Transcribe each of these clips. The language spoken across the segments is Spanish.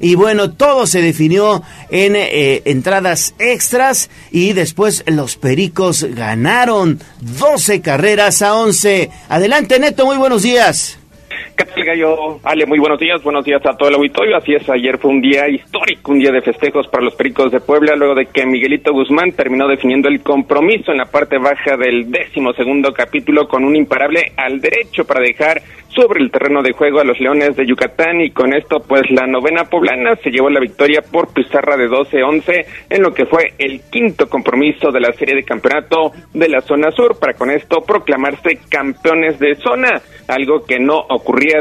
y bueno, todo se definió en eh, entradas extras y después los Pericos ganaron 12 carreras a 11. Adelante Neto, muy buenos días. ¿Qué Gallo? Ale, muy buenos días, buenos días a todo el auditorio. Así es, ayer fue un día histórico, un día de festejos para los Pericos de Puebla, luego de que Miguelito Guzmán terminó definiendo el compromiso en la parte baja del décimo segundo capítulo con un imparable al derecho para dejar sobre el terreno de juego a los Leones de Yucatán y con esto pues la novena poblana se llevó la victoria por pizarra de 12-11 en lo que fue el quinto compromiso de la serie de campeonato de la zona sur para con esto proclamarse campeones de zona, algo que no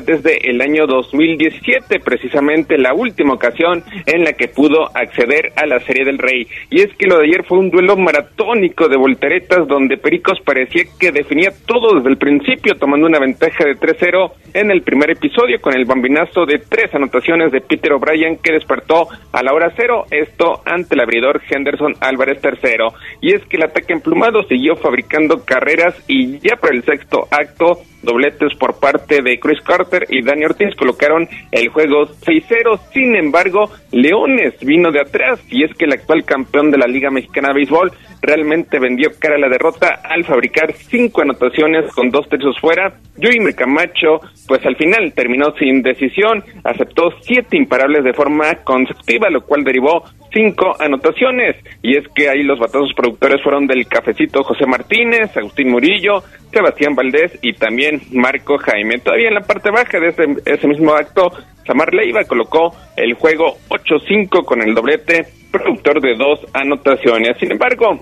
desde el año 2017, precisamente la última ocasión en la que pudo acceder a la serie del Rey. Y es que lo de ayer fue un duelo maratónico de volteretas donde Pericos parecía que definía todo desde el principio tomando una ventaja de 3-0 en el primer episodio con el bambinazo de tres anotaciones de Peter O'Brien que despertó a la hora cero, esto ante el abridor Henderson Álvarez tercero. Y es que el ataque emplumado siguió fabricando carreras y ya para el sexto acto dobletes por parte de Chris Carter y Dani Ortiz colocaron el juego 6-0. Sin embargo, Leones vino de atrás y es que el actual campeón de la Liga Mexicana de Béisbol realmente vendió cara a la derrota al fabricar cinco anotaciones con dos tercios fuera. Joey Camacho, pues al final terminó sin decisión, aceptó siete imparables de forma consecutiva, lo cual derivó cinco anotaciones. Y es que ahí los batazos productores fueron del cafecito José Martínez, Agustín Murillo, Sebastián Valdés y también Marco Jaime. Todavía en la parte baja de ese, mismo acto, Samar Leiva colocó el juego 8-5 con el doblete, productor de dos anotaciones. Sin embargo,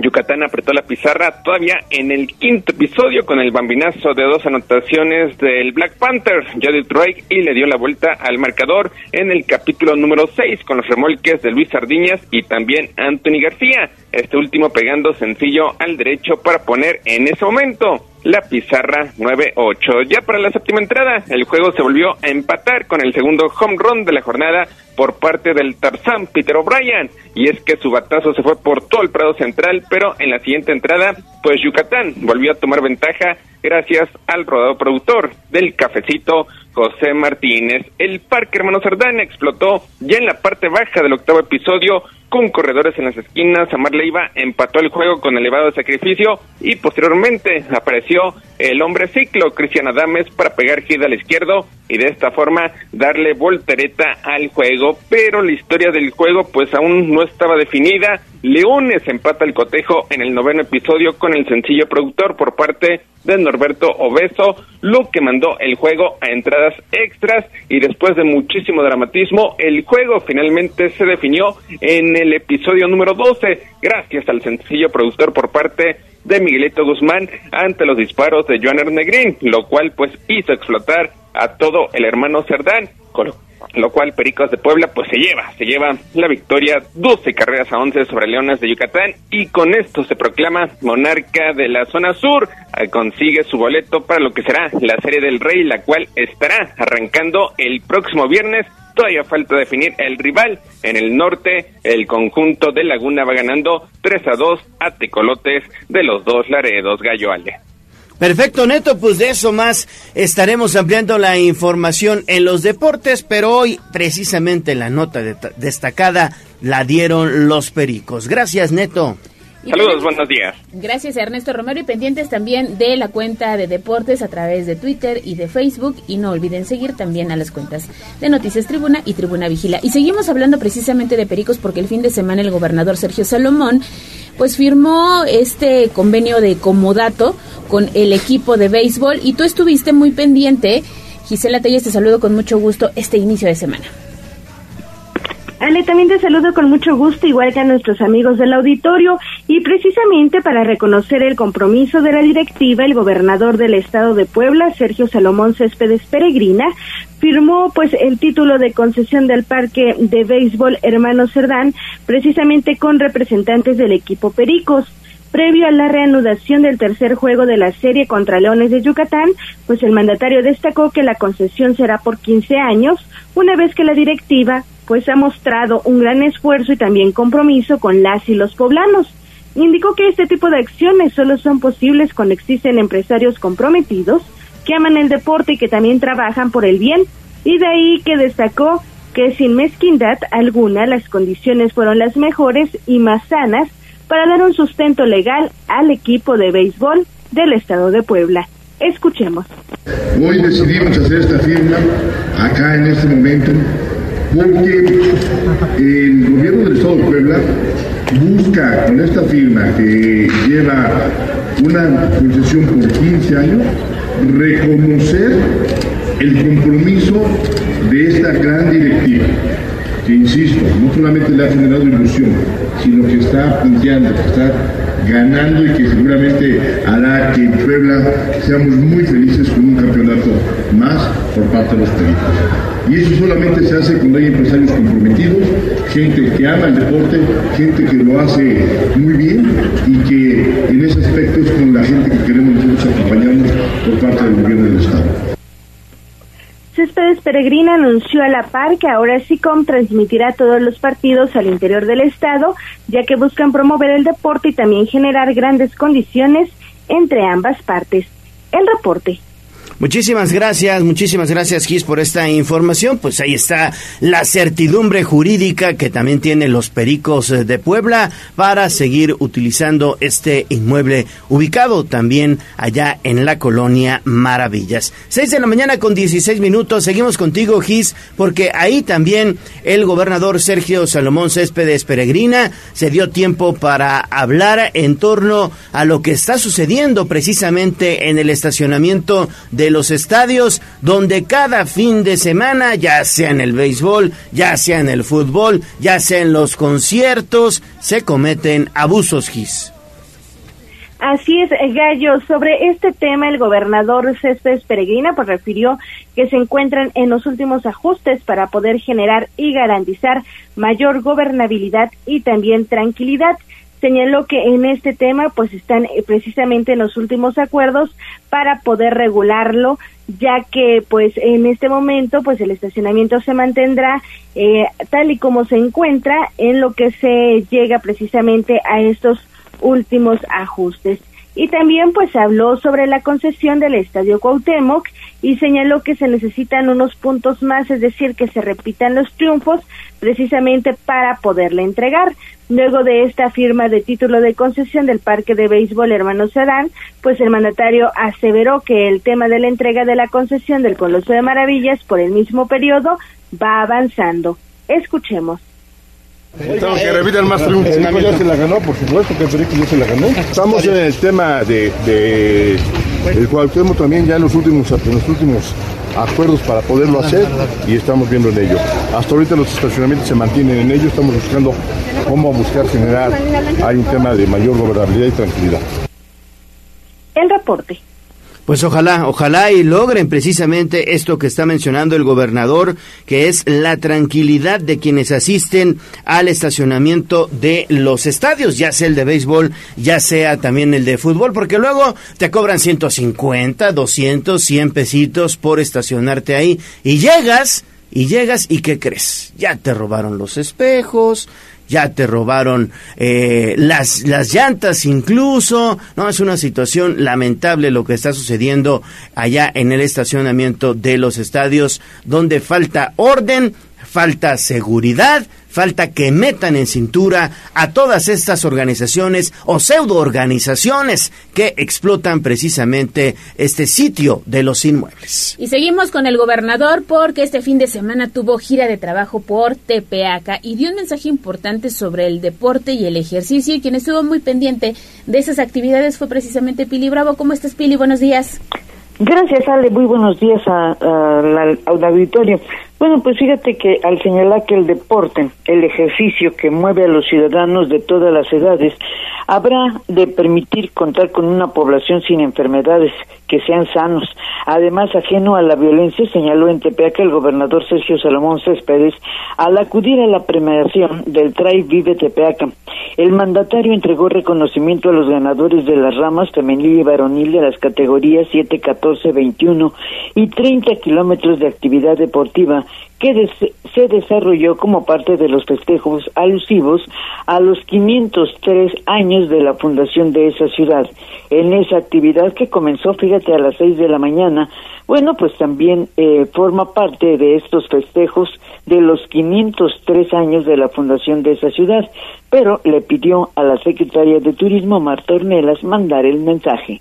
Yucatán apretó la pizarra todavía en el quinto episodio con el bambinazo de dos anotaciones del Black Panther, Jody Drake, y le dio la vuelta al marcador en el capítulo número 6 con los remolques de Luis Sardiñas y también Anthony García, este último pegando sencillo al derecho para poner en ese momento la pizarra 9-8. Ya para la séptima entrada, el juego se volvió a empatar con el segundo home run de la jornada por parte del Tarzán Peter O'Brien. Y es que su batazo se fue por todo el Prado Central, pero en la siguiente entrada, pues Yucatán volvió a tomar ventaja gracias al rodado productor del cafecito José Martínez. El Parque Hermano Cerdán explotó ya en la parte baja del octavo episodio con corredores en las esquinas. Amar Leiva empató el juego con elevado sacrificio y posteriormente apareció el hombre ciclo Cristian Adames para pegar hit al izquierdo y de esta forma darle voltereta al juego. Pero la historia del juego pues aún no estaba definida. Leones empata el cotejo en el noveno episodio con el sencillo productor por parte de Norberto Obeso, lo que mandó el juego a entradas extras y después de muchísimo dramatismo, el juego finalmente se definió en el episodio número 12, gracias al sencillo productor por parte de Miguelito Guzmán ante los disparos de Joan Ernegrín, lo cual pues hizo explotar a todo el hermano Cerdán, lo cual Pericos de Puebla pues se lleva, se lleva la victoria 12 carreras a 11 sobre Leones de Yucatán y con esto se proclama monarca de la zona sur, eh, consigue su boleto para lo que será la Serie del Rey, la cual estará arrancando el próximo viernes. Todavía falta definir el rival. En el norte, el conjunto de Laguna va ganando 3 a 2 a Tecolotes de los dos Laredos Gallo Ale. Perfecto, Neto, pues de eso más estaremos ampliando la información en los deportes, pero hoy precisamente la nota destacada la dieron los Pericos. Gracias, Neto. Saludos, buenos días. Gracias Ernesto Romero y pendientes también de la cuenta de deportes a través de Twitter y de Facebook y no olviden seguir también a las cuentas de Noticias Tribuna y Tribuna Vigila. Y seguimos hablando precisamente de Pericos porque el fin de semana el gobernador Sergio Salomón pues firmó este convenio de comodato con el equipo de béisbol y tú estuviste muy pendiente. Gisela Telles, te saludo con mucho gusto este inicio de semana. Ale, también te saludo con mucho gusto, igual que a nuestros amigos del auditorio, y precisamente para reconocer el compromiso de la directiva, el gobernador del estado de Puebla, Sergio Salomón Céspedes Peregrina, firmó pues el título de concesión del parque de béisbol Hermano Cerdán, precisamente con representantes del equipo Pericos. Previo a la reanudación del tercer juego de la serie contra Leones de Yucatán, pues el mandatario destacó que la concesión será por 15 años, una vez que la directiva pues ha mostrado un gran esfuerzo y también compromiso con las y los poblanos. Indicó que este tipo de acciones solo son posibles cuando existen empresarios comprometidos que aman el deporte y que también trabajan por el bien, y de ahí que destacó que sin mezquindad alguna las condiciones fueron las mejores y más sanas para dar un sustento legal al equipo de béisbol del estado de Puebla. Escuchemos. Hoy decidimos hacer esta firma acá en este momento porque el gobierno del estado de Puebla busca con esta firma que lleva una concesión por 15 años reconocer el compromiso de esta gran directiva que insisto, no solamente le ha generado ilusión, sino que está punteando, que está ganando y que seguramente hará que en Puebla seamos muy felices con un campeonato más por parte de los pericos. Y eso solamente se hace cuando hay empresarios comprometidos, gente que ama el deporte, gente que lo hace muy bien y que en ese aspecto es con la gente que queremos nosotros acompañarnos por parte del gobierno del Estado. Céspedes Peregrina anunció a la par que ahora SICOM transmitirá todos los partidos al interior del estado, ya que buscan promover el deporte y también generar grandes condiciones entre ambas partes. El reporte. Muchísimas gracias, muchísimas gracias Gis por esta información. Pues ahí está la certidumbre jurídica que también tienen los Pericos de Puebla para seguir utilizando este inmueble ubicado también allá en la colonia Maravillas. Seis de la mañana con 16 minutos. Seguimos contigo Gis porque ahí también el gobernador Sergio Salomón Céspedes Peregrina se dio tiempo para hablar en torno a lo que está sucediendo precisamente en el estacionamiento de los estadios donde cada fin de semana, ya sea en el béisbol, ya sea en el fútbol, ya sea en los conciertos, se cometen abusos GIS. Así es, Gallo. Sobre este tema, el gobernador Céspedes Peregrina pues refirió que se encuentran en los últimos ajustes para poder generar y garantizar mayor gobernabilidad y también tranquilidad señaló que en este tema pues están eh, precisamente en los últimos acuerdos para poder regularlo ya que pues en este momento pues el estacionamiento se mantendrá eh, tal y como se encuentra en lo que se llega precisamente a estos últimos ajustes. Y también pues habló sobre la concesión del Estadio Cuauhtémoc y señaló que se necesitan unos puntos más, es decir, que se repitan los triunfos precisamente para poderle entregar. Luego de esta firma de título de concesión del Parque de Béisbol Hermano Sedán, pues el mandatario aseveró que el tema de la entrega de la concesión del Coloso de Maravillas por el mismo periodo va avanzando. Escuchemos. Tengo que más triunfos. El ya se la ganó, por supuesto que el Perico ya se la ganó. Estamos en el tema de, de el cual tenemos también ya en los últimos, en los últimos acuerdos para poderlo hacer y estamos viendo en ello. Hasta ahorita los estacionamientos se mantienen en ello, estamos buscando cómo buscar generar, hay un tema de mayor gobernabilidad y tranquilidad. El reporte. Pues ojalá, ojalá y logren precisamente esto que está mencionando el gobernador, que es la tranquilidad de quienes asisten al estacionamiento de los estadios, ya sea el de béisbol, ya sea también el de fútbol, porque luego te cobran 150, 200, 100 pesitos por estacionarte ahí y llegas y llegas y ¿qué crees? Ya te robaron los espejos, ya te robaron eh, las, las llantas incluso, ¿no? Es una situación lamentable lo que está sucediendo allá en el estacionamiento de los estadios, donde falta orden, falta seguridad, falta que metan en cintura a todas estas organizaciones o pseudo-organizaciones que explotan precisamente este sitio de los inmuebles. Y seguimos con el gobernador porque este fin de semana tuvo gira de trabajo por Tepeaca y dio un mensaje importante sobre el deporte y el ejercicio y quien estuvo muy pendiente de esas actividades fue precisamente Pili Bravo. ¿Cómo estás Pili? Buenos días. Gracias, Ale. Muy buenos días al auditorio. Bueno, pues fíjate que al señalar que el deporte, el ejercicio que mueve a los ciudadanos de todas las edades, habrá de permitir contar con una población sin enfermedades, que sean sanos. Además, ajeno a la violencia, señaló en Tepeaca el gobernador Sergio Salomón Céspedes al acudir a la premiación del TRAI Vive Tepeaca. El mandatario entregó reconocimiento a los ganadores de las ramas femenil y varonil de las categorías 7, 14, 21 y 30 kilómetros de actividad deportiva que se desarrolló como parte de los festejos alusivos a los 503 años de la fundación de esa ciudad. En esa actividad que comenzó, fíjate, a las seis de la mañana, bueno, pues también eh, forma parte de estos festejos de los 503 años de la fundación de esa ciudad, pero le pidió a la secretaria de Turismo, Marta Ornelas, mandar el mensaje.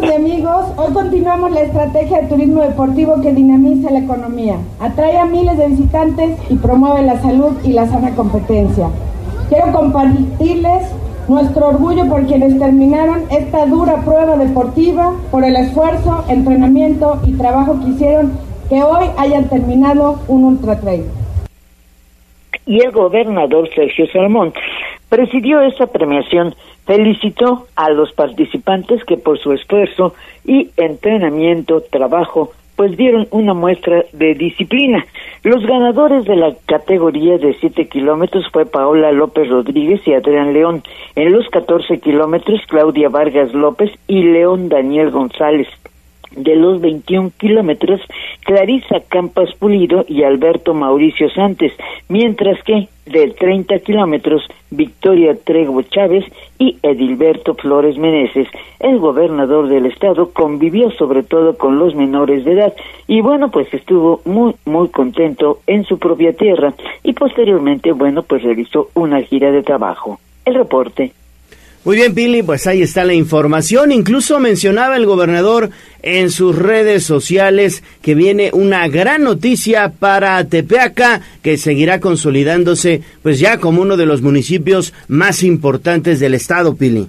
Y amigos, hoy continuamos la estrategia de turismo deportivo que dinamiza la economía, atrae a miles de visitantes y promueve la salud y la sana competencia. Quiero compartirles nuestro orgullo por quienes terminaron esta dura prueba deportiva, por el esfuerzo, entrenamiento y trabajo que hicieron que hoy hayan terminado un ultra. Y el gobernador Sergio Salmón presidió esta premiación felicitó a los participantes que por su esfuerzo y entrenamiento, trabajo, pues dieron una muestra de disciplina. Los ganadores de la categoría de 7 kilómetros fue Paola López Rodríguez y Adrián León. En los 14 kilómetros, Claudia Vargas López y León Daniel González de los 21 kilómetros, Clarisa Campas Pulido y Alberto Mauricio Santos, mientras que de 30 kilómetros, Victoria Trego Chávez y Edilberto Flores Meneses. El gobernador del estado convivió sobre todo con los menores de edad y bueno, pues estuvo muy, muy contento en su propia tierra y posteriormente, bueno, pues realizó una gira de trabajo. El reporte. Muy bien, Pili, pues ahí está la información. Incluso mencionaba el gobernador en sus redes sociales que viene una gran noticia para Tepeaca, que seguirá consolidándose pues ya como uno de los municipios más importantes del estado, Pili.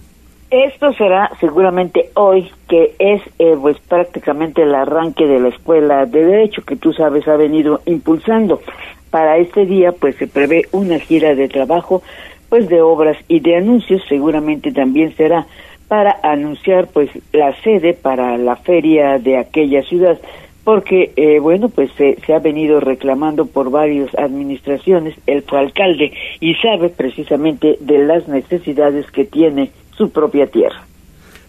Esto será seguramente hoy, que es eh, pues prácticamente el arranque de la escuela de derecho que tú sabes ha venido impulsando. Para este día pues se prevé una gira de trabajo pues de obras y de anuncios seguramente también será para anunciar pues la sede para la feria de aquella ciudad porque eh, bueno pues se, se, ha venido reclamando por varias administraciones. El alcalde y sabe precisamente de las necesidades que tiene su propia tierra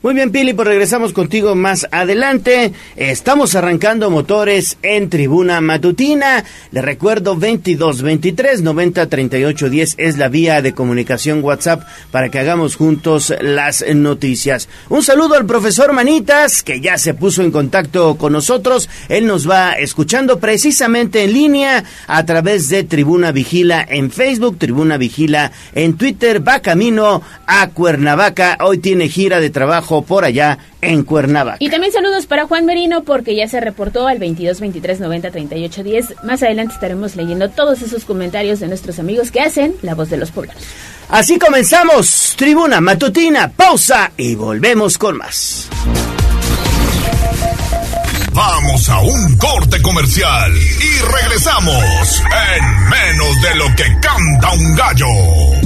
muy bien, Pili, pues regresamos contigo más adelante. Estamos arrancando motores en tribuna matutina. Le recuerdo 22 23 90 38 10 es la vía de comunicación WhatsApp para que hagamos juntos las noticias. Un saludo al profesor Manitas que ya se puso en contacto con nosotros. Él nos va escuchando precisamente en línea a través de Tribuna Vigila en Facebook, Tribuna Vigila en Twitter. Va camino a Cuernavaca. Hoy tiene gira de trabajo por allá en Cuernavaca. Y también saludos para Juan Merino porque ya se reportó al 22 23 90 38 10. Más adelante estaremos leyendo todos esos comentarios de nuestros amigos que hacen La Voz de los Poblanos. Así comenzamos, Tribuna Matutina, pausa y volvemos con más. Vamos a un corte comercial y regresamos en menos de lo que canta un gallo.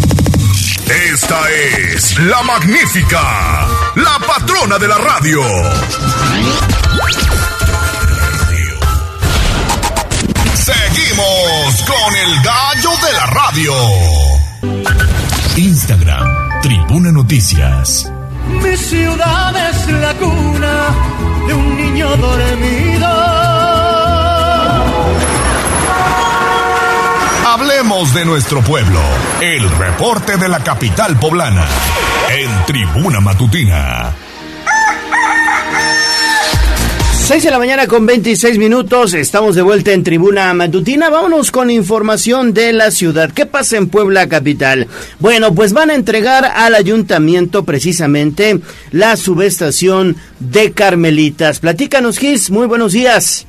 Esta es la magnífica, la patrona de la radio. Seguimos con el gallo de la radio. Instagram, Tribuna Noticias. Mi ciudad es la cuna de un niño dormido Hablemos de nuestro pueblo. El reporte de la capital poblana. En Tribuna Matutina. 6 de la mañana con 26 minutos, estamos de vuelta en Tribuna Matutina. Vámonos con información de la ciudad. ¿Qué pasa en Puebla Capital? Bueno, pues van a entregar al ayuntamiento precisamente la subestación de Carmelitas. Platícanos, Gis, muy buenos días.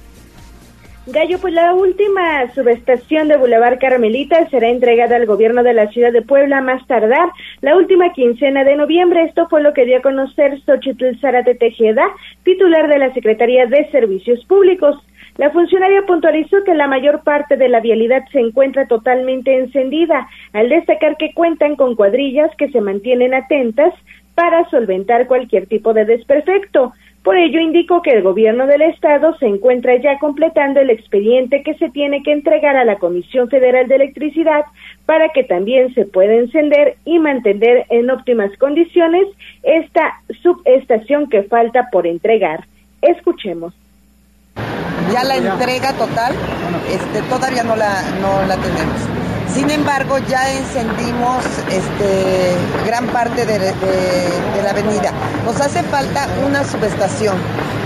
Gallo, pues la última subestación de Boulevard Carmelita será entregada al gobierno de la ciudad de Puebla más tardar la última quincena de noviembre. Esto fue lo que dio a conocer Xochitl Zárate Tejeda, titular de la Secretaría de Servicios Públicos. La funcionaria puntualizó que la mayor parte de la vialidad se encuentra totalmente encendida, al destacar que cuentan con cuadrillas que se mantienen atentas para solventar cualquier tipo de desperfecto. Por ello, indicó que el gobierno del Estado se encuentra ya completando el expediente que se tiene que entregar a la Comisión Federal de Electricidad para que también se pueda encender y mantener en óptimas condiciones esta subestación que falta por entregar. Escuchemos. Ya la entrega total, este, todavía no la, no la tenemos Sin embargo, ya encendimos este, gran parte de, la avenida. Nos hace falta una subestación,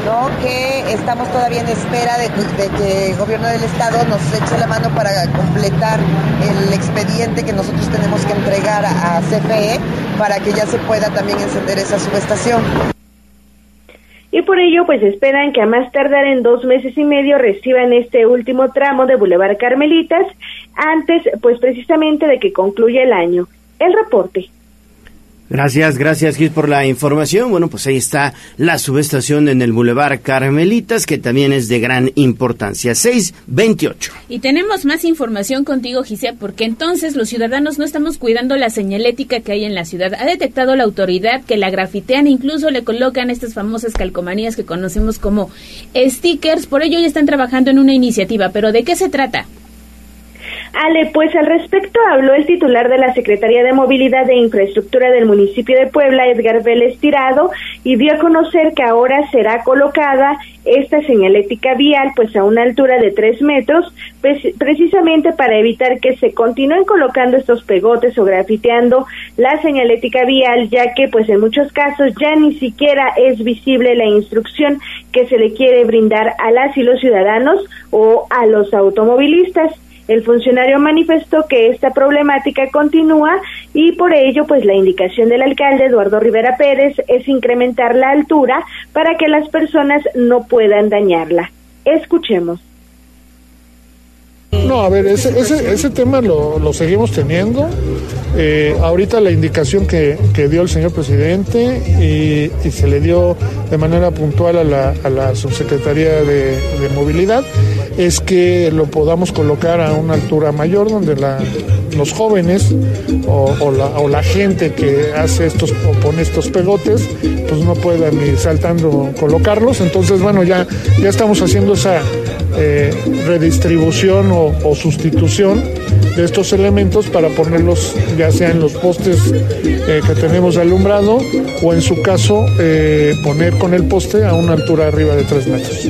¿no? que estamos todavía en espera de, que el gobierno del estado nos eche la mano para completar el expediente que nosotros tenemos que entregar a CFE para que ya se pueda también encender esa subestación y por ello pues esperan que a más tardar en dos meses y medio reciban este último tramo de Boulevard Carmelitas antes pues precisamente de que concluya el año. El reporte. Gracias, gracias Gis por la información. Bueno, pues ahí está la subestación en el Boulevard Carmelitas, que también es de gran importancia. 628. Y tenemos más información contigo, Gisea, porque entonces los ciudadanos no estamos cuidando la señalética que hay en la ciudad. Ha detectado la autoridad que la grafitean incluso le colocan estas famosas calcomanías que conocemos como stickers. Por ello ya están trabajando en una iniciativa. ¿Pero de qué se trata? Ale, pues al respecto habló el titular de la Secretaría de Movilidad e Infraestructura del municipio de Puebla, Edgar Vélez Tirado, y dio a conocer que ahora será colocada esta señalética vial pues a una altura de tres metros, precisamente para evitar que se continúen colocando estos pegotes o grafiteando la señalética vial, ya que pues en muchos casos ya ni siquiera es visible la instrucción que se le quiere brindar a las y los ciudadanos o a los automovilistas. El funcionario manifestó que esta problemática continúa y por ello, pues la indicación del alcalde Eduardo Rivera Pérez es incrementar la altura para que las personas no puedan dañarla. Escuchemos. No, a ver, ese, ese, ese tema lo, lo, seguimos teniendo. Eh, ahorita la indicación que, que, dio el señor presidente y, y, se le dio de manera puntual a la, a la subsecretaría de, de, movilidad es que lo podamos colocar a una altura mayor donde la, los jóvenes o, o, la, o, la, gente que hace estos o pone estos pegotes pues no puedan ir saltando colocarlos. Entonces, bueno, ya, ya estamos haciendo esa eh, redistribución o, sustitución de estos elementos para ponerlos ya sea en los postes eh, que tenemos alumbrado o en su caso eh, poner con el poste a una altura arriba de 3 metros.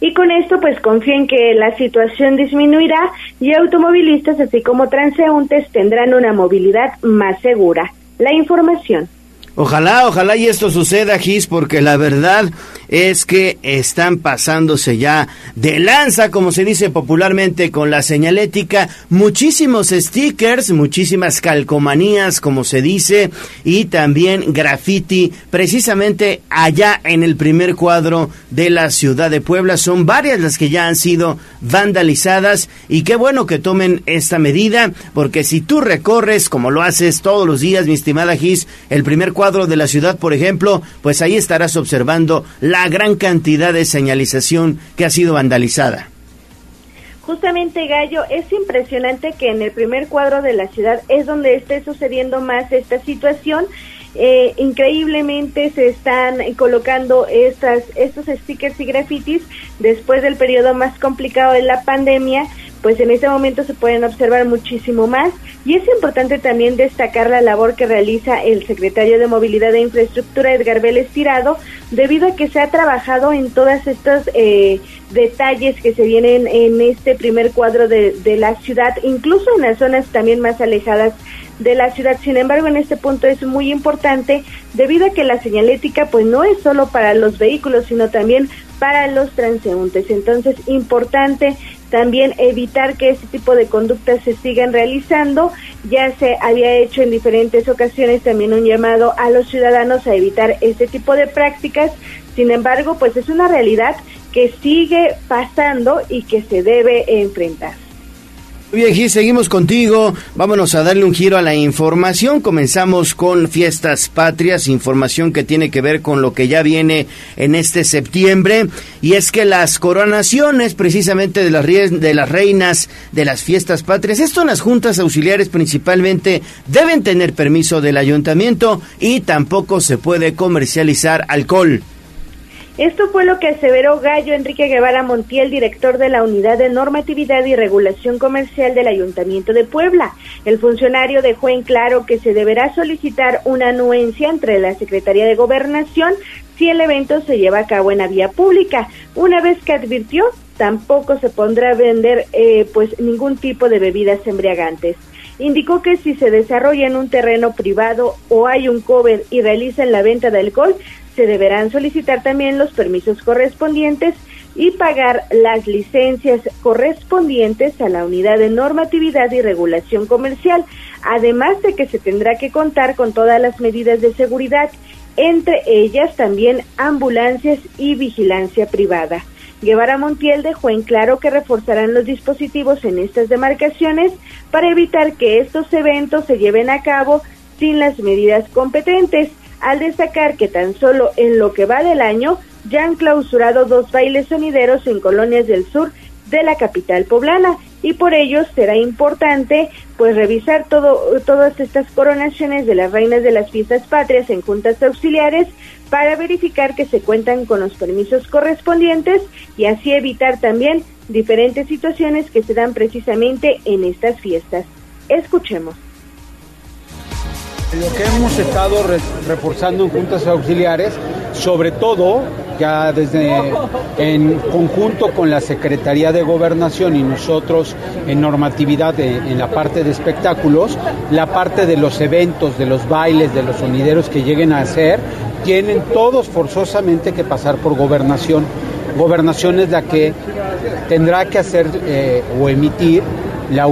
Y con esto pues confíen que la situación disminuirá y automovilistas así como transeúntes tendrán una movilidad más segura. La información. Ojalá, ojalá y esto suceda, Gis, porque la verdad es que están pasándose ya de lanza, como se dice popularmente, con la señalética, muchísimos stickers, muchísimas calcomanías, como se dice, y también graffiti, precisamente allá en el primer cuadro de la ciudad de Puebla. Son varias las que ya han sido vandalizadas y qué bueno que tomen esta medida, porque si tú recorres, como lo haces todos los días, mi estimada Gis, el primer cuadro de la ciudad, por ejemplo, pues ahí estarás observando la gran cantidad de señalización que ha sido vandalizada. Justamente, Gallo, es impresionante que en el primer cuadro de la ciudad es donde esté sucediendo más esta situación. Eh, increíblemente se están colocando estas, estos stickers y grafitis después del periodo más complicado de la pandemia pues en este momento se pueden observar muchísimo más y es importante también destacar la labor que realiza el secretario de Movilidad e Infraestructura Edgar Vélez Tirado debido a que se ha trabajado en todos estos eh, detalles que se vienen en este primer cuadro de, de la ciudad, incluso en las zonas también más alejadas de la ciudad. Sin embargo, en este punto es muy importante debido a que la señalética pues no es solo para los vehículos, sino también para los transeúntes. Entonces, importante también evitar que este tipo de conductas se sigan realizando. Ya se había hecho en diferentes ocasiones también un llamado a los ciudadanos a evitar este tipo de prácticas. Sin embargo, pues es una realidad que sigue pasando y que se debe enfrentar. Bien, Gis, seguimos contigo. Vámonos a darle un giro a la información. Comenzamos con fiestas patrias, información que tiene que ver con lo que ya viene en este septiembre. Y es que las coronaciones, precisamente de las, de las reinas de las fiestas patrias, esto en las juntas auxiliares principalmente, deben tener permiso del ayuntamiento y tampoco se puede comercializar alcohol. Esto fue lo que aseveró Gallo Enrique Guevara Montiel, director de la Unidad de Normatividad y Regulación Comercial del Ayuntamiento de Puebla. El funcionario dejó en claro que se deberá solicitar una anuencia entre la Secretaría de Gobernación si el evento se lleva a cabo en la vía pública, una vez que advirtió tampoco se pondrá a vender eh, pues ningún tipo de bebidas embriagantes. Indicó que si se desarrolla en un terreno privado o hay un cover y realizan la venta de alcohol, se deberán solicitar también los permisos correspondientes y pagar las licencias correspondientes a la unidad de normatividad y regulación comercial, además de que se tendrá que contar con todas las medidas de seguridad, entre ellas también ambulancias y vigilancia privada. Guevara Montiel dejó en claro que reforzarán los dispositivos en estas demarcaciones para evitar que estos eventos se lleven a cabo sin las medidas competentes, al destacar que tan solo en lo que va del año ya han clausurado dos bailes sonideros en colonias del sur de la capital poblana y por ello será importante pues revisar todo, todas estas coronaciones de las reinas de las fiestas patrias en juntas auxiliares para verificar que se cuentan con los permisos correspondientes y así evitar también diferentes situaciones que se dan precisamente en estas fiestas. Escuchemos. Lo que hemos estado reforzando en juntas auxiliares, sobre todo ya desde en conjunto con la Secretaría de Gobernación y nosotros en normatividad en la parte de espectáculos, la parte de los eventos, de los bailes, de los sonideros que lleguen a hacer, tienen todos forzosamente que pasar por gobernación. Gobernación es la que tendrá que hacer eh, o emitir la,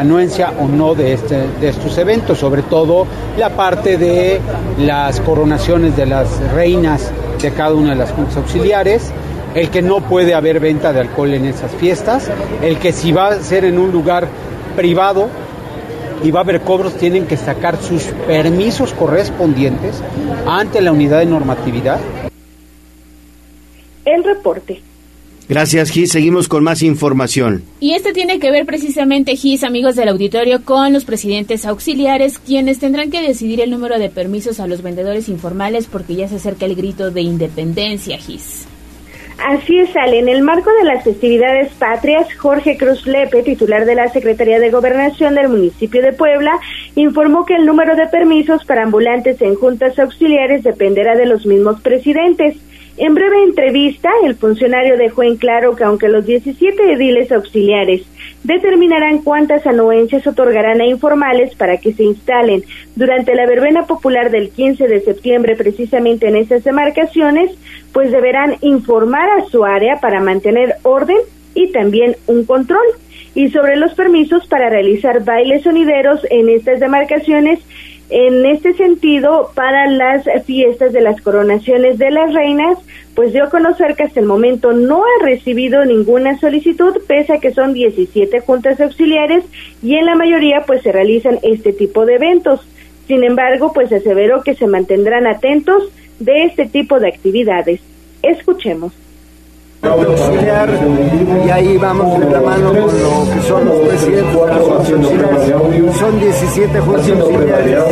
anuencia o no de, este, de estos eventos, sobre todo la parte de las coronaciones de las reinas de cada una de las juntas auxiliares, el que no puede haber venta de alcohol en esas fiestas, el que si va a ser en un lugar privado y va a haber cobros, tienen que sacar sus permisos correspondientes ante la unidad de normatividad. El reporte. Gracias, Gis. Seguimos con más información. Y este tiene que ver precisamente, Gis, amigos del auditorio, con los presidentes auxiliares, quienes tendrán que decidir el número de permisos a los vendedores informales porque ya se acerca el grito de independencia, Gis. Así es, Ale. En el marco de las festividades patrias, Jorge Cruz Lepe, titular de la Secretaría de Gobernación del municipio de Puebla, informó que el número de permisos para ambulantes en juntas auxiliares dependerá de los mismos presidentes. En breve entrevista, el funcionario dejó en claro que aunque los 17 ediles auxiliares determinarán cuántas anuencias otorgarán a informales para que se instalen durante la verbena popular del 15 de septiembre precisamente en estas demarcaciones, pues deberán informar a su área para mantener orden y también un control. Y sobre los permisos para realizar bailes sonideros en estas demarcaciones, en este sentido, para las fiestas de las coronaciones de las reinas, pues dio a conocer que hasta el momento no ha recibido ninguna solicitud, pese a que son 17 juntas auxiliares y en la mayoría pues se realizan este tipo de eventos. Sin embargo, pues aseveró que se mantendrán atentos de este tipo de actividades. Escuchemos auxiliar y ahí vamos de la mano con lo que son los presidentes de las auxiliares. Son 17 jueces auxiliares,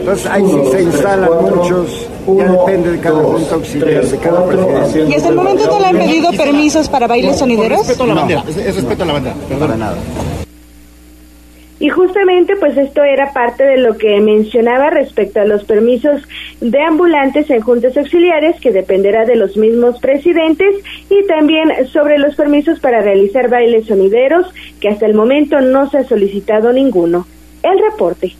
entonces ahí sí se instalan muchos, ya depende de cada junta auxiliar, de cada presidente. ¿Y hasta el momento no le han pedido permisos para bailes sonideros? Respeto a la bandera, es, respeto a la bandera, perdón. nada. Y justamente pues esto era parte de lo que mencionaba respecto a los permisos de ambulantes en juntas auxiliares que dependerá de los mismos presidentes y también sobre los permisos para realizar bailes sonideros que hasta el momento no se ha solicitado ninguno. El reporte.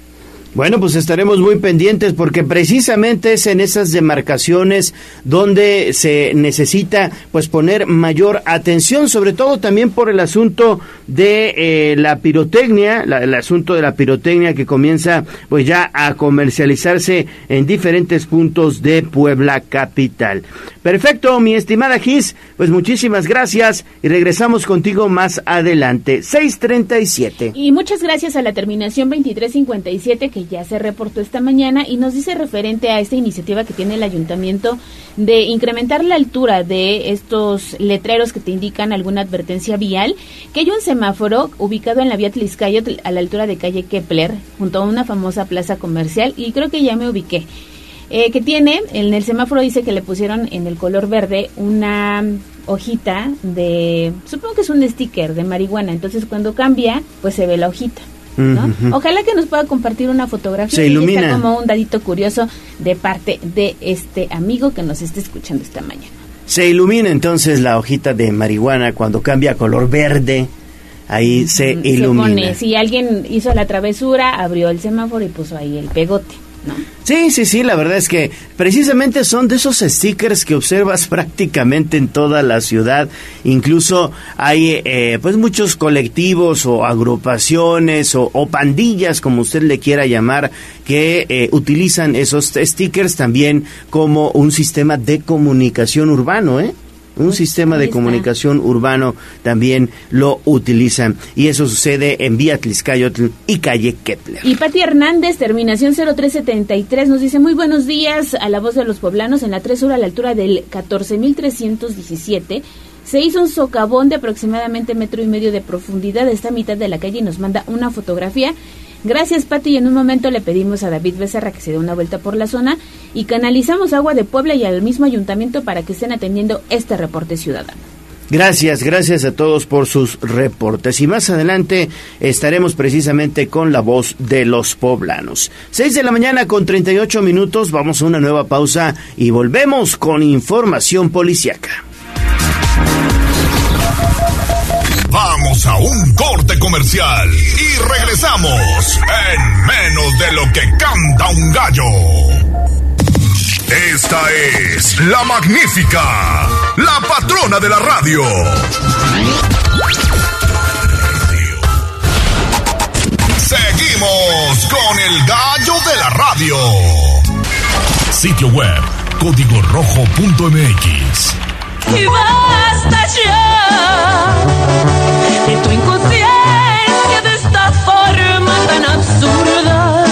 Bueno, pues estaremos muy pendientes porque precisamente es en esas demarcaciones donde se necesita pues poner mayor atención, sobre todo también por el asunto de eh, la pirotecnia, el asunto de la pirotecnia que comienza pues ya a comercializarse en diferentes puntos de Puebla capital. Perfecto, mi estimada Gis, pues muchísimas gracias y regresamos contigo más adelante. 637. Y muchas gracias a la terminación 2357 que ya se reportó esta mañana y nos dice referente a esta iniciativa que tiene el ayuntamiento de incrementar la altura de estos letreros que te indican alguna advertencia vial, que hay un semáforo ubicado en la vía Tliscayot a la altura de calle Kepler, junto a una famosa plaza comercial y creo que ya me ubiqué. Eh, que tiene, en el semáforo dice que le pusieron en el color verde una hojita de, supongo que es un sticker de marihuana, entonces cuando cambia, pues se ve la hojita. Ojalá que nos pueda compartir una fotografía. Se ilumina. Está como un dadito curioso de parte de este amigo que nos está escuchando esta mañana. Se ilumina entonces la hojita de marihuana cuando cambia a color verde. Ahí se ilumina. Se pone, si alguien hizo la travesura, abrió el semáforo y puso ahí el pegote. Sí, sí, sí, la verdad es que precisamente son de esos stickers que observas prácticamente en toda la ciudad. Incluso hay eh, pues muchos colectivos o agrupaciones o, o, pandillas, como usted le quiera llamar, que eh, utilizan esos stickers también como un sistema de comunicación urbano, ¿eh? Un sistema de comunicación urbano también lo utilizan. Y eso sucede en Vía Tliscayotl y calle Kepler. Y Pati Hernández, terminación 0373, nos dice muy buenos días a la voz de los poblanos en la 3 horas a la altura del 14317. Se hizo un socavón de aproximadamente metro y medio de profundidad. De esta mitad de la calle y nos manda una fotografía Gracias, Pati. Y en un momento le pedimos a David Becerra que se dé una vuelta por la zona y canalizamos agua de Puebla y al mismo ayuntamiento para que estén atendiendo este reporte ciudadano. Gracias, gracias a todos por sus reportes. Y más adelante estaremos precisamente con la voz de los poblanos. 6 de la mañana con 38 minutos, vamos a una nueva pausa y volvemos con información policiaca. Vamos a un corte comercial y regresamos en menos de lo que canta un gallo. Esta es la magnífica, la patrona de la radio. Seguimos con el gallo de la radio. Sitio web código rojo.mx. Y basta ya de tu inconsciencia de esta forma tan absurda.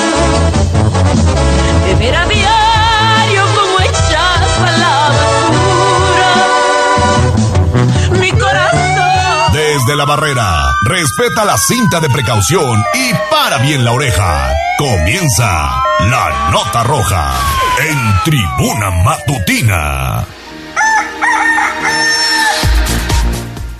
De ver a diario como echas a la basura. Mi corazón. Desde la barrera, respeta la cinta de precaución y para bien la oreja. Comienza la nota roja en tribuna matutina.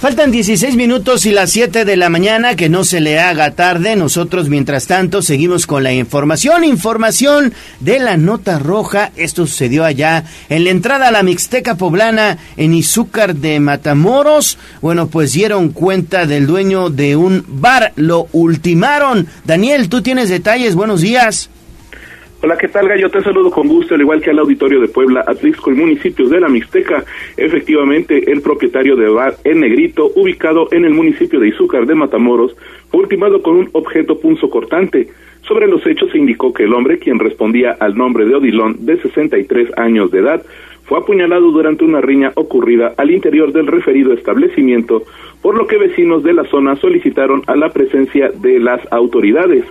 Faltan 16 minutos y las 7 de la mañana, que no se le haga tarde. Nosotros, mientras tanto, seguimos con la información. Información de la nota roja. Esto sucedió allá en la entrada a la Mixteca Poblana en Izúcar de Matamoros. Bueno, pues dieron cuenta del dueño de un bar. Lo ultimaron. Daniel, tú tienes detalles. Buenos días. Hola, ¿qué tal, Gallo? Te saludo con gusto, al igual que al auditorio de Puebla, Atlixco y municipios de la Mixteca. Efectivamente, el propietario de bar en Negrito, ubicado en el municipio de Izúcar de Matamoros, fue ultimado con un objeto punzocortante. Sobre los hechos se indicó que el hombre, quien respondía al nombre de Odilón, de 63 años de edad, fue apuñalado durante una riña ocurrida al interior del referido establecimiento, por lo que vecinos de la zona solicitaron a la presencia de las autoridades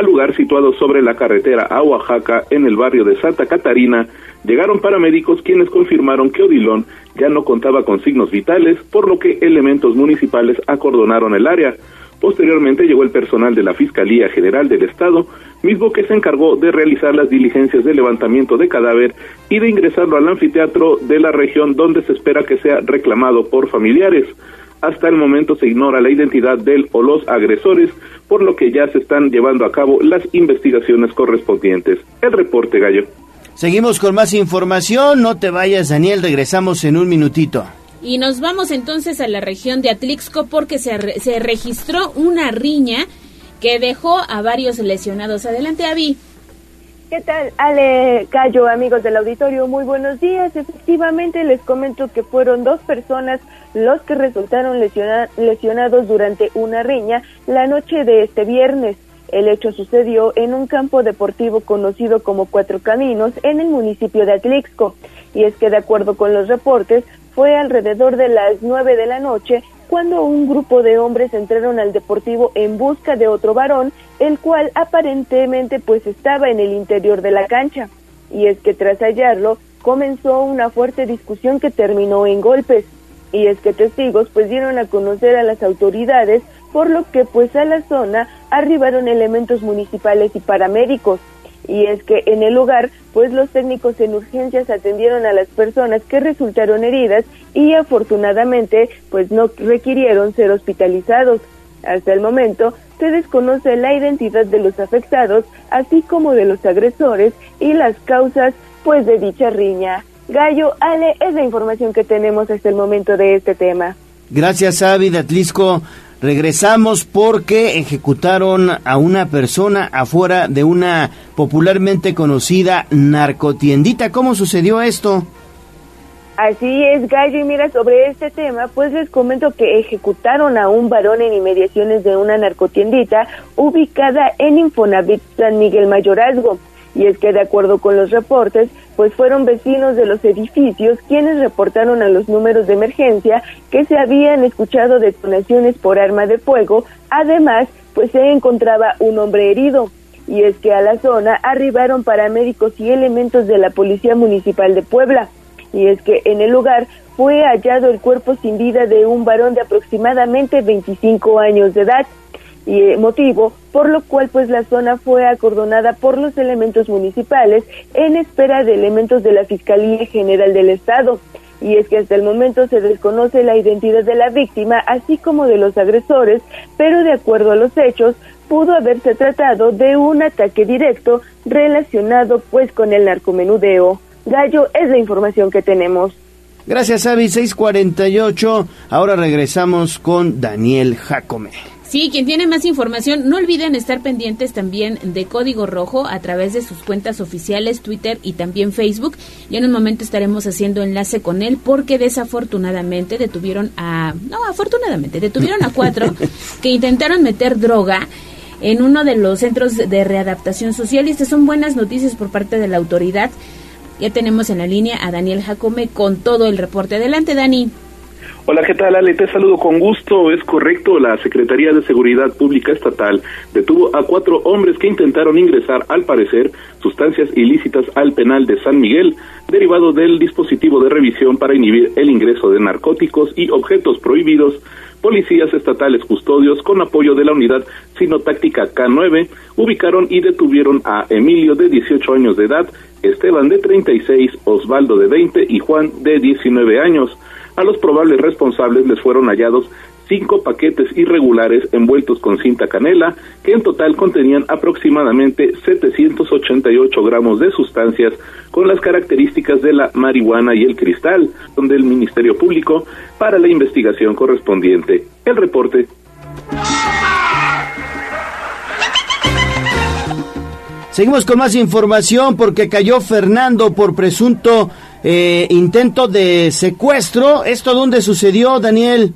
al lugar situado sobre la carretera a Oaxaca en el barrio de Santa Catarina, llegaron paramédicos quienes confirmaron que Odilón ya no contaba con signos vitales, por lo que elementos municipales acordonaron el área. Posteriormente llegó el personal de la Fiscalía General del Estado, mismo que se encargó de realizar las diligencias de levantamiento de cadáver y de ingresarlo al anfiteatro de la región donde se espera que sea reclamado por familiares. Hasta el momento se ignora la identidad del o los agresores, por lo que ya se están llevando a cabo las investigaciones correspondientes. El reporte, Gallo. Seguimos con más información. No te vayas, Daniel. Regresamos en un minutito. Y nos vamos entonces a la región de Atlixco porque se, re se registró una riña que dejó a varios lesionados. Adelante, Avi. ¿Qué tal, Ale Cayo, amigos del auditorio? Muy buenos días. Efectivamente, les comento que fueron dos personas los que resultaron lesiona lesionados durante una riña la noche de este viernes. El hecho sucedió en un campo deportivo conocido como Cuatro Caminos en el municipio de Atlixco. Y es que, de acuerdo con los reportes, fue alrededor de las nueve de la noche cuando un grupo de hombres entraron al deportivo en busca de otro varón, el cual aparentemente pues estaba en el interior de la cancha. Y es que tras hallarlo, comenzó una fuerte discusión que terminó en golpes. Y es que testigos pues dieron a conocer a las autoridades, por lo que pues a la zona arribaron elementos municipales y paramédicos y es que en el lugar, pues los técnicos en urgencias atendieron a las personas que resultaron heridas y afortunadamente, pues no requirieron ser hospitalizados. Hasta el momento, se desconoce la identidad de los afectados, así como de los agresores y las causas, pues de dicha riña. Gallo, Ale, es la información que tenemos hasta el momento de este tema. Gracias, Avi Atlisco. Regresamos porque ejecutaron a una persona afuera de una popularmente conocida narcotiendita. ¿Cómo sucedió esto? Así es, Gallo, y mira, sobre este tema, pues les comento que ejecutaron a un varón en inmediaciones de una narcotiendita ubicada en Infonavit San Miguel Mayorazgo. Y es que de acuerdo con los reportes, pues fueron vecinos de los edificios quienes reportaron a los números de emergencia que se habían escuchado detonaciones por arma de fuego. Además, pues se encontraba un hombre herido. Y es que a la zona arribaron paramédicos y elementos de la Policía Municipal de Puebla. Y es que en el lugar fue hallado el cuerpo sin vida de un varón de aproximadamente 25 años de edad y eh, motivo por lo cual pues la zona fue acordonada por los elementos municipales en espera de elementos de la Fiscalía General del Estado. Y es que hasta el momento se desconoce la identidad de la víctima, así como de los agresores, pero de acuerdo a los hechos, pudo haberse tratado de un ataque directo relacionado pues con el narcomenudeo. Gallo es la información que tenemos. Gracias, Avi. 648. Ahora regresamos con Daniel Jacome. Sí, quien tiene más información, no olviden estar pendientes también de Código Rojo a través de sus cuentas oficiales, Twitter y también Facebook. Y en un momento estaremos haciendo enlace con él porque desafortunadamente detuvieron a, no, afortunadamente, detuvieron a cuatro que intentaron meter droga en uno de los centros de readaptación social y estas son buenas noticias por parte de la autoridad. Ya tenemos en la línea a Daniel Jacome con todo el reporte. Adelante, Dani. Hola, ¿qué tal, Ale? Te saludo con gusto. Es correcto, la Secretaría de Seguridad Pública Estatal detuvo a cuatro hombres que intentaron ingresar, al parecer, sustancias ilícitas al penal de San Miguel, derivado del dispositivo de revisión para inhibir el ingreso de narcóticos y objetos prohibidos. Policías estatales custodios, con apoyo de la unidad sinotáctica K9, ubicaron y detuvieron a Emilio, de 18 años de edad, Esteban, de 36, Osvaldo, de 20 y Juan, de 19 años. A los probables responsables les fueron hallados cinco paquetes irregulares envueltos con cinta canela, que en total contenían aproximadamente 788 gramos de sustancias con las características de la marihuana y el cristal, donde el Ministerio Público para la investigación correspondiente. El reporte. Seguimos con más información porque cayó Fernando por presunto eh, intento de secuestro. ¿Esto dónde sucedió, Daniel?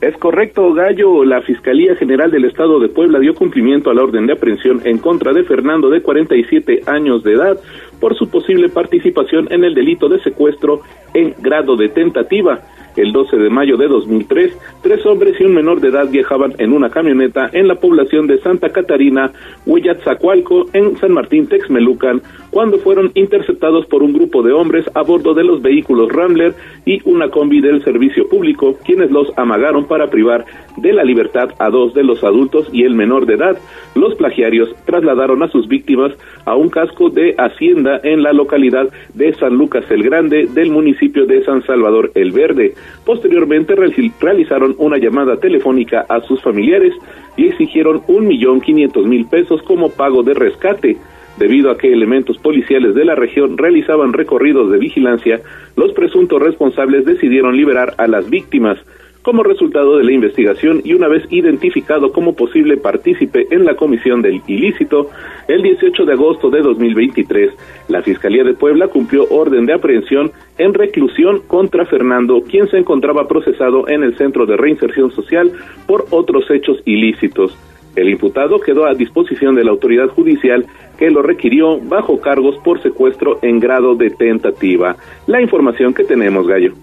Es correcto, Gallo. La Fiscalía General del Estado de Puebla dio cumplimiento a la orden de aprehensión en contra de Fernando, de 47 años de edad, por su posible participación en el delito de secuestro en grado de tentativa. El 12 de mayo de 2003, tres hombres y un menor de edad viajaban en una camioneta en la población de Santa Catarina, Hueyatzacualco, en San Martín Texmelucan, cuando fueron interceptados por un grupo de hombres a bordo de los vehículos Rambler y una combi del servicio público, quienes los amagaron para privar de la libertad a dos de los adultos y el menor de edad. Los plagiarios trasladaron a sus víctimas a un casco de hacienda en la localidad de San Lucas el Grande del municipio de San Salvador el Verde. Posteriormente realizaron una llamada telefónica a sus familiares y exigieron un millón quinientos mil pesos como pago de rescate. Debido a que elementos policiales de la región realizaban recorridos de vigilancia, los presuntos responsables decidieron liberar a las víctimas. Como resultado de la investigación y una vez identificado como posible partícipe en la comisión del ilícito, el 18 de agosto de 2023, la Fiscalía de Puebla cumplió orden de aprehensión en reclusión contra Fernando, quien se encontraba procesado en el Centro de Reinserción Social por otros hechos ilícitos. El imputado quedó a disposición de la autoridad judicial que lo requirió bajo cargos por secuestro en grado de tentativa. La información que tenemos, Gallo.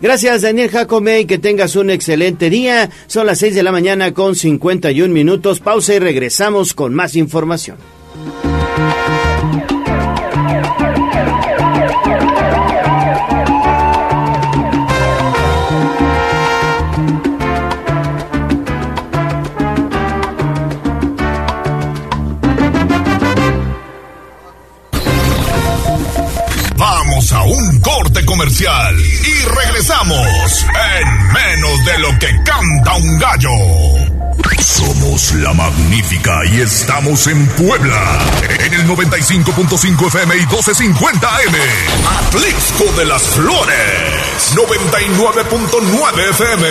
Gracias, Daniel Jacome, y que tengas un excelente día. Son las 6 de la mañana con 51 minutos. Pausa y regresamos con más información. Y regresamos en menos de lo que canta un gallo. Somos la magnífica y estamos en Puebla. En el 95.5 FM y 1250 AM. Atlixco de las Flores. 99.9 FM.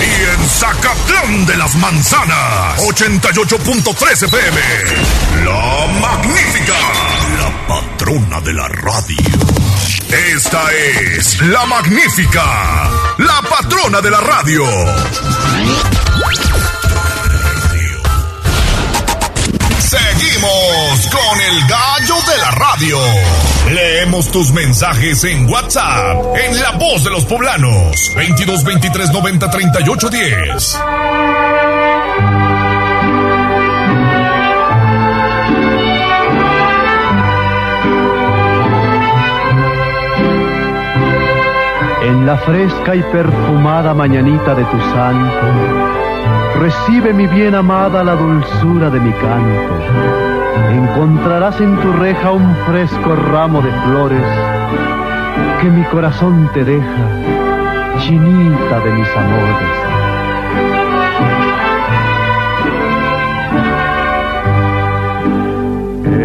Y en Zacatlán de las Manzanas. 88.3 FM. La magnífica. Patrona de la radio. Esta es la magnífica. La patrona de la radio. Seguimos con el gallo de la radio. Leemos tus mensajes en WhatsApp, en La Voz de los Poblanos, 22 23 90 38 10. La fresca y perfumada mañanita de tu santo, recibe mi bien amada la dulzura de mi canto. Encontrarás en tu reja un fresco ramo de flores que mi corazón te deja, chinita de mis amores.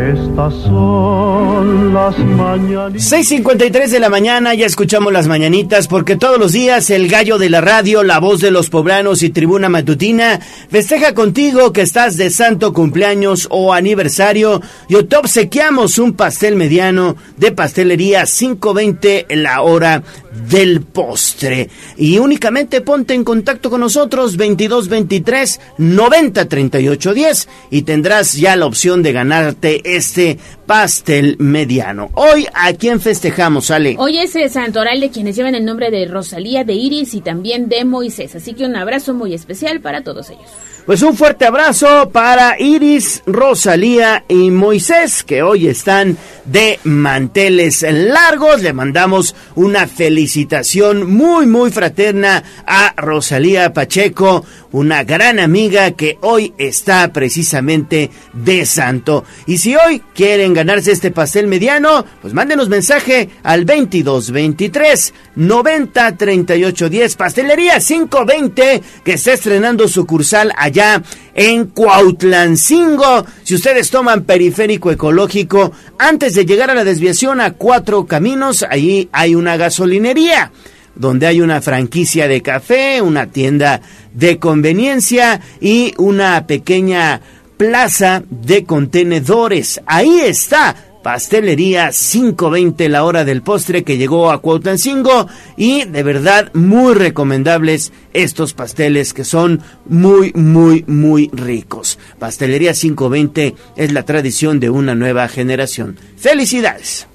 Estas son las mañanitas. 6.53 de la mañana, ya escuchamos las mañanitas porque todos los días el gallo de la radio, la voz de los poblanos y tribuna matutina festeja contigo que estás de santo cumpleaños o aniversario y te obsequiamos un pastel mediano de pastelería 5.20 la hora del postre. Y únicamente ponte en contacto con nosotros 2223 90 38 10 y tendrás ya la opción de ganarte este pastel mediano. Hoy, ¿a quién festejamos, Ale? Hoy es el santoral de quienes llevan el nombre de Rosalía, de Iris y también de Moisés. Así que un abrazo muy especial para todos ellos. Pues un fuerte abrazo para Iris, Rosalía y Moisés, que hoy están de manteles largos. Le mandamos una felicitación muy, muy fraterna a Rosalía Pacheco, una gran amiga que hoy está precisamente de santo. Y si hoy quieren ganarse este pastel mediano, pues mándenos mensaje al 2223 90 38 10 Pastelería 520 que está estrenando sucursal allá en Cuautlancingo. Si ustedes toman periférico ecológico, antes de llegar a la desviación a Cuatro Caminos, ahí hay una gasolinería donde hay una franquicia de café, una tienda de conveniencia y una pequeña plaza de contenedores. Ahí está Pastelería 520 la hora del postre que llegó a Cuauhtancingo y de verdad muy recomendables estos pasteles que son muy muy muy ricos. Pastelería 520 es la tradición de una nueva generación. Felicidades.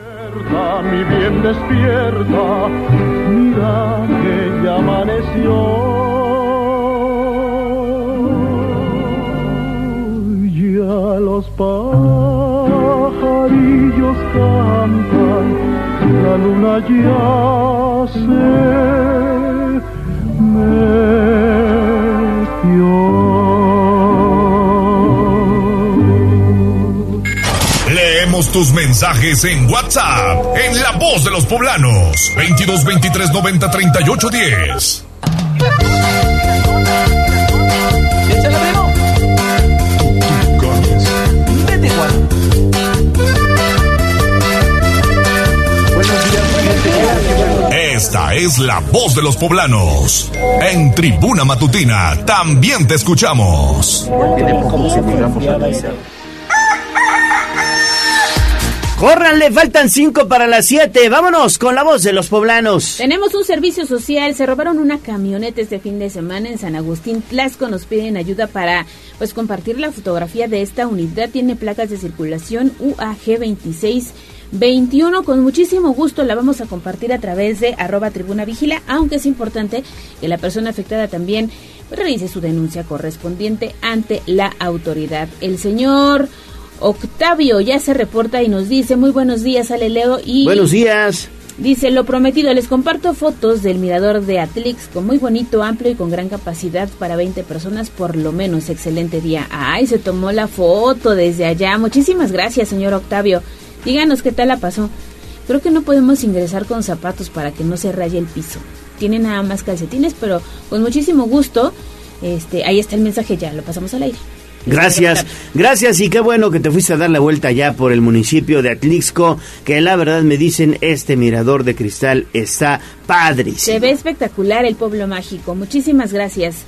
Despierta, mi bien despierta, mira que ya amaneció. Ya los pajarillos cantan, la luna ya se metió. Leemos tus mensajes en WhatsApp, en La Voz de los Poblanos, 22 23 90 38 10. Esta es la voz de los poblanos. En Tribuna Matutina también te escuchamos. Córranle, faltan cinco para las siete. Vámonos con la voz de los poblanos. Tenemos un servicio social, se robaron una camioneta este fin de semana en San Agustín Tlasco, nos piden ayuda para pues compartir la fotografía de esta unidad, tiene placas de circulación UAG 26 21. Con muchísimo gusto la vamos a compartir a través de arroba tribuna vigila, aunque es importante que la persona afectada también realice su denuncia correspondiente ante la autoridad. El señor Octavio ya se reporta y nos dice muy buenos días, Ale Leo y... Buenos días. Dice, lo prometido, les comparto fotos del mirador de Atlix con muy bonito, amplio y con gran capacidad para 20 personas, por lo menos. Excelente día. Ay, se tomó la foto desde allá. Muchísimas gracias, señor Octavio. Díganos qué tal la pasó. Creo que no podemos ingresar con zapatos para que no se raye el piso. Tiene nada más calcetines, pero con muchísimo gusto Este, ahí está el mensaje, ya lo pasamos al aire. Gracias, gracias y qué bueno que te fuiste a dar la vuelta ya por el municipio de Atlixco, que la verdad me dicen este mirador de cristal está padrísimo. Se ve espectacular el pueblo mágico. Muchísimas gracias.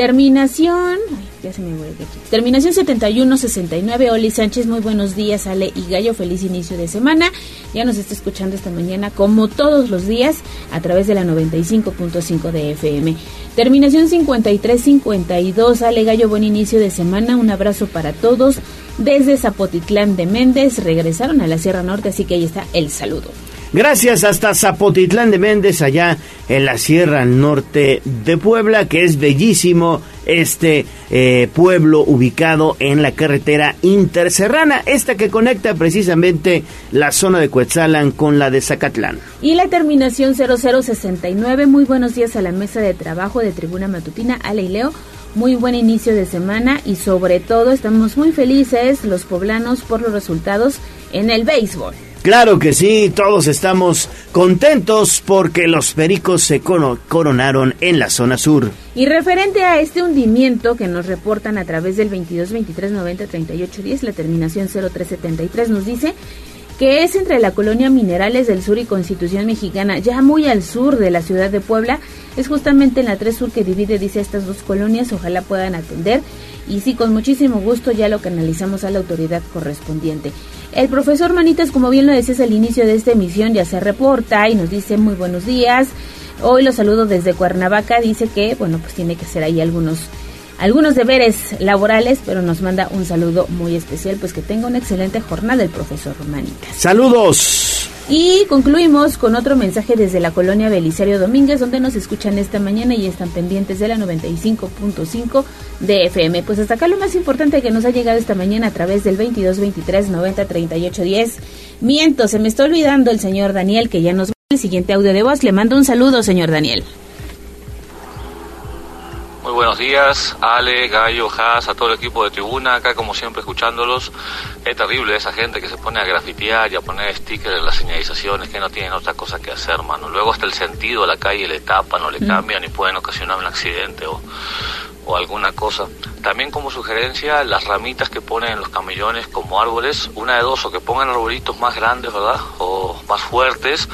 Terminación. ay, ya se me aquí. Terminación 7169. Oli Sánchez, muy buenos días. Ale y Gallo, feliz inicio de semana. Ya nos está escuchando esta mañana, como todos los días, a través de la 95.5 de FM. Terminación 5352. Ale Gallo, buen inicio de semana. Un abrazo para todos. Desde Zapotitlán de Méndez regresaron a la Sierra Norte, así que ahí está el saludo. Gracias hasta Zapotitlán de Méndez, allá en la Sierra Norte de Puebla, que es bellísimo este eh, pueblo ubicado en la carretera interserrana, esta que conecta precisamente la zona de Cuetzalan con la de Zacatlán. Y la terminación 0069, muy buenos días a la mesa de trabajo de Tribuna Matutina, Ale y Leo. Muy buen inicio de semana y sobre todo estamos muy felices los poblanos por los resultados en el béisbol. Claro que sí, todos estamos contentos porque los pericos se coronaron en la zona sur. Y referente a este hundimiento que nos reportan a través del 22 23 90 38 10, la terminación 0373 nos dice que es entre la colonia Minerales del Sur y Constitución Mexicana, ya muy al sur de la ciudad de Puebla. Es justamente en la 3 Sur que divide, dice, estas dos colonias. Ojalá puedan atender. Y sí, con muchísimo gusto ya lo canalizamos a la autoridad correspondiente. El profesor Manitas, como bien lo decías al inicio de esta emisión, ya se reporta y nos dice muy buenos días. Hoy los saludo desde Cuernavaca. Dice que, bueno, pues tiene que ser ahí algunos algunos deberes laborales, pero nos manda un saludo muy especial, pues que tenga una excelente jornada el profesor Manitas. Saludos. Y concluimos con otro mensaje desde la colonia Belisario Domínguez, donde nos escuchan esta mañana y están pendientes de la 95.5 de FM. Pues hasta acá lo más importante que nos ha llegado esta mañana a través del 22 23 90 38 10. Miento, se me está olvidando el señor Daniel, que ya nos va el siguiente audio de voz. Le mando un saludo, señor Daniel. Muy buenos días, Ale, Gallo, Haas, a todo el equipo de tribuna, acá como siempre escuchándolos. Es terrible esa gente que se pone a grafitear y a poner stickers en las señalizaciones que no tienen otra cosa que hacer, mano. Luego hasta el sentido a la calle le tapan o le Mm. cambian y pueden ocasionar un accidente o, o alguna cosa. También como sugerencia, las ramitas que ponen en los camellones como árboles, una de dos, o que pongan arbolitos más grandes, ¿verdad? O más fuertes,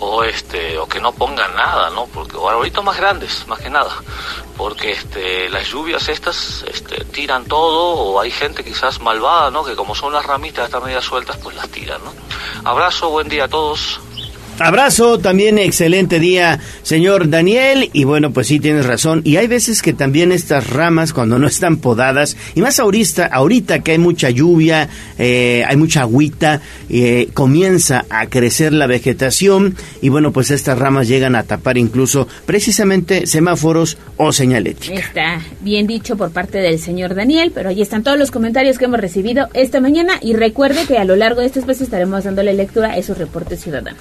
o este o que no pongan nada no porque o arbolitos más grandes más que nada. Porque este las lluvias estas este tiran todo o hay gente quizás malvada no que como son las ramitas están medias sueltas pues las tiran abrazo buen día a todos Abrazo, también excelente día, señor Daniel. Y bueno, pues sí, tienes razón. Y hay veces que también estas ramas, cuando no están podadas, y más ahorita, ahorita que hay mucha lluvia, eh, hay mucha agüita, eh, comienza a crecer la vegetación. Y bueno, pues estas ramas llegan a tapar incluso precisamente semáforos o señalética. Está bien dicho por parte del señor Daniel, pero ahí están todos los comentarios que hemos recibido esta mañana y recuerde que a lo largo de este espacio estaremos dándole lectura a esos reportes ciudadanos.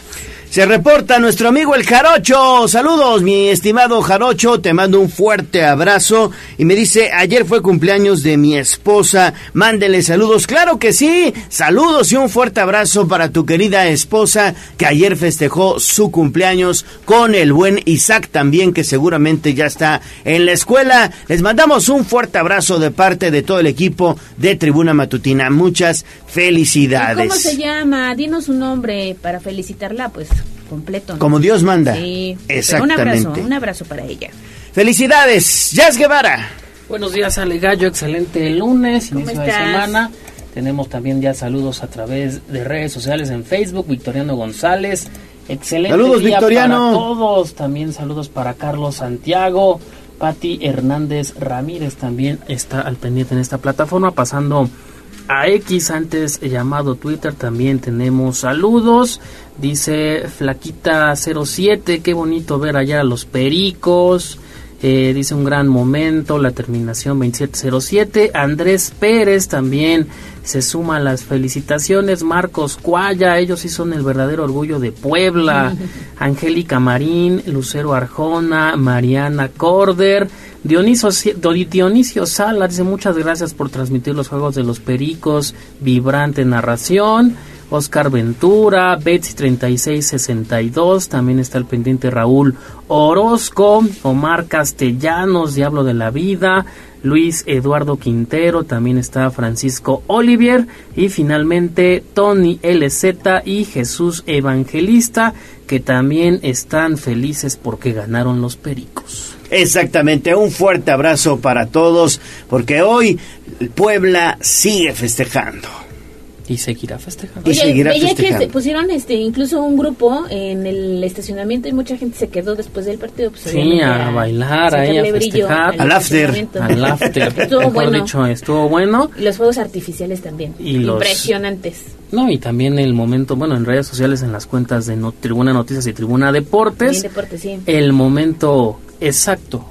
Se reporta nuestro amigo el Jarocho. Saludos, mi estimado Jarocho. Te mando un fuerte abrazo. Y me dice, ayer fue cumpleaños de mi esposa. Mándele saludos. Claro que sí. Saludos y un fuerte abrazo para tu querida esposa que ayer festejó su cumpleaños con el buen Isaac también, que seguramente ya está en la escuela. Les mandamos un fuerte abrazo de parte de todo el equipo de Tribuna Matutina. Muchas felicidades. ¿Cómo se llama? Dinos un nombre para felicitarla, pues completo. ¿no? Como Dios manda. Sí. Exactamente. Un abrazo, un abrazo para ella. Felicidades, Jazz Guevara. Buenos días, Ale Gallo. Excelente lunes, ¿Cómo inicio de semana. Tenemos también ya saludos a través de redes sociales en Facebook. Victoriano González. Excelente Saludos, día Victoriano. para todos. También saludos para Carlos Santiago. Pati Hernández Ramírez también está al pendiente en esta plataforma. Pasando a X, antes llamado Twitter, también tenemos saludos. Dice Flaquita07, qué bonito ver allá a los pericos. Eh, dice un gran momento, la terminación 2707. Andrés Pérez también se suma a las felicitaciones. Marcos Cuaya, ellos sí son el verdadero orgullo de Puebla. Angélica Marín, Lucero Arjona, Mariana Corder. Dionisio, Dionisio Sala dice muchas gracias por transmitir los juegos de los pericos, vibrante narración. Oscar Ventura, Betsy 3662, también está el pendiente Raúl Orozco, Omar Castellanos, Diablo de la Vida, Luis Eduardo Quintero, también está Francisco Olivier y finalmente Tony LZ y Jesús Evangelista, que también están felices porque ganaron los Pericos. Exactamente, un fuerte abrazo para todos, porque hoy Puebla sigue festejando. Y seguirá festejando. Y Oye, seguirá veía que festejando. se pusieron este incluso un grupo en el estacionamiento y mucha gente se quedó después del partido. Pues, Sí, obviamente, a bailar ahí, a festejar. al estacionamiento. Al after. Estuvo bueno. dicho, estuvo bueno. Y los fuegos artificiales también. Y los- Impresionantes. No, y también el momento, bueno, en redes sociales, en las cuentas de no- Tribuna Noticias y Tribuna Deportes, deporte, sí. el momento exacto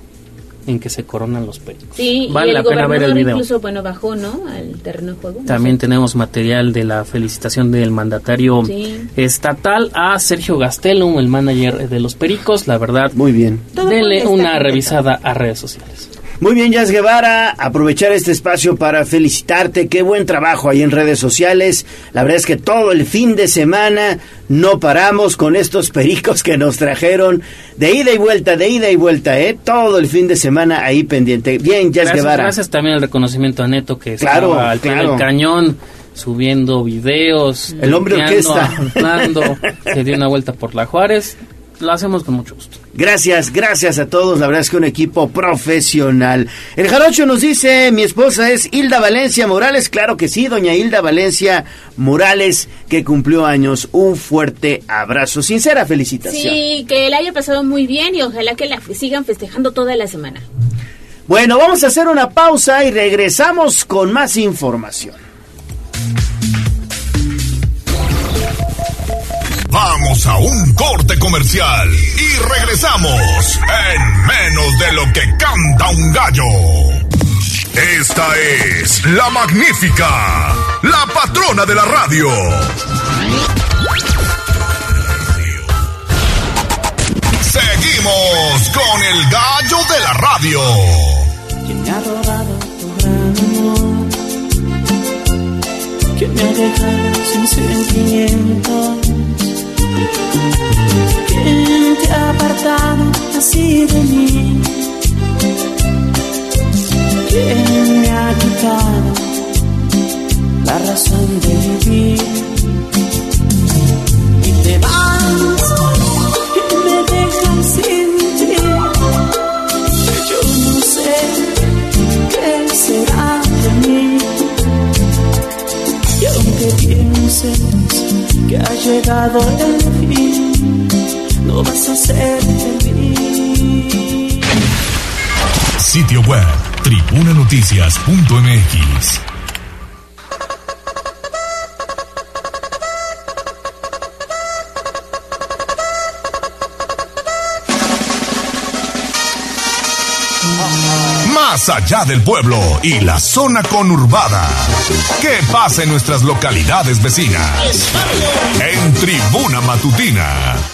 en que se coronan los pericos. Sí, Vale y el la pena ver el video. incluso, bueno, bajó, ¿no? Al terreno de juego. no También tenemos material de la felicitación del mandatario Sí. estatal a Sergio Gastelum, el manager de los Pericos. La verdad, muy bien. Todo Denle una revisada a redes sociales. Muy bien, Jazz Guevara, aprovechar este espacio para felicitarte. Qué buen trabajo ahí en redes sociales. La verdad es que todo el fin de semana no paramos con estos pericos que nos trajeron de ida y vuelta, de ida y vuelta, ¿eh? Todo el fin de semana ahí pendiente. Bien, Jazz Gracias, Guevara. gracias también al reconocimiento a Neto que Claro, al claro. del cañón subiendo videos. El hombre orquesta. arreglando, se dio una vuelta por la Juárez. Lo hacemos con mucho gusto. Gracias, gracias a todos. La verdad es que un equipo profesional. El Jarocho nos dice, mi esposa es Hilda Valencia Morales. Claro que sí, doña Hilda Valencia Morales, que cumplió años. Un fuerte abrazo. Sincera felicitación. Sí, que la haya pasado muy bien y ojalá que la sigan festejando toda la semana. Bueno, vamos a hacer una pausa y regresamos con más información. Vamos a un corte comercial y regresamos en menos de lo que canta un gallo. Esta es la magnífica, la patrona de la radio. Seguimos con el gallo de la radio. ¿Quién me ha robado tu gran amor? ¿Quién me ha dejado sin? ¿Quién te ha apartado así de mí? ¿Quién me ha quitado la razón de vivir? Y te vas que ha llegado el fin, no vas a ser feliz. Sitio web tribunanoticias.mx. Más allá del pueblo y la zona conurbada. ¿Qué pasa en nuestras localidades vecinas? En Tribuna Matutina.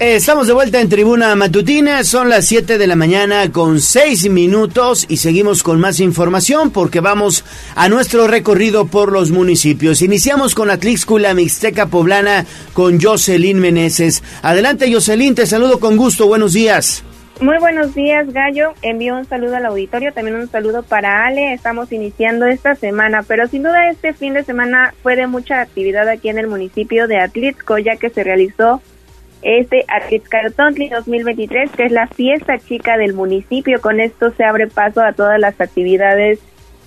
Estamos de vuelta en Tribuna Matutina, son las 7 de la mañana con 6 minutos y seguimos con más información porque vamos a nuestro recorrido por los municipios. Iniciamos con Atlixcula, Mixteca Poblana, con Jocelyn Meneses. Adelante Jocelyn, te saludo con gusto, buenos días. Muy buenos días, Gallo. Envío un saludo al auditorio, también un saludo para Ale. Estamos iniciando esta semana, pero sin duda este fin de semana fue de mucha actividad aquí en el municipio de Atlixco, ya que se realizó este Atlixcalotontli 2023, que es la fiesta chica del municipio. Con esto se abre paso a todas las actividades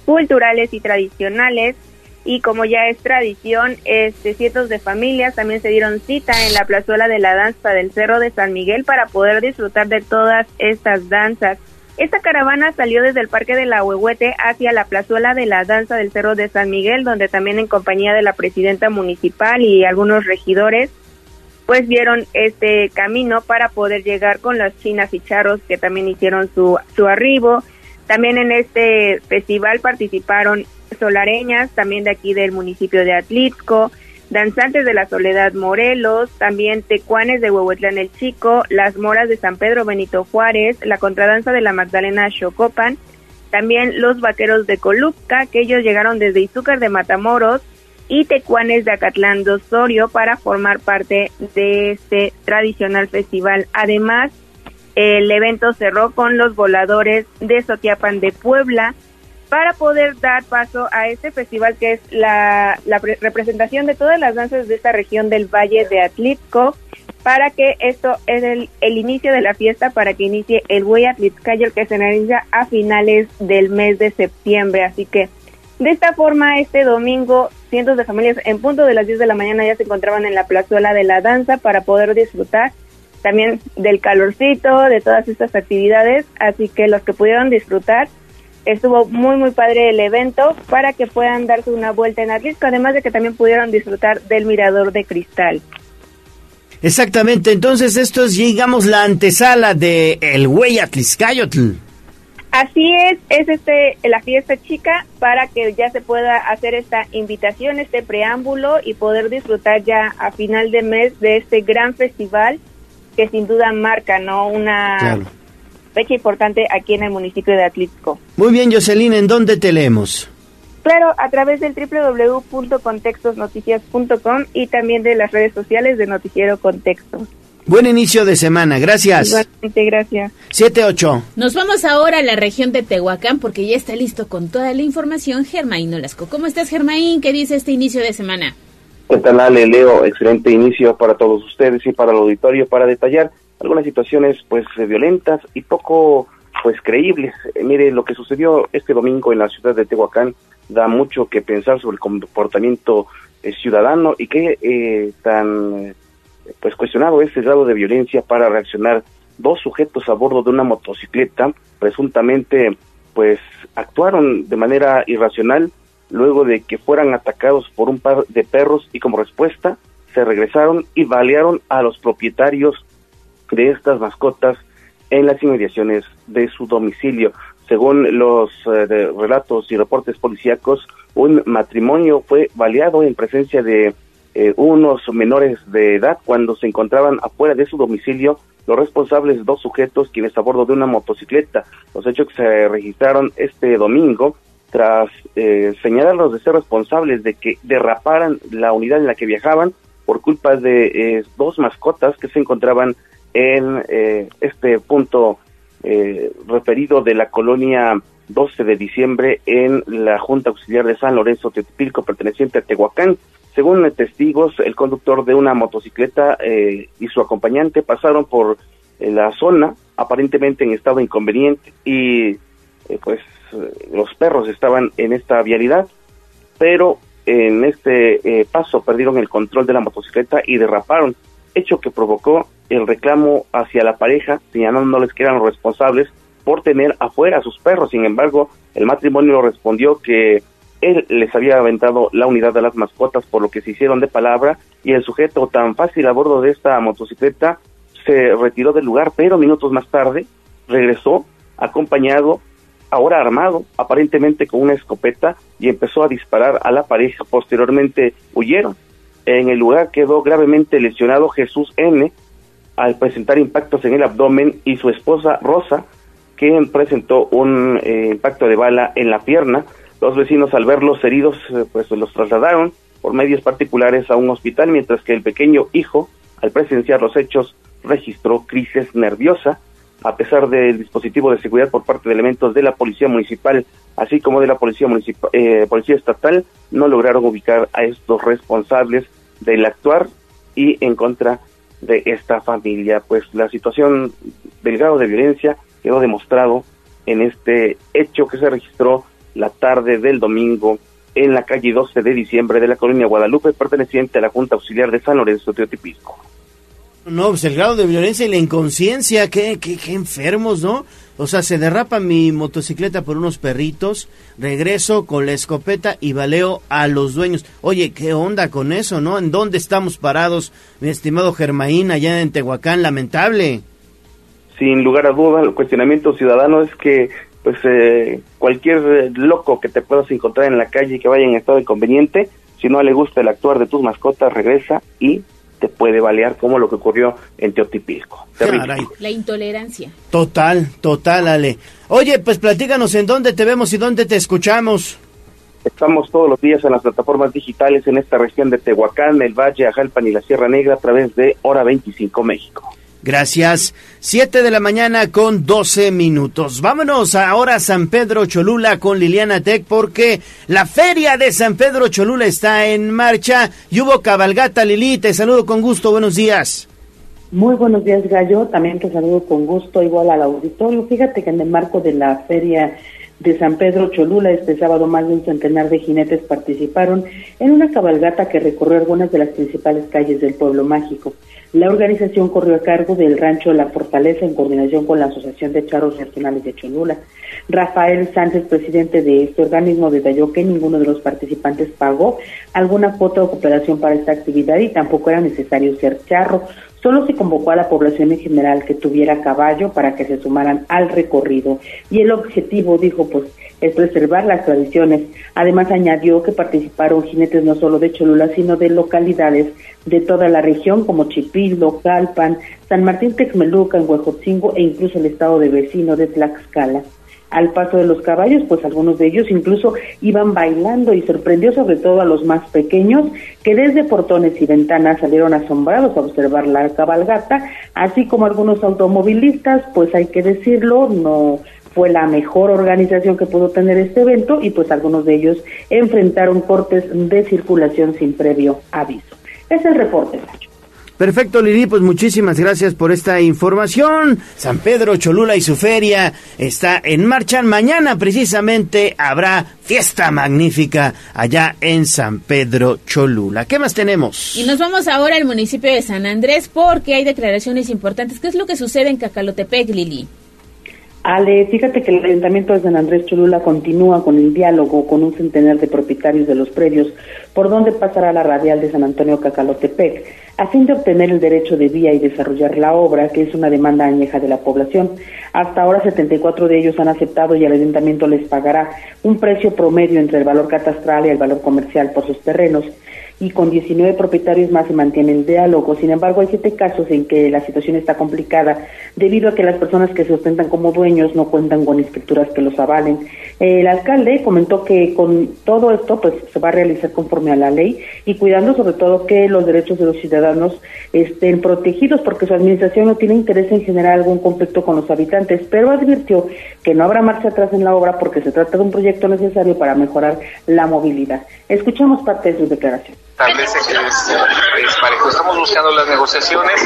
culturales y tradicionales. Y como ya es tradición, este, cientos de familias también se dieron cita en la plazuela de la danza del Cerro de San Miguel para poder disfrutar de todas estas danzas. Esta caravana salió desde el Parque de la Huehuete hacia la plazuela de la danza del Cerro de San Miguel, donde también en compañía de la presidenta municipal y algunos regidores pues vieron este camino para poder llegar con las chinas y charros que también hicieron su, su arribo. También en este festival participaron solareñas, también de aquí del municipio de Atlixco, danzantes de la Soledad Morelos, también tecuanes de Huehuetlán el Chico, las moras de San Pedro Benito Juárez, la contradanza de la Magdalena Xocopan, También los vaqueros de Colupca, que ellos llegaron desde Izúcar de Matamoros y Tecuanes de Acatlán de Osorio para formar parte de este tradicional festival. Además, el evento cerró con los voladores de Sotiapan de Puebla para poder dar paso a este festival que es la, la pre- representación de todas las danzas de esta región del Valle de Atlitco para que esto es el, el inicio de la fiesta para que inicie el Güey Atlitcayo que se realiza a finales del mes de septiembre. Así que de esta forma este domingo cientos de familias en punto de las 10 de la mañana ya se encontraban en la plazuela de la danza para poder disfrutar también del calorcito, de todas estas actividades, así que los que pudieron disfrutar, estuvo muy muy padre el evento para que puedan darse una vuelta en Atlisco, además de que también pudieron disfrutar del mirador de cristal. Exactamente, entonces esto es, digamos, la antesala de El Güey Atliscayotl. Así es, es este la fiesta chica para que ya se pueda hacer esta invitación, este preámbulo y poder disfrutar ya a final de mes de este gran festival que sin duda marca, ¿no? Una Claro. fecha importante aquí en el municipio de Atlisco. Muy bien, Jocelyn, ¿en dónde te leemos? Claro, a través del www.contextosnoticias.com y también de las redes sociales de Noticiero Contexto. Buen inicio de semana, gracias. Igualmente, gracias. 7-8. Nos vamos ahora a la región de Tehuacán porque ya está listo con toda la información Germaín Olasco. ¿Cómo estás, Germaín? ¿Qué dice este inicio de semana? ¿Qué tal, Ale? Leo, excelente inicio para todos ustedes y para el auditorio para detallar algunas situaciones pues violentas y poco pues creíbles. Eh, mire, lo que sucedió este domingo en la ciudad de Tehuacán da mucho que pensar sobre el comportamiento eh, ciudadano y qué eh, tan pues cuestionado es el grado de violencia para reaccionar dos sujetos a bordo de una motocicleta presuntamente pues actuaron de manera irracional luego de que fueran atacados por un par de perros y como respuesta se regresaron y balearon a los propietarios de estas mascotas en las inmediaciones de su domicilio. Según los eh, relatos y reportes policíacos, un matrimonio fue baleado en presencia de eh, unos menores de edad cuando se encontraban afuera de su domicilio los responsables dos sujetos quienes a bordo de una motocicleta. Los hechos que se registraron este domingo tras eh, señalarlos de ser responsables de que derraparan la unidad en la que viajaban por culpa de eh, dos mascotas que se encontraban en eh, este punto eh, referido de la colonia 12 de diciembre en la Junta Auxiliar de San Lorenzo Teotipilco perteneciente a Tehuacán. Según testigos, el conductor de una motocicleta eh, y su acompañante pasaron por eh, la zona aparentemente en estado inconveniente y eh, pues eh, los perros estaban en esta vialidad, pero en este eh, paso perdieron el control de la motocicleta y derraparon, hecho que provocó el reclamo hacia la pareja, señalándoles que eran los responsables por tener afuera a sus perros. Sin embargo, el matrimonio respondió que él les había aventado la unidad de las mascotas, por lo que se hicieron de palabra, y el sujeto tan fácil a bordo de esta motocicleta se retiró del lugar, pero minutos más tarde regresó acompañado, ahora armado, aparentemente con una escopeta, y empezó a disparar a la pareja. Posteriormente huyeron. En el lugar quedó gravemente lesionado Jesús N. al presentar impactos en el abdomen y su esposa Rosa, quien presentó un eh, impacto de bala en la pierna. Los vecinos al ver los heridos eh, pues los trasladaron por medios particulares a un hospital, mientras que el pequeño hijo, al presenciar los hechos, registró crisis nerviosa. A pesar del dispositivo de seguridad por parte de elementos de la policía municipal, así como de la policía municipal, eh, policía estatal, no lograron ubicar a estos responsables del actuar y en contra de esta familia. Pues la situación del grado de violencia quedó demostrado en este hecho que se registró la tarde del domingo en la calle 12 de diciembre de la colonia Guadalupe, perteneciente a la Junta Auxiliar de San Lorenzo Teotipisco. No, pues el grado de violencia y la inconsciencia, qué, qué, qué enfermos, ¿no? O sea, se derrapa mi motocicleta por unos perritos, regreso con la escopeta y baleo a los dueños. Oye, ¿qué onda con eso, no? ¿En dónde estamos parados, mi estimado Germaín, allá en Tehuacán? Lamentable. Sin lugar a duda, el cuestionamiento ciudadano es que pues eh, cualquier eh, loco que te puedas encontrar en la calle que vaya en estado inconveniente, si no le gusta el actuar de tus mascotas, regresa y te puede balear como lo que ocurrió en Teotipilco. Terrible. Caray. La intolerancia. Total, total, Ale. Oye, pues platícanos en dónde te vemos y dónde te escuchamos. Estamos todos los días en las plataformas digitales en esta región de Tehuacán, el Valle, Ajalpan y la Sierra Negra a través de Hora 25 México. Gracias. Siete de la mañana con 12 minutos. Vámonos ahora a San Pedro Cholula con Liliana Tech porque la feria de San Pedro Cholula está en marcha y hubo cabalgata, Lili. Te saludo con gusto. Buenos días. Muy buenos días, Gallo. También te saludo con gusto, igual al auditorio. Fíjate que en el marco de la feria de San Pedro Cholula, este sábado más de un centenar de jinetes participaron en una cabalgata que recorrió algunas de las principales calles del pueblo mágico. La organización corrió a cargo del Rancho La Fortaleza en coordinación con la Asociación de Charros Regionales de Cholula. Rafael Sánchez, presidente de este organismo, detalló que ninguno de los participantes pagó alguna cuota o cooperación para esta actividad y tampoco era necesario ser charro. Solo se convocó a la población en general que tuviera caballo para que se sumaran al recorrido. Y el objetivo, dijo, pues, es preservar las tradiciones. Además, añadió que participaron jinetes no solo de Cholula, sino de localidades de toda la región, como Chipilo, Calpan, San Martín Texmeluca, en Huejotzingo e incluso el estado de vecino de Tlaxcala al paso de los caballos, pues algunos de ellos incluso iban bailando y sorprendió sobre todo a los más pequeños que desde portones y ventanas salieron asombrados a observar la cabalgata, así como algunos automovilistas, pues hay que decirlo, no fue la mejor organización que pudo tener este evento y pues algunos de ellos enfrentaron cortes de circulación sin previo aviso. Es el reporte, Nacho. Perfecto, Lili, pues muchísimas gracias por esta información. San Pedro Cholula y su feria está en marcha. Mañana precisamente habrá fiesta magnífica allá en San Pedro Cholula. ¿Qué más tenemos? Y nos vamos ahora al municipio de San Andrés porque hay declaraciones importantes. ¿Qué es lo que sucede en Cacalotepec, Lili? Ale, fíjate que el Ayuntamiento de San Andrés Cholula continúa con el diálogo con un centenar de propietarios de los predios por donde pasará la radial de San Antonio Cacalotepec, a fin de obtener el derecho de vía y desarrollar la obra, que es una demanda añeja de la población. Hasta ahora 74 de ellos han aceptado y el Ayuntamiento les pagará un precio promedio entre el valor catastral y el valor comercial por sus terrenos y con 19 propietarios más se mantiene el diálogo. Sin embargo, hay siete casos en que la situación está complicada debido a que las personas que se ostentan como dueños no cuentan con escrituras que los avalen. El alcalde comentó que con todo esto pues se va a realizar conforme a la ley y cuidando sobre todo que los derechos de los ciudadanos estén protegidos porque su administración no tiene interés en generar algún conflicto con los habitantes, pero advirtió que no habrá marcha atrás en la obra porque se trata de un proyecto necesario para mejorar la movilidad. Escuchamos parte de sus declaraciones establece que es, parejo. Estamos buscando las negociaciones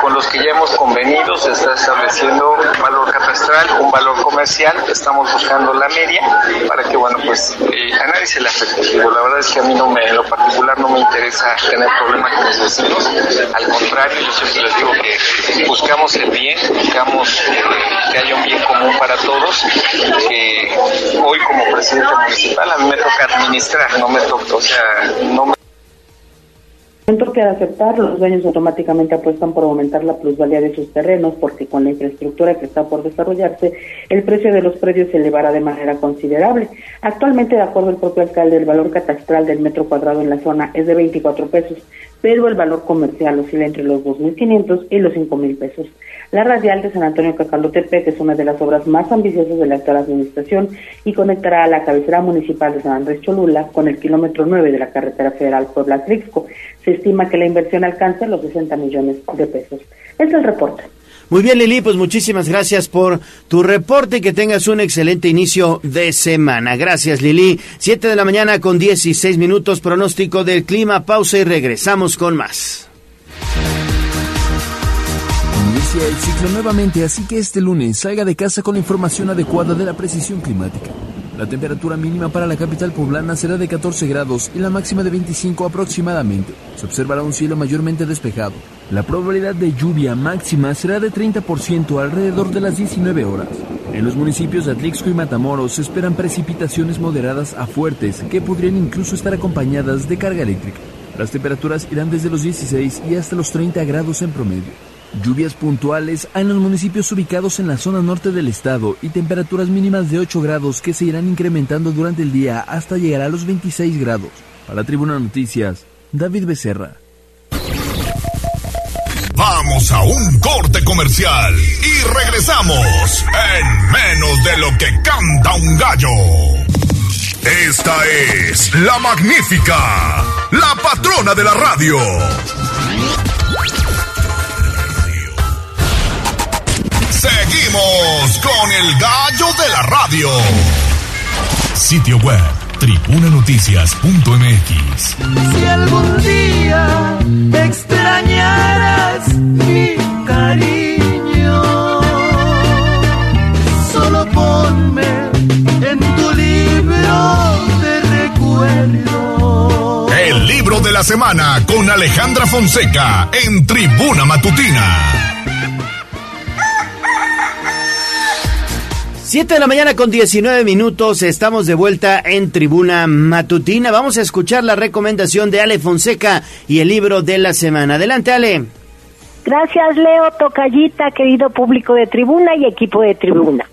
con los que ya hemos convenido, se está estableciendo un valor catastral, un valor comercial, estamos buscando la media para que, bueno, pues eh, a nadie se le afecte. La verdad es que a mí no me, en lo particular no me interesa tener problemas con mis vecinos, al contrario, yo siempre les digo que buscamos el bien, buscamos eh, que haya un bien común para todos, hoy como presidente municipal a mí me toca administrar, no me toca, o sea, no me que al aceptar, los dueños automáticamente apuestan por aumentar la plusvalía de sus terrenos porque con la infraestructura que está por desarrollarse, el precio de los predios se elevará de manera considerable. Actualmente, de acuerdo al propio alcalde, el valor catastral del metro cuadrado en la zona es de 24 pesos, pero el valor comercial oscila entre los 2.500 y los 5.000 pesos. La radial de San Antonio Cacalotepec es una de las obras más ambiciosas de la actual administración y conectará a la cabecera municipal de San Andrés Cholula con el kilómetro 9 de la carretera federal Puebla-Trixco. Se estima que la inversión alcance los 60 millones de pesos. Es el reporte. Muy bien, Lili, pues muchísimas gracias por tu reporte y que tengas un excelente inicio de semana. Gracias, Lili. Siete de la mañana con 16 minutos, pronóstico del clima, pausa y regresamos con más. Inicia el ciclo nuevamente, así que este lunes salga de casa con la información adecuada de la precisión climática. La temperatura mínima para la capital poblana será de 14 grados y la máxima de 25 aproximadamente. Se observará un cielo mayormente despejado. La probabilidad de lluvia máxima será de 30% alrededor de las 19 horas. En los municipios de Atlixco y Matamoros se esperan precipitaciones moderadas a fuertes que podrían incluso estar acompañadas de carga eléctrica. Las temperaturas irán desde los 16 y hasta los 30 grados en promedio. Lluvias puntuales en los municipios ubicados en la zona norte del estado y temperaturas mínimas de 8 grados que se irán incrementando durante el día hasta llegar a los 26 grados. Para Tribuna Noticias, David Becerra. Vamos a un corte comercial y regresamos en menos de lo que canta un gallo. Esta es la magnífica, la patrona de la radio. Seguimos con el gallo de la radio. Sitio web, tribunanoticias.mx. Si algún día extrañaras mi cariño, solo ponme en tu libro de recuerdo. El libro de la semana con Alejandra Fonseca en Tribuna Matutina. 7 de la mañana con 19 minutos, estamos de vuelta en Tribuna Matutina. Vamos a escuchar la recomendación de Ale Fonseca y el libro de la semana. Adelante, Ale. Gracias, Leo Tocallita, querido público de Tribuna y equipo de Tribuna.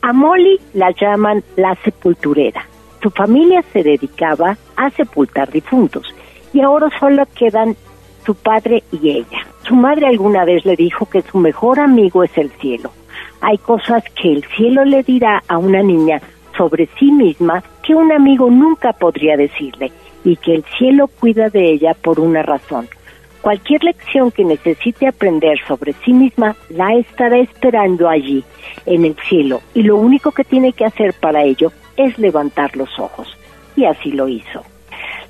A Molly la llaman la sepulturera. Su familia se dedicaba a sepultar difuntos y ahora solo quedan su padre y ella. Su madre alguna vez le dijo que su mejor amigo es el cielo. Hay cosas que el cielo le dirá a una niña sobre sí misma que un amigo nunca podría decirle y que el cielo cuida de ella por una razón. Cualquier lección que necesite aprender sobre sí misma la estará esperando allí, en el cielo, y lo único que tiene que hacer para ello es levantar los ojos. Y así lo hizo.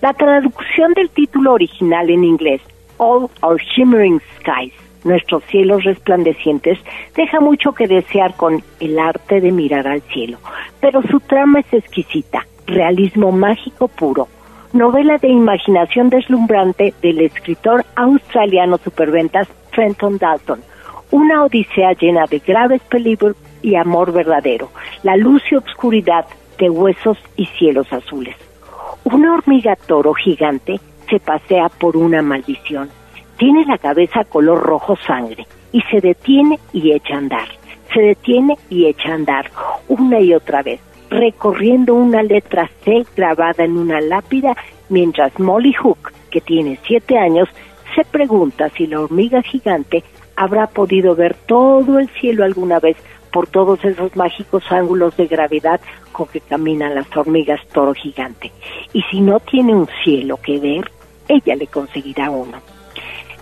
La traducción del título original en inglés, All Our Shimmering Skies, Nuestros cielos resplandecientes, deja mucho que desear con el arte de mirar al cielo, pero su trama es exquisita, realismo mágico puro, novela de imaginación deslumbrante del escritor australiano superventas Trenton Dalton, una odisea llena de graves peligros y amor verdadero, la luz y obscuridad de huesos y cielos azules. Una hormiga toro gigante se pasea por una maldición. Tiene la cabeza color rojo sangre y se detiene y echa a andar. Se detiene y echa a andar una y otra vez, recorriendo una letra C grabada en una lápida, mientras Molly Hook, que tiene siete años, se pregunta si la hormiga gigante habrá podido ver todo el cielo alguna vez por todos esos mágicos ángulos de gravedad con que caminan las hormigas toro gigante. Y si no tiene un cielo que ver, ella le conseguirá uno.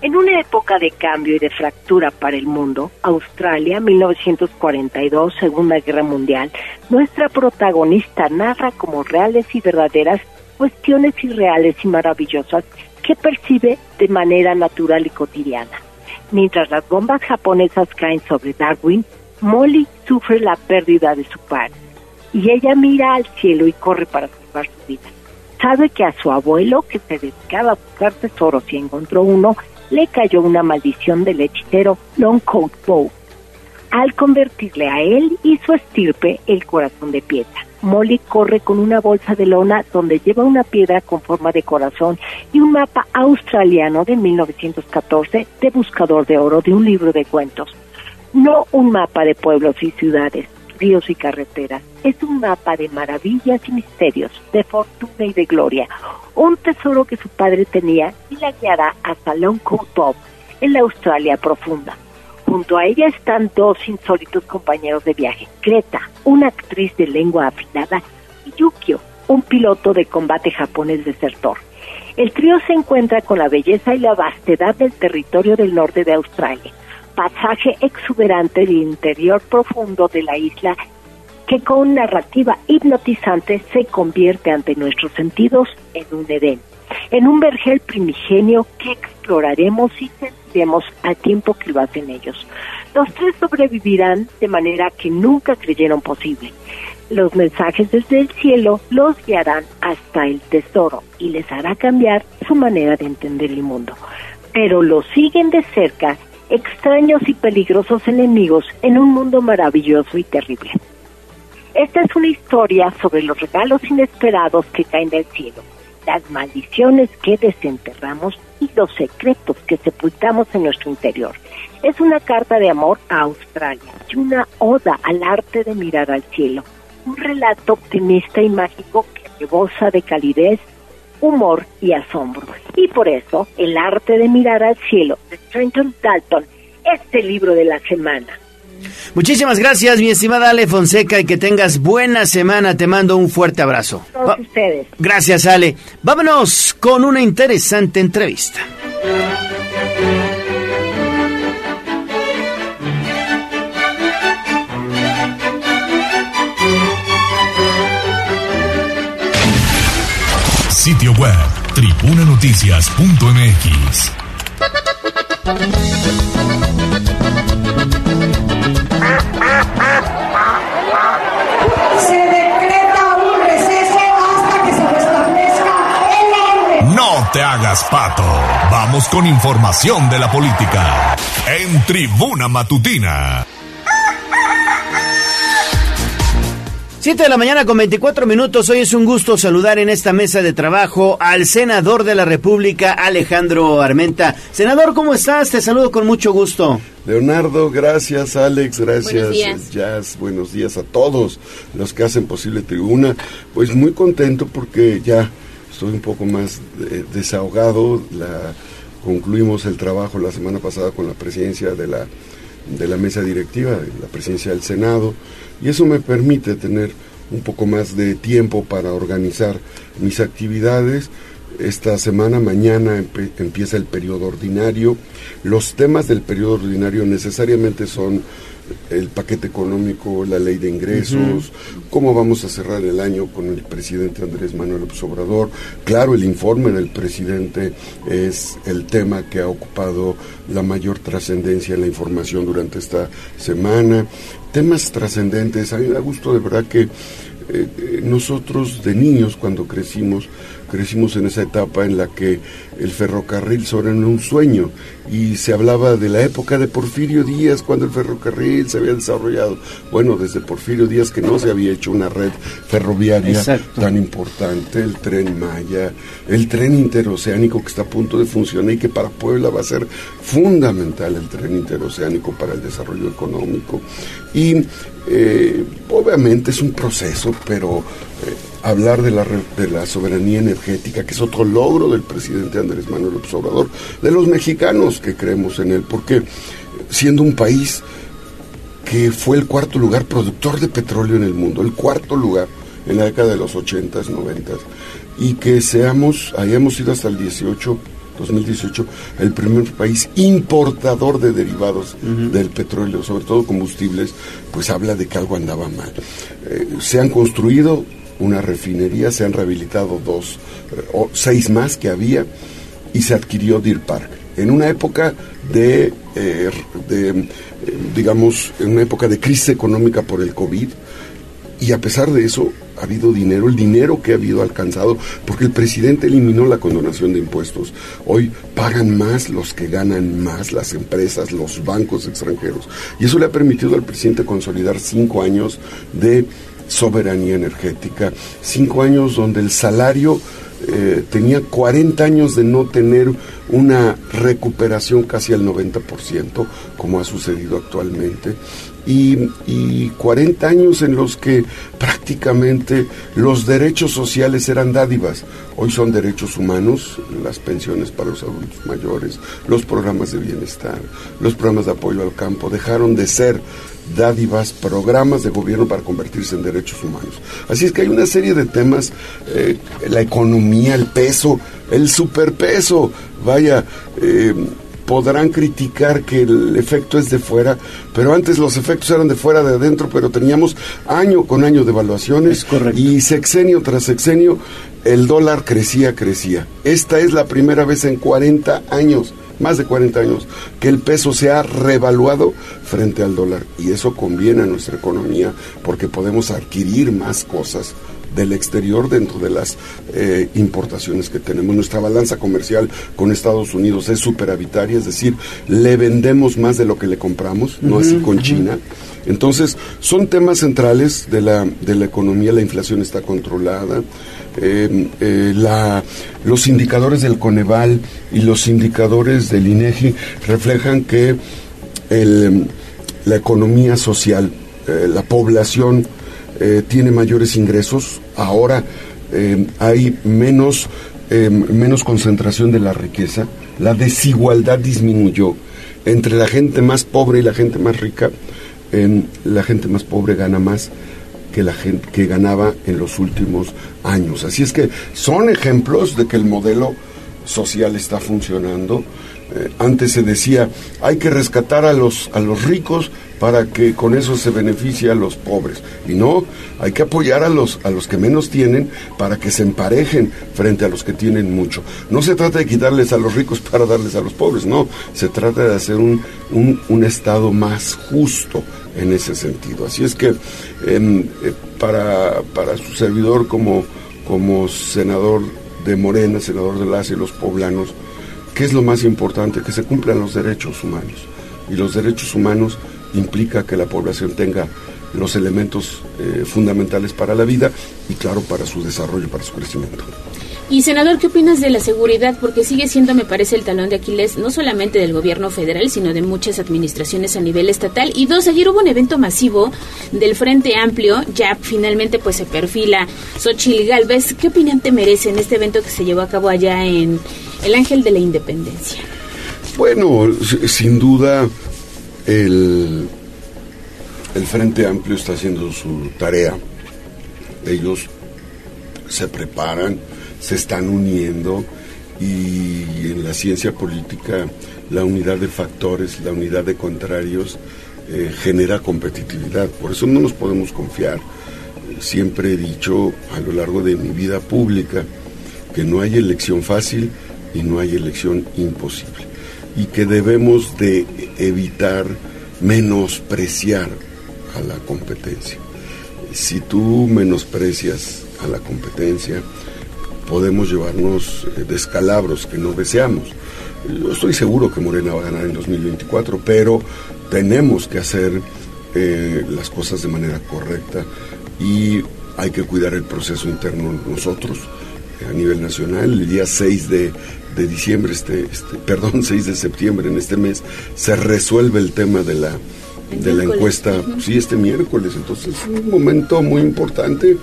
En una época de cambio y de fractura para el mundo, Australia, 1942, Segunda Guerra Mundial, nuestra protagonista narra como reales y verdaderas cuestiones irreales y maravillosas que percibe de manera natural y cotidiana. Mientras las bombas japonesas caen sobre Darwin, Molly sufre la pérdida de su padre y ella mira al cielo y corre para salvar su vida. Sabe que a su abuelo, que se dedicaba a buscar tesoros y encontró uno, le cayó una maldición del hechicero Longcoat Bow, al convertirle a él y su estirpe el corazón de piedra. Molly corre con una bolsa de lona donde lleva una piedra con forma de corazón y un mapa australiano de 1914 de buscador de oro de un libro de cuentos. No un mapa de pueblos y ciudades, ríos y carreteras. Es un mapa de maravillas y misterios, de fortuna y de gloria. Un tesoro que su padre tenía la guiará hasta Longcoat Bob, en la Australia profunda. Junto a ella están dos insólitos compañeros de viaje, Greta, una actriz de lengua afilada, y Yukio, un piloto de combate japonés desertor. El trío se encuentra con la belleza y la vastedad del territorio del norte de Australia, pasaje exuberante del interior profundo de la isla que con narrativa hipnotizante se convierte ante nuestros sentidos en un Edén, en un vergel primigenio que exploraremos y sentiremos al tiempo que lo hacen ellos. Los tres sobrevivirán de manera que nunca creyeron posible. Los mensajes desde el cielo los guiarán hasta el tesoro y les hará cambiar su manera de entender el mundo. Pero los siguen de cerca extraños y peligrosos enemigos en un mundo maravilloso y terrible. Esta es una historia sobre los regalos inesperados que caen del cielo, las maldiciones que desenterramos y los secretos que sepultamos en nuestro interior. Es una carta de amor a Australia y una oda al arte de mirar al cielo, un relato optimista y mágico que rebosa de calidez, humor y asombro. Y por eso, El arte de mirar al cielo de Trenton Dalton, este libro de la semana. Muchísimas gracias, mi estimada Ale Fonseca, y que tengas buena semana. Te mando un fuerte abrazo. Todos ustedes. Gracias, Ale. Vámonos con una interesante entrevista. Sitio web tribunanoticias.mx. Se decreta un receso hasta que se restablezca el orden. No te hagas pato. Vamos con información de la política. En Tribuna Matutina. 7 de la mañana con 24 minutos. Hoy es un gusto saludar en esta mesa de trabajo al senador de la República, Alejandro Armenta. Senador, ¿cómo estás? Te saludo con mucho gusto. Leonardo, gracias Alex, gracias Buenos días. Jazz, buenos días a todos los que hacen posible Tribuna. Pues muy contento porque ya estoy un poco más eh, desahogado. La, concluimos el trabajo la semana pasada con la presidencia de la, de la mesa directiva, la presidencia del Senado, y eso me permite tener un poco más de tiempo para organizar mis actividades. Esta semana, mañana, empieza el periodo ordinario. Los temas del periodo ordinario necesariamente son el paquete económico, la ley de ingresos, cómo vamos a cerrar el año con el presidente Andrés Manuel López Obrador. Claro, el informe del presidente es el tema que ha ocupado la mayor trascendencia en la información durante esta semana. Temas trascendentes, a mí me da gusto de verdad que eh, eh, nosotros de niños cuando crecimos, crecimos en esa etapa en la que el ferrocarril solo era un sueño y se hablaba de la época de Porfirio Díaz cuando el ferrocarril se había desarrollado. Bueno, desde Porfirio Díaz que no se había hecho una red ferroviaria Exacto. tan importante, el tren Maya, el tren interoceánico que está a punto de funcionar y que para Puebla va a ser fundamental el tren interoceánico para el desarrollo económico. Y eh, obviamente es un proceso, pero eh, hablar de la, de la soberanía energética, que es otro logro del presidente Andrés Manuel López Obrador, de los mexicanos que creemos en él, porque siendo un país que fue el cuarto lugar productor de petróleo en el mundo, el cuarto lugar en la década de los 80s, 90s, y que seamos, hayamos sido hasta el 18, 2018, el primer país importador de derivados del petróleo, sobre todo combustibles, pues habla de que algo andaba mal. Eh, se han construido una refinería, se han rehabilitado dos, eh, o seis más que había, y se adquirió Deer Park. En una época de, eh, eh, digamos, en una época de crisis económica por el COVID, y a pesar de eso ha habido dinero, el dinero que ha habido alcanzado, porque el presidente eliminó la condonación de impuestos. Hoy pagan más los que ganan más, las empresas, los bancos extranjeros. Y eso le ha permitido al presidente consolidar cinco años de soberanía energética, cinco años donde el salario eh, tenía 40 años de no tener una recuperación casi al 90%, como ha sucedido actualmente, y, y 40 años en los que prácticamente los derechos sociales eran dádivas. Hoy son derechos humanos, las pensiones para los adultos mayores, los programas de bienestar, los programas de apoyo al campo, dejaron de ser dádivas, programas de gobierno para convertirse en derechos humanos. Así es que hay una serie de temas, eh, la economía, el peso, el superpeso, vaya, eh, podrán criticar que el efecto es de fuera, pero antes los efectos eran de fuera, de adentro, pero teníamos año con año de evaluaciones y sexenio tras sexenio el dólar crecía, crecía. Esta es la primera vez en 40 años, más de 40 años, que el peso se ha revaluado frente al dólar y eso conviene a nuestra economía porque podemos adquirir más cosas del exterior dentro de las eh, importaciones que tenemos. Nuestra balanza comercial con Estados Unidos es superavitaria, es decir, le vendemos más de lo que le compramos, no así con China. Entonces, son temas centrales de la, de la economía, la inflación está controlada, eh, eh, los indicadores del Coneval y los indicadores del INEGI reflejan que la economía social, eh, la población tiene mayores ingresos, ahora hay menos menos concentración de la riqueza, la desigualdad disminuyó entre la gente más pobre y la gente más rica. la gente más pobre gana más que la gente que ganaba en los últimos años. Así es que son ejemplos de que el modelo social está funcionando. Eh, antes se decía, hay que rescatar a los, a los ricos para que con eso se beneficie a los pobres. Y no, hay que apoyar a los, a los que menos tienen para que se emparejen frente a los que tienen mucho. No se trata de quitarles a los ricos para darles a los pobres, no, se trata de hacer un, un, un Estado más justo en ese sentido. Así es que em, eh, para, para su servidor como, como senador de Morena, senador de las y los poblanos, ¿qué es lo más importante? Que se cumplan los derechos humanos. Y los derechos humanos implica que la población tenga los elementos eh, fundamentales para la vida y claro para su desarrollo, para su crecimiento. Y senador, ¿qué opinas de la seguridad? Porque sigue siendo, me parece, el talón de Aquiles no solamente del gobierno federal, sino de muchas administraciones a nivel estatal. Y dos, ayer hubo un evento masivo del Frente Amplio, ya finalmente pues se perfila Xochil Galvez. ¿Qué opinión te merece en este evento que se llevó a cabo allá en el Ángel de la Independencia? Bueno, sin duda el, el Frente Amplio está haciendo su tarea. Ellos se preparan, se están uniendo y en la ciencia política la unidad de factores, la unidad de contrarios eh, genera competitividad. Por eso no nos podemos confiar. Siempre he dicho a lo largo de mi vida pública que no hay elección fácil y no hay elección imposible y que debemos de evitar menospreciar a la competencia. Si tú menosprecias a la competencia, podemos llevarnos eh, descalabros que no deseamos. Yo estoy seguro que Morena va a ganar en 2024, pero tenemos que hacer eh, las cosas de manera correcta y hay que cuidar el proceso interno nosotros eh, a nivel nacional. El día 6 de, de diciembre, este, este, perdón, 6 de septiembre en este mes, se resuelve el tema de la, de la encuesta, sí, este miércoles. Entonces es un momento muy importante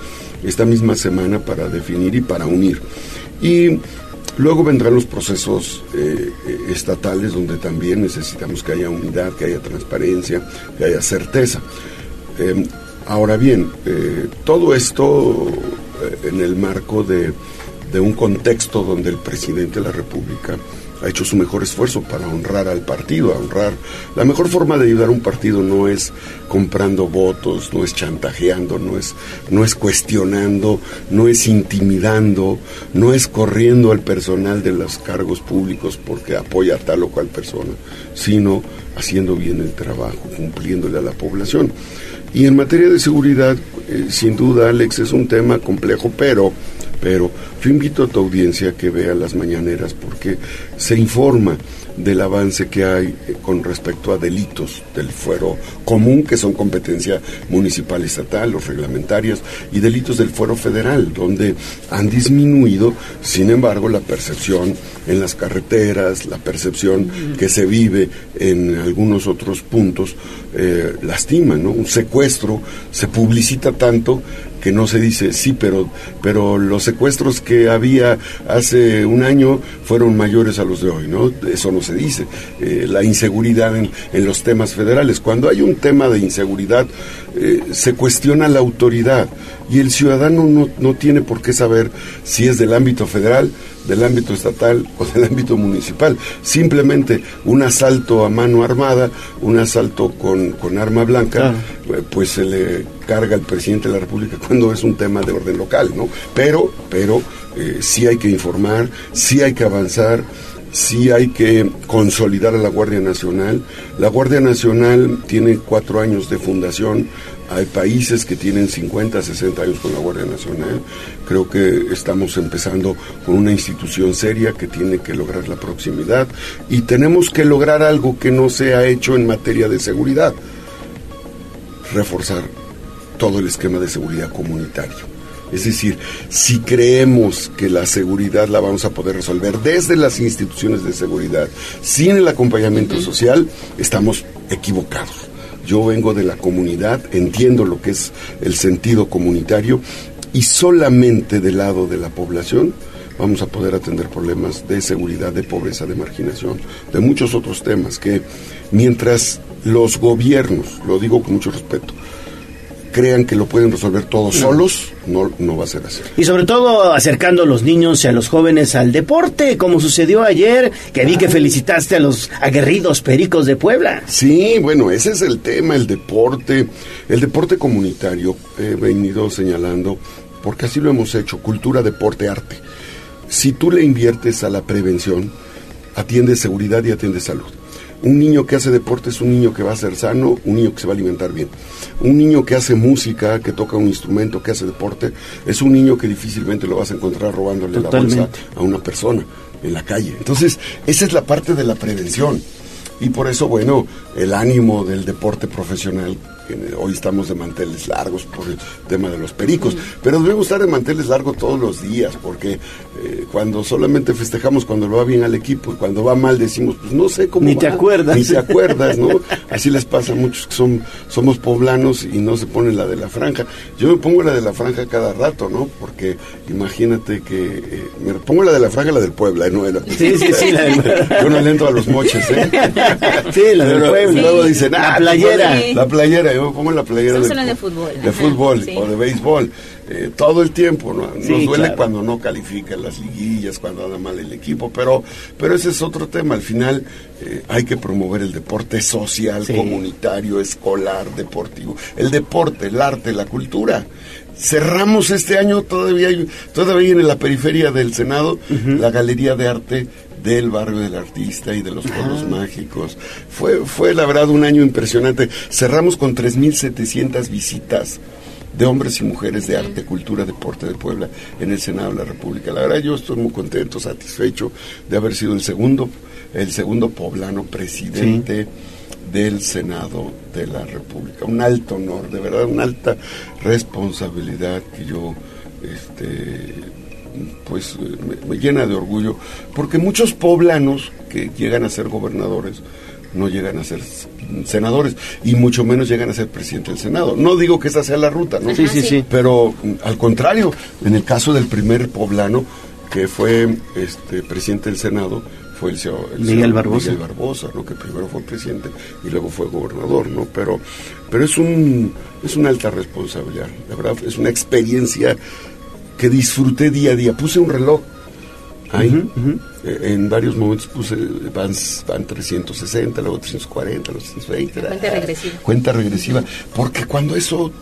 esta misma semana para definir y para unir. Y luego vendrán los procesos eh, eh, estatales donde también necesitamos que haya unidad, que haya transparencia, que haya certeza. Eh, ahora bien, eh, todo esto en el marco de un contexto donde el presidente de la República ha hecho su mejor esfuerzo para honrar al partido, honrar. La mejor forma de ayudar a un partido no es comprando votos, no es chantajeando, no es, no es cuestionando, no es intimidando, no es corriendo al personal de los cargos públicos porque apoya a tal o cual persona, sino haciendo bien el trabajo, cumpliéndole a la población. Y en materia de seguridad, eh, sin duda, Alex, es un tema complejo, pero, pero yo invito a tu audiencia a que vea las mañaneras porque se informa del avance que hay con respecto a delitos del fuero común, que son competencia municipal y estatal, los reglamentarios, y delitos del fuero federal, donde han disminuido, sin embargo, la percepción en las carreteras, la percepción que se vive en algunos otros puntos, eh, lastima, ¿no? Un secuestro se publicita tanto que no se dice, sí, pero, pero los secuestros que había hace un año fueron mayores a los de hoy, ¿no? Eso no se dice. Eh, la inseguridad en, en los temas federales. Cuando hay un tema de inseguridad, eh, se cuestiona la autoridad y el ciudadano no, no tiene por qué saber si es del ámbito federal, del ámbito estatal o del ámbito municipal. Simplemente un asalto a mano armada, un asalto con, con arma blanca, eh, pues se le carga al presidente de la República cuando es un tema de orden local, ¿no? Pero, pero eh, sí hay que informar, sí hay que avanzar, sí hay que consolidar a la Guardia Nacional. La Guardia Nacional tiene cuatro años de fundación. Hay países que tienen 50, 60 años con la Guardia Nacional. Creo que estamos empezando con una institución seria que tiene que lograr la proximidad y tenemos que lograr algo que no se ha hecho en materia de seguridad. Reforzar todo el esquema de seguridad comunitario. Es decir, si creemos que la seguridad la vamos a poder resolver desde las instituciones de seguridad, sin el acompañamiento social, estamos equivocados. Yo vengo de la comunidad, entiendo lo que es el sentido comunitario y solamente del lado de la población vamos a poder atender problemas de seguridad, de pobreza, de marginación, de muchos otros temas que mientras los gobiernos, lo digo con mucho respeto, crean que lo pueden resolver todos solos, no, no va a ser así. Y sobre todo acercando a los niños y a los jóvenes al deporte, como sucedió ayer, que vi que felicitaste a los aguerridos pericos de Puebla. Sí, bueno, ese es el tema, el deporte, el deporte comunitario, he venido señalando, porque así lo hemos hecho, cultura, deporte, arte. Si tú le inviertes a la prevención, atiendes seguridad y atiendes salud. Un niño que hace deporte es un niño que va a ser sano, un niño que se va a alimentar bien. Un niño que hace música, que toca un instrumento, que hace deporte, es un niño que difícilmente lo vas a encontrar robándole la bolsa a una persona en la calle. Entonces, esa es la parte de la prevención. Y por eso, bueno, el ánimo del deporte profesional, hoy estamos de manteles largos por el tema de los pericos, pero debemos estar de manteles largos todos los días, porque eh, cuando solamente festejamos cuando lo va bien al equipo y cuando va mal decimos, pues no sé cómo Ni te acuerdas. Ni te acuerdas, ¿no? Así les pasa a muchos que son, somos poblanos y no se ponen la de la franja. Yo me pongo la de la franja cada rato, ¿no? Porque imagínate que eh, me pongo la de la franja, la del Puebla, ¿no? La- Sí, sí, sí, la del- Yo no le entro a los moches, ¿eh? Sí, la del Puebla. Luego dicen, La ah, playera. tú pones La playera, yo me pongo la playera de fútbol. de Ajá, fútbol sí. o de béisbol. eh, todo el tiempo, ¿no? Nos Sí, duele claro. cuando no califican las liguillas, cuando anda mal el equipo, pero, pero ese es otro tema. Al final eh, hay que promover el deporte social, Sí. comunitario, escolar, deportivo. El deporte, el arte, la cultura. Cerramos este año todavía, hay- todavía en la periferia del Senado, la Galería de Arte del barrio del artista y de los pueblos mágicos. Fue, fue la verdad un año impresionante. Cerramos con 3.700 visitas de hombres y mujeres de arte, cultura, deporte de Puebla en el Senado de la República. La verdad yo estoy muy contento, satisfecho de haber sido el segundo, el segundo poblano presidente del Senado de la República. Un alto honor, de verdad, una alta responsabilidad que yo este pues eh, me, me llena de orgullo, porque muchos poblanos que llegan a ser gobernadores no llegan a ser senadores y mucho menos llegan a ser presidente del Senado. No digo que esa sea la ruta, ¿no? Sí, sí, sí. Pero mm, al contrario, en el caso del primer poblano que fue este presidente del Senado fue el, señor- el Miguel Barbosa. Miguel Barbosa, ¿no? que primero fue presidente y luego fue gobernador, ¿no? Pero, pero es un es una alta responsabilidad, la verdad, es una experiencia que disfruté día a día. Puse un reloj ahí, eh, en varios momentos puse, van, van 360, luego 340, luego 320. Cuenta regresiva. Cuenta regresiva, porque cuando eso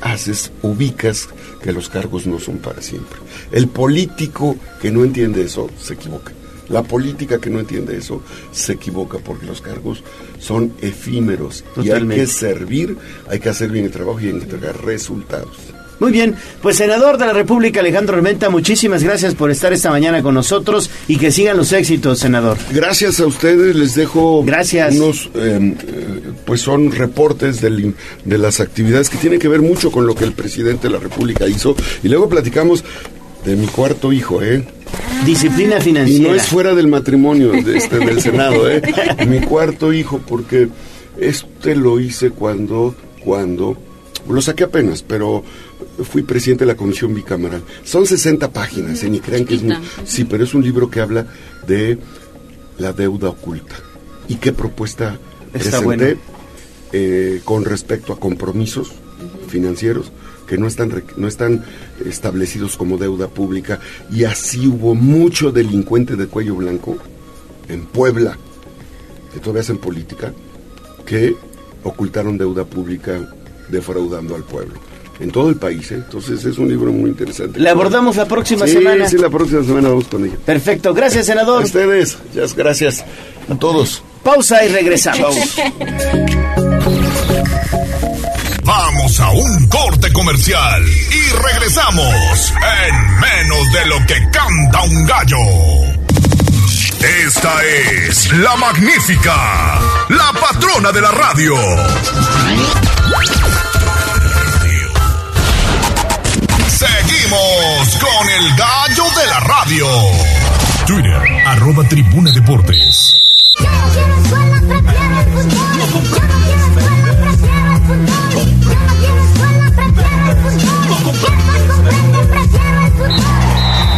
haces, ubicas que los cargos no son para siempre. El político que no entiende eso se equivoca. La política que no entiende eso se equivoca porque los cargos son efímeros y hay que servir, hay que hacer bien el trabajo y hay que entregar resultados. Muy bien, pues senador de la República Alejandro Armenta, muchísimas gracias por estar esta mañana con nosotros y que sigan los éxitos, senador. Gracias a ustedes, les dejo Gracias. unos, eh, eh, pues son reportes del- de las actividades que tienen que ver mucho con lo que el presidente de la República hizo. Y luego platicamos de mi cuarto hijo, ¿eh? Disciplina Y financiera. no es fuera del matrimonio de este, del Senado, ¿eh? Mi cuarto hijo, porque este lo hice cuando, cuando, lo saqué apenas, pero fui presidente de la comisión bicameral. Son 60 páginas, ¿eh? ni crean que es muy... Sí, pero es un libro que habla de la deuda oculta. ¿Y qué propuesta Está presenté bueno. eh, con respecto a compromisos financieros que no están no están establecidos como deuda pública y así hubo mucho delincuente de cuello blanco en Puebla que todavía hacen política que ocultaron deuda pública defraudando al pueblo en todo el país ¿eh? entonces es un libro muy interesante Le abordamos la próxima Sí, semana. sí la próxima semana vamos con ella Perfecto, gracias, a senador. ustedes ya, gracias a todos Pausa y regresamos. Vamos a un corte comercial y regresamos en menos de lo que canta un gallo. Esta es la magnífica, la patrona de la radio. Seguimos con el gallo de la radio. Twitter, arroba tribuna deportes.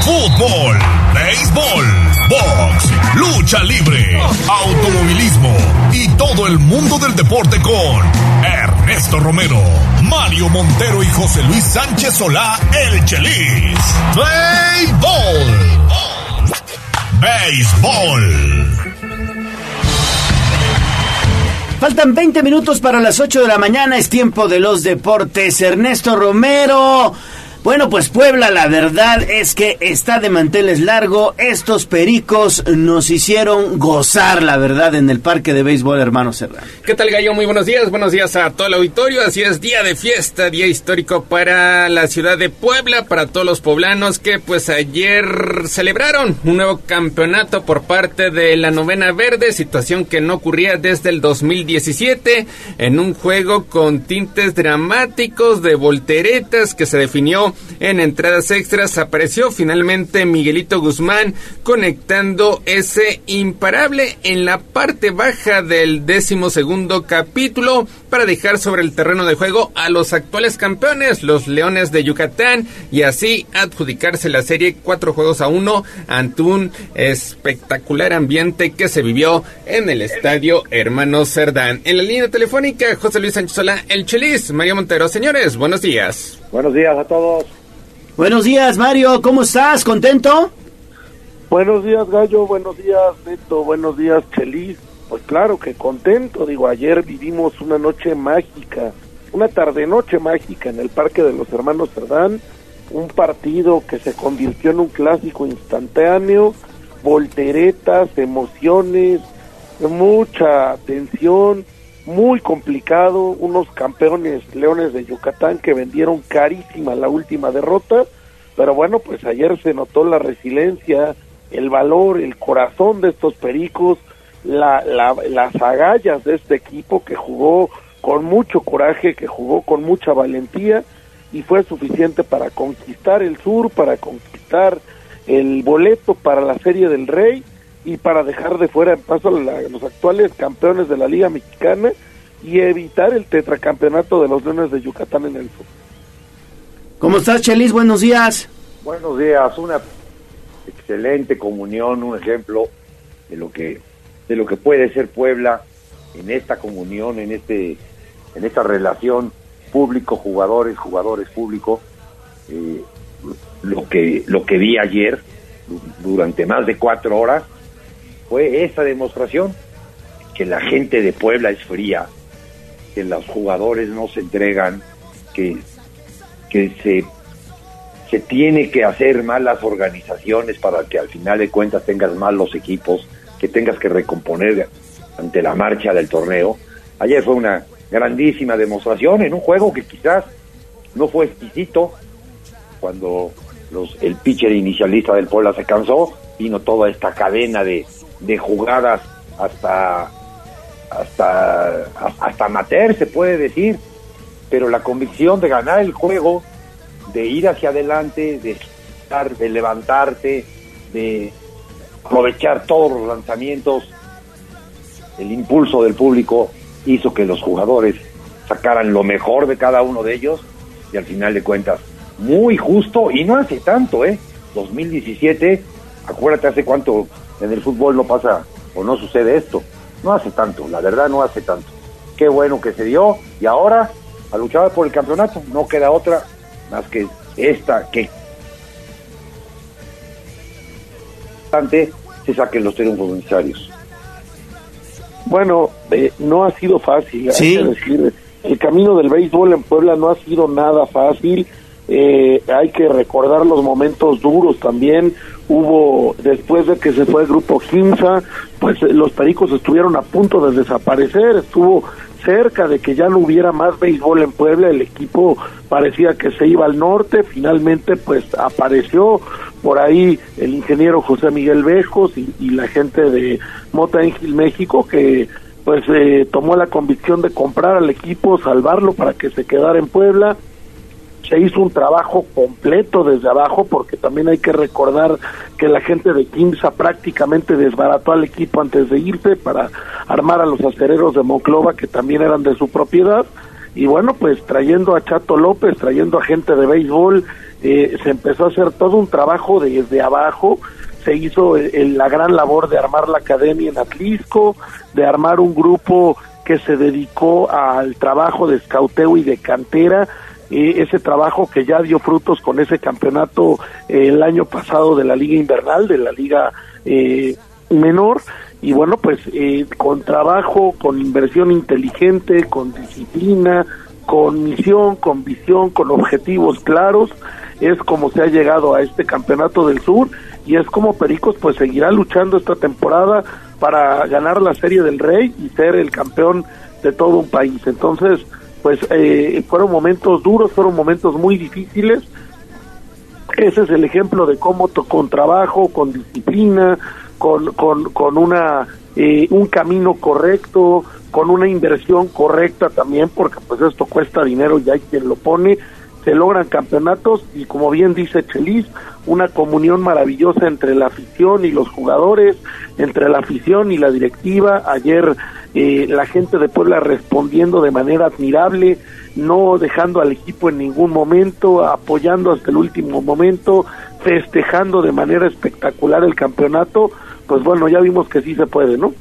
Fútbol, lucha libre, automovilismo y todo el mundo del deporte con Ernesto Romero, Mario Montero y José Luis Sánchez Solá, el Chelis. Béisbol. Béisbol. Faltan 20 minutos para las 8 de la mañana, es tiempo de los deportes. Ernesto Romero. Bueno, pues Puebla, la verdad es que está de manteles largo. Estos pericos nos hicieron gozar, la verdad, en el parque de béisbol, hermano Serrano. ¿Qué tal, Gallo? Muy buenos días. Buenos días a todo el auditorio. Así es, día de fiesta, día histórico para la ciudad de Puebla, para todos los poblanos que pues ayer celebraron un nuevo campeonato por parte de la novena verde, situación que no ocurría desde el 2017, en un juego con tintes dramáticos de volteretas que se definió en entradas extras. Apareció finalmente Miguelito Guzmán conectando ese imparable en la parte baja del décimo segundo capítulo para dejar sobre el terreno de juego a los actuales campeones, los Leones de Yucatán, y así adjudicarse la serie cuatro juegos a uno ante un espectacular ambiente que se vivió en el estadio Hermano Cerdán. En la línea telefónica, José Luis Sánchez Solá, el Chelis, María Montero. Señores, buenos días. Buenos días a todos. Buenos días, Mario. ¿Cómo estás? ¿Contento? Buenos días, Gallo. Buenos días, Neto. Buenos días, Chelis. Pues claro que contento. Digo, ayer vivimos una noche mágica, una tarde-noche mágica en el Parque de los Hermanos Cerdán. Un partido que se convirtió en un clásico instantáneo, volteretas, emociones, mucha tensión, muy complicado, unos campeones leones de Yucatán que vendieron carísima la última derrota, pero bueno, pues ayer se notó la resiliencia, el valor, el corazón de estos pericos, la, la, las agallas de este equipo que jugó con mucho coraje, que jugó con mucha valentía y fue suficiente para conquistar el sur, para conquistar el boleto para la Serie del Rey y para dejar de fuera en paso a la- los actuales campeones de la Liga Mexicana y evitar el tetracampeonato de los Leones de Yucatán en el sur. ¿Cómo estás, Chelis? Buenos días. Buenos días, una excelente comunión, un ejemplo de lo que de lo que puede ser Puebla en esta comunión, en este en esta relación público jugadores jugadores público. Eh, lo que lo que vi ayer du- durante más de cuatro horas fue esa demostración que la gente de Puebla es fría, que los jugadores no se entregan, que que se se tiene que hacer más las organizaciones para que al final de cuentas tengas más los equipos, que tengas que recomponer ante la marcha del torneo. Ayer fue una grandísima demostración en un juego que quizás no fue exquisito cuando los, el pitcher inicialista del Puebla se cansó, vino toda esta cadena de, de jugadas hasta hasta hasta amateur se puede decir, pero la convicción de ganar el juego de ir hacia adelante, de estar, de levantarte, de aprovechar todos los lanzamientos, el impulso del público hizo que los jugadores sacaran lo mejor de cada uno de ellos y al final de cuentas, muy justo y no hace tanto, ¿eh? 2017, acuérdate hace cuánto en el fútbol no pasa o no sucede esto, no hace tanto, la verdad no hace tanto. Qué bueno que se dio y ahora a luchar por el campeonato, no queda otra más que esta que se saquen los triunfos necesarios. Bueno, eh, no ha sido fácil, hay Sí. que decir, el camino del béisbol en Puebla no ha sido nada fácil, eh, hay que recordar los momentos duros también, hubo, después de que se fue el grupo Quimsa, pues eh, los Pericos estuvieron a punto de desaparecer, estuvo cerca de que ya no hubiera más béisbol en Puebla, el equipo parecía que se iba al norte, finalmente pues apareció por ahí el ingeniero José Miguel Bejos y, y la gente de Mota Ángel México que pues eh, tomó la convicción de comprar al equipo, salvarlo para que se quedara en Puebla. Se hizo un trabajo completo desde abajo porque también hay que recordar que la gente de Quimsa prácticamente desbarató al equipo antes de irse para armar a los acereros de Monclova que también eran de su propiedad. Y bueno pues trayendo a Chato López, trayendo a gente de béisbol, eh, se empezó a hacer todo un trabajo desde abajo, se hizo el- el- la gran labor de armar la academia en Atlisco, de armar un grupo que se dedicó al trabajo de escauteo y de cantera, eh, ese trabajo que ya dio frutos con ese campeonato eh, el año pasado de la liga invernal, de la liga eh, menor, y bueno, pues eh, con trabajo, con inversión inteligente, con disciplina, con misión, con visión, con objetivos claros, es como se ha llegado a este campeonato del sur y es como Pericos pues seguirá luchando esta temporada para ganar la serie del Rey y ser el campeón de todo un país. Entonces, pues eh, fueron momentos duros, fueron momentos muy difíciles. Ese es el ejemplo de cómo con trabajo, con disciplina, con, con, con una eh, un camino correcto, con una inversión correcta también, porque pues esto cuesta dinero y hay quien lo pone, se logran campeonatos y como bien dice Chelis, una comunión maravillosa entre la afición y los jugadores, entre la afición y la directiva. Ayer eh, la gente de Puebla respondiendo de manera admirable, no dejando al equipo en ningún momento, apoyando hasta el último momento, festejando de manera espectacular el campeonato. Pues bueno, ya vimos que sí se puede, ¿no?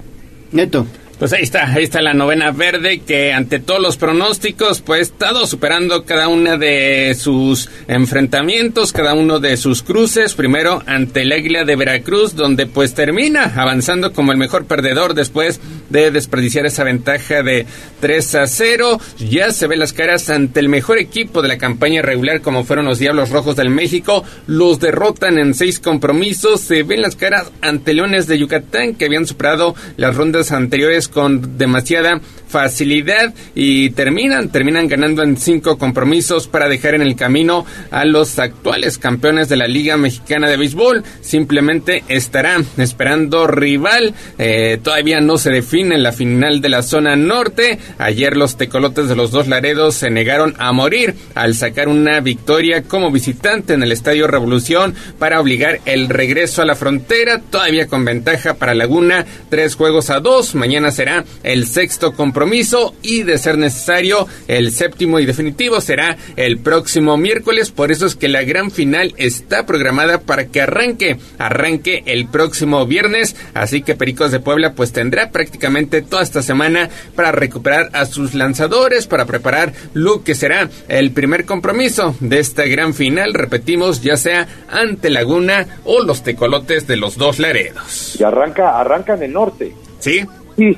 Neto. Pues ahí está, ahí está la novena verde que ante todos los pronósticos pues ha estado superando cada una de sus enfrentamientos, cada uno de sus cruces, primero ante el Águila de Veracruz donde pues termina avanzando como el mejor perdedor después de desperdiciar esa ventaja de 3 a 0, ya se ve las caras ante el mejor equipo de la campaña regular como fueron los Diablos Rojos del México, los derrotan en seis compromisos, se ven las caras ante Leones de Yucatán que habían superado las rondas anteriores con demasiada facilidad y terminan, terminan ganando en cinco compromisos para dejar en el camino a los actuales campeones de la Liga Mexicana de Béisbol. Simplemente estará esperando rival. Eh, todavía no se define la final de la zona norte. Ayer los tecolotes de los dos Laredos se negaron a morir al sacar una victoria como visitante en el Estadio Revolución para obligar el regreso a la frontera. Todavía con ventaja para Laguna, tres juegos a dos. Mañana será el sexto compromiso y de ser necesario el séptimo y definitivo será el próximo miércoles. Por eso es que la gran final está programada para que arranque, arranque el próximo viernes. Así que Pericos de Puebla pues tendrá prácticamente toda esta semana para recuperar a sus lanzadores, para preparar lo que será el primer compromiso de esta gran final. Repetimos, ya sea ante Laguna o los tecolotes de los dos Laredos. Y arranca, arranca en el norte. Sí. Sí,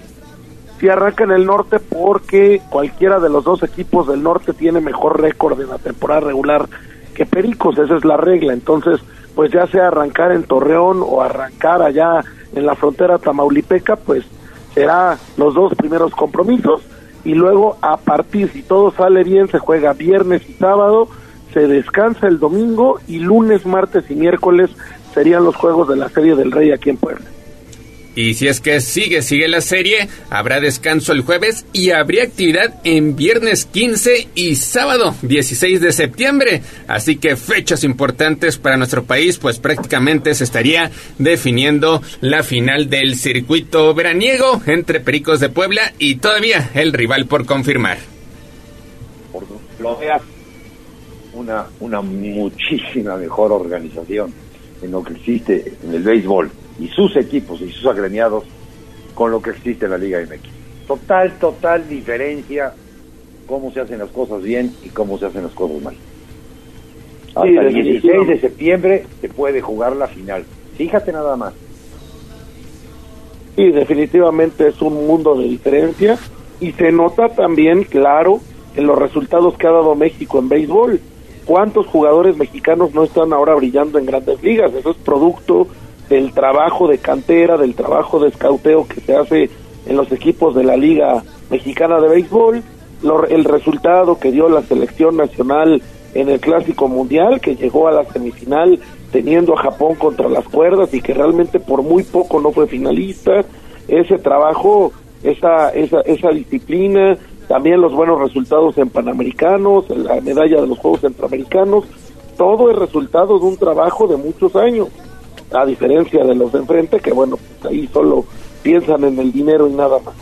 sí arranca en el norte porque cualquiera de los dos equipos del norte tiene mejor récord de la temporada regular que Pericos, esa es la regla. Entonces, pues ya sea arrancar en Torreón o arrancar allá en la frontera tamaulipeca, pues será los dos primeros compromisos y luego a partir, si todo sale bien, se juega viernes y sábado, se descansa el domingo y lunes, martes y miércoles serían los juegos de la Serie del Rey aquí en Puebla. Y si es que sigue, sigue la serie, habrá descanso el jueves y habría actividad en viernes 15 y sábado 16 de septiembre. Así que fechas importantes para nuestro país, pues prácticamente se estaría definiendo la final del circuito veraniego entre Pericos de Puebla y todavía el rival por confirmar. por lo veas, una, una muchísima mejor organización en lo que existe en el béisbol y sus equipos y sus agremiados con lo que existe en la Liga MX. Total, total diferencia cómo se hacen las cosas bien y cómo se hacen las cosas mal. Hasta el 16 de septiembre se puede jugar la final. Fíjate nada más. Sí, definitivamente es un mundo de diferencia y se nota también, claro, en los resultados que ha dado México en béisbol. ¿Cuántos jugadores mexicanos no están ahora brillando en grandes ligas? Eso es producto del trabajo de cantera, del trabajo de escauteo que se hace en los equipos de la Liga Mexicana de Béisbol, lo- el resultado que dio la selección nacional en el Clásico Mundial, que llegó a la semifinal teniendo a Japón contra las cuerdas y que realmente por muy poco no fue finalista, ese trabajo, esa, esa, esa disciplina, también los buenos resultados en Panamericanos, la medalla de los Juegos Centroamericanos, todo es resultado de un trabajo de muchos años, a diferencia de los de enfrente, que bueno, pues ahí solo piensan en el dinero y nada más.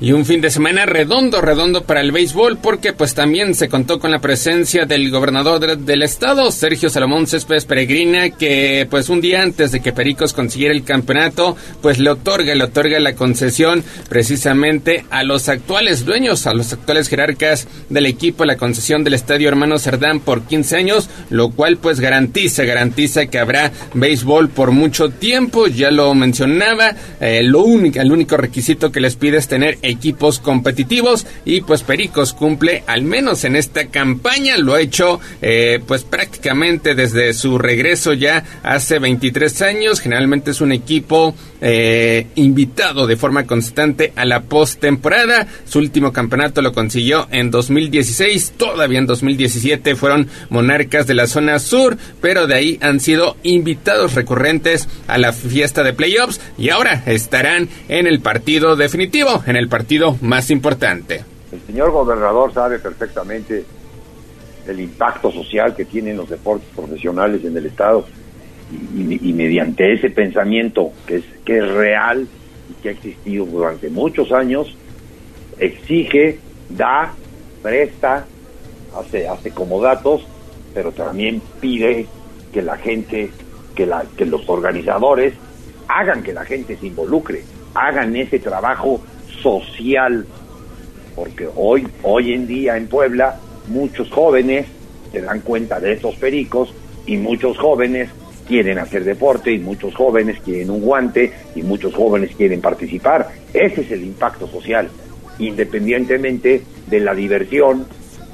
Y un fin de semana redondo, redondo para el béisbol, porque pues también se contó con la presencia del gobernador de- del estado, Sergio Salomón Céspedes Peregrina, que pues un día antes de que Pericos consiguiera el campeonato, pues le otorga, le otorga la concesión precisamente a los actuales dueños, a los actuales jerarcas del equipo, la concesión del estadio Hermano Cerdán por 15 años, lo cual pues garantiza, garantiza que habrá béisbol por mucho tiempo, ya lo mencionaba, eh, lo único, el único requisito que les pide es tener equipos competitivos y pues Pericos cumple al menos en esta campaña, lo ha hecho eh, pues prácticamente desde su regreso ya hace 23 años, generalmente es un equipo eh, invitado de forma constante a la postemporada, su último campeonato lo consiguió en 2016, todavía en 2017 fueron monarcas de la zona sur, pero de ahí han sido invitados recurrentes a la fiesta de playoffs y ahora estarán en el partido definitivo, en el partido más importante. El señor gobernador sabe perfectamente el impacto social que tienen los deportes profesionales en el Estado y, mediante ese pensamiento que es, que es real y que ha existido durante muchos años, exige, da, presta, hace, hace como datos, pero también pide que la gente, que, la, que los organizadores hagan que la gente se involucre, hagan ese trabajo social. Porque hoy, hoy en día en Puebla muchos jóvenes se dan cuenta de estos pericos y muchos jóvenes quieren hacer deporte y muchos jóvenes quieren un guante y muchos jóvenes quieren participar. Ese es el impacto social, independientemente de la diversión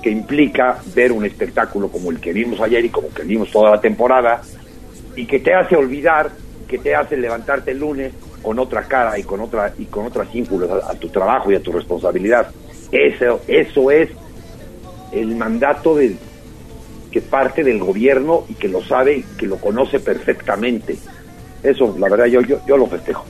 que implica ver un espectáculo como el que vimos ayer y como que vimos toda la temporada y que te hace olvidar, que te hace levantarte el lunes con otra cara y con otra y con otras ínfulas a tu trabajo y a tu responsabilidad. Eso eso es el mandato del que parte del gobierno y que lo sabe, que lo conoce perfectamente. Eso, la verdad, yo yo, yo lo festejo.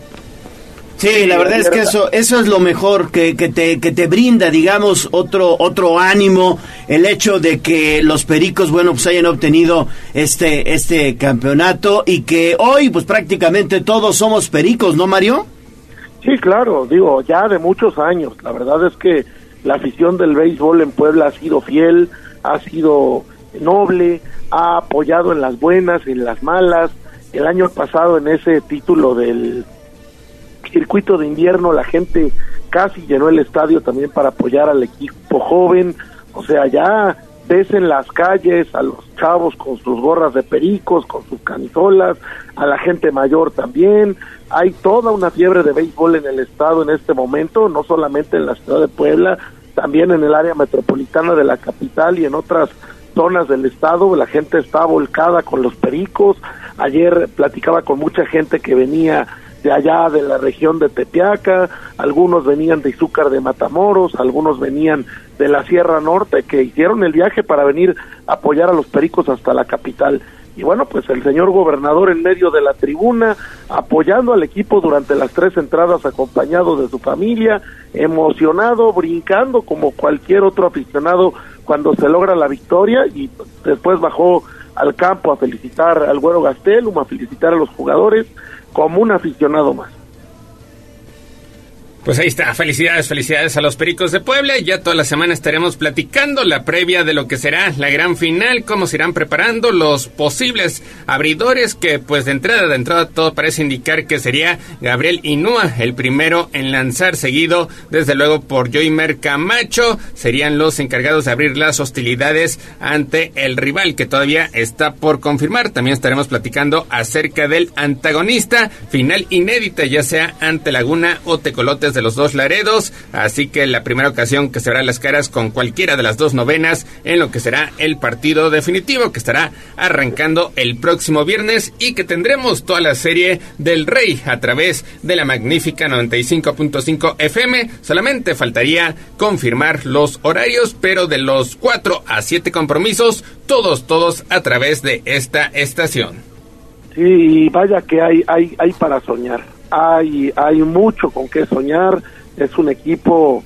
Sí, la verdad es que eso, eso es lo mejor que, que te, que te brinda, digamos, otro, otro ánimo, el hecho de que los pericos, bueno, pues hayan obtenido este, este campeonato y que hoy, pues prácticamente todos somos pericos, ¿no, Mario? Sí, claro, digo, ya de muchos años. La verdad es que la afición del béisbol en Puebla ha sido fiel, ha sido noble, ha apoyado en las buenas y en las malas. El año pasado en ese título del circuito de invierno la gente casi llenó el estadio también para apoyar al equipo joven. O sea, ya ves en las calles a los chavos con sus gorras de pericos, con sus camisolas, a la gente mayor también. Hay toda una fiebre de béisbol en el estado en este momento, no solamente en la ciudad de Puebla, también en el área metropolitana de la capital y en otras zonas del estado. La gente está volcada con los pericos. Ayer platicaba con mucha gente que venía de allá de la región de Tepeaca, algunos venían de Izúcar de Matamoros, algunos venían de la Sierra Norte, que hicieron el viaje para venir a apoyar a los pericos hasta la capital. Y bueno, pues el señor gobernador en medio de la tribuna, apoyando al equipo durante las tres entradas, acompañado de su familia, emocionado, brincando como cualquier otro aficionado cuando se logra la victoria y después bajó al campo a felicitar al Güero Gastelum, a felicitar a los jugadores como un aficionado más. Pues ahí está, felicidades, felicidades a los Pericos de Puebla. Ya toda la semana estaremos platicando la previa de lo que será la gran final, cómo se irán preparando los posibles abridores, que pues de entrada, de entrada todo parece indicar que sería Gabriel Inúa, el primero en lanzar, seguido desde luego por Joymer Camacho. Serían los encargados de abrir las hostilidades ante el rival que todavía está por confirmar. También estaremos platicando acerca del antagonista, final inédita, ya sea ante Laguna o Tecolotes de los dos Laredos, así que la primera ocasión que se verá las caras con cualquiera de las dos novenas en lo que será el partido definitivo que estará arrancando el próximo viernes y que tendremos toda la serie del Rey a través de la magnífica 95.5 FM. Solamente faltaría confirmar los horarios, pero de los 4 a 7 compromisos, todos, todos a través de esta estación. Sí, vaya que hay, hay para soñar. Hay, hay mucho con qué soñar. Es un equipo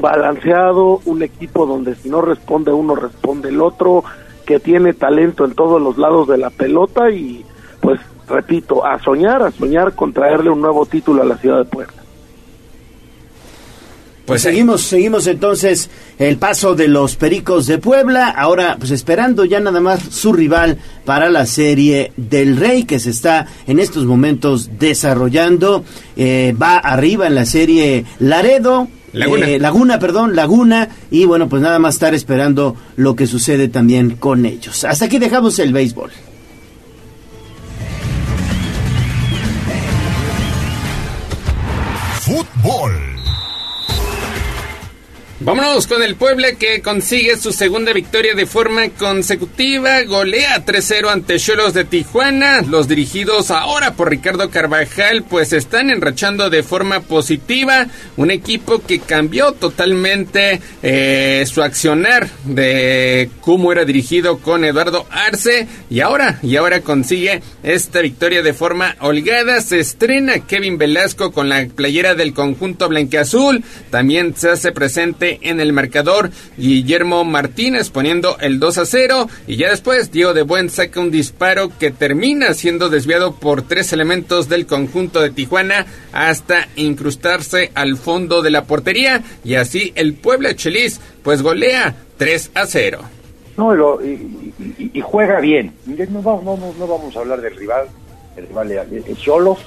balanceado, un equipo donde si no responde uno, responde el otro, que tiene talento en todos los lados de la pelota y pues repito, a soñar, a soñar con traerle un nuevo título a la ciudad de Puebla. Pues seguimos, seguimos entonces el paso de los Pericos de Puebla, ahora pues esperando ya nada más su rival para la serie del Rey que se está en estos momentos desarrollando, Eh, va arriba en la serie Laredo, Laguna. eh, Laguna, perdón, Laguna, y bueno pues nada más estar esperando lo que sucede también con ellos. Hasta aquí dejamos el béisbol. Fútbol. Vámonos con el Puebla que consigue su segunda victoria de forma consecutiva. Golea 3-0 ante Cholos de Tijuana. Los dirigidos ahora por Ricardo Carvajal pues están enrachando de forma positiva. Un equipo que cambió totalmente eh, su accionar de cómo era dirigido con Eduardo Arce. Y ahora, y ahora consigue esta victoria de forma holgada. Se estrena Kevin Velasco con la playera del conjunto blanqueazul. También se hace presente en el marcador Guillermo Martínez poniendo el 2 a 0 y ya después Diego de Buen saca un disparo que termina siendo desviado por tres elementos del conjunto de Tijuana hasta incrustarse al fondo de la portería y así el Puebla Chelis pues golea 3 a 0. No, lo- y- juega bien. No, no, no, no vamos a hablar del rival. El rival es Cholos,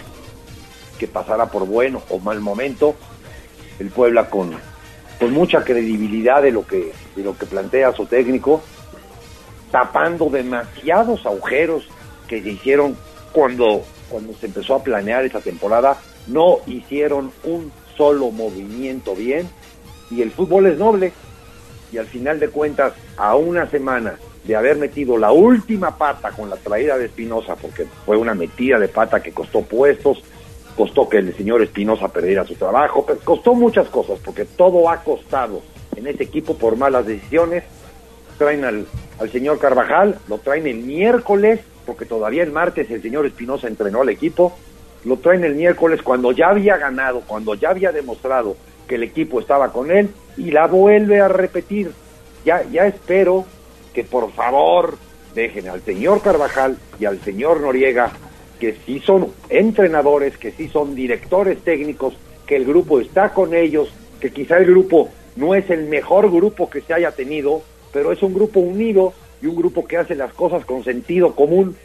que pasará por buen o mal momento. El Puebla con, con mucha credibilidad de lo que de lo que plantea su técnico, tapando demasiados agujeros que se hicieron cuando, cuando se empezó a planear esa temporada. No hicieron un solo movimiento bien y el fútbol es noble y al final de cuentas, a una semana de haber metido la última pata con la traída de Espinosa, porque fue una metida de pata que costó puestos, costó que el señor Espinosa perdiera su trabajo, costó muchas cosas, porque todo ha costado en este equipo por malas decisiones. Traen al, al señor Carvajal, lo traen el miércoles, porque todavía el martes el señor Espinosa entrenó al equipo, lo traen el miércoles cuando ya había ganado, cuando ya había demostrado que el equipo estaba con él y la vuelve a repetir. Ya, ya espero que por favor dejen al señor Carvajal y al señor Noriega, que sí son entrenadores, que sí son directores técnicos, que el grupo está con ellos, que quizá el grupo no es el mejor grupo que se haya tenido, pero es un grupo unido y un grupo que hace las cosas con sentido común.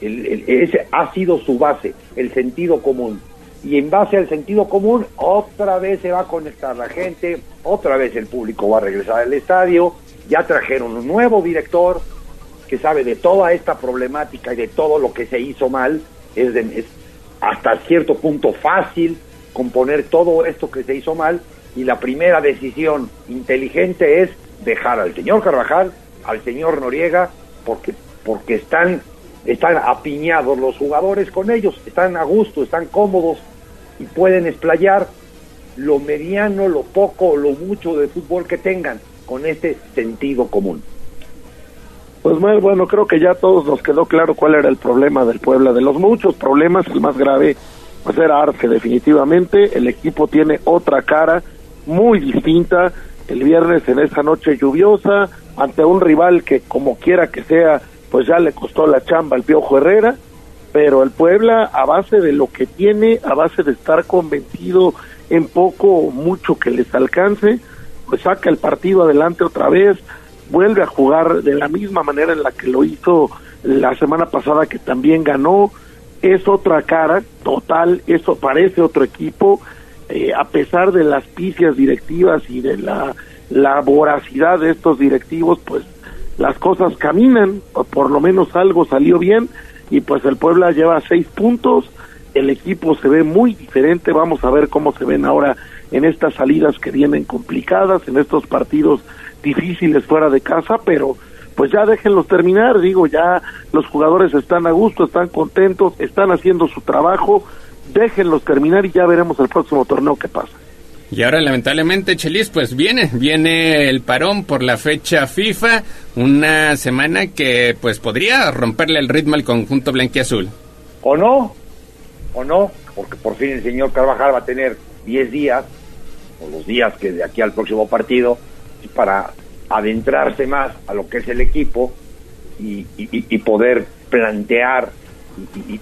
El- ese ha sido su base, el sentido común. Y en base al sentido común, otra vez se va a conectar la gente, otra vez el público va a regresar al estadio, ya trajeron un nuevo director que sabe de toda esta problemática y de todo lo que se hizo mal, es, de- es hasta cierto punto fácil componer todo esto que se hizo mal y la primera decisión inteligente es dejar al señor Carvajal, al señor Noriega, porque, porque están, están apiñados los jugadores con ellos, están a gusto, están cómodos y pueden explayar lo mediano, lo poco o lo mucho de fútbol que tengan con este sentido común. Pues bueno, creo que ya a todos nos quedó claro cuál era el problema del Puebla. De los muchos problemas, el más grave pues era Arce, definitivamente. El equipo tiene otra cara muy distinta. El viernes en esa noche lluviosa, ante un rival que como quiera que sea, pues ya le costó la chamba al Piojo Herrera. Pero el Puebla, a base de lo que tiene, a base de estar convencido en poco o mucho que les alcance, pues saca el partido adelante otra vez, vuelve a jugar de la misma manera en la que lo hizo la semana pasada que también ganó, es otra cara total, eso parece otro equipo, eh, a pesar de las picias directivas y de la, la voracidad de estos directivos, pues las cosas caminan, o por lo menos algo salió bien, y pues el Puebla lleva seis puntos, el equipo se ve muy diferente, vamos a ver cómo se ven ahora en estas salidas que vienen complicadas, en estos partidos difíciles fuera de casa, pero pues ya déjenlos terminar, digo, ya los jugadores están a gusto, están contentos, están haciendo su trabajo, déjenlos terminar y ya veremos el próximo torneo qué pasa. Y ahora lamentablemente Chelis pues viene, viene el parón por la fecha FIFA, una semana que pues podría romperle el ritmo al conjunto blanquiazul. ¿O no? ¿O no? Porque por fin el señor Carvajal va a tener 10 días, o los días que de aquí al próximo partido, para adentrarse más a lo que es el equipo y, y- poder plantear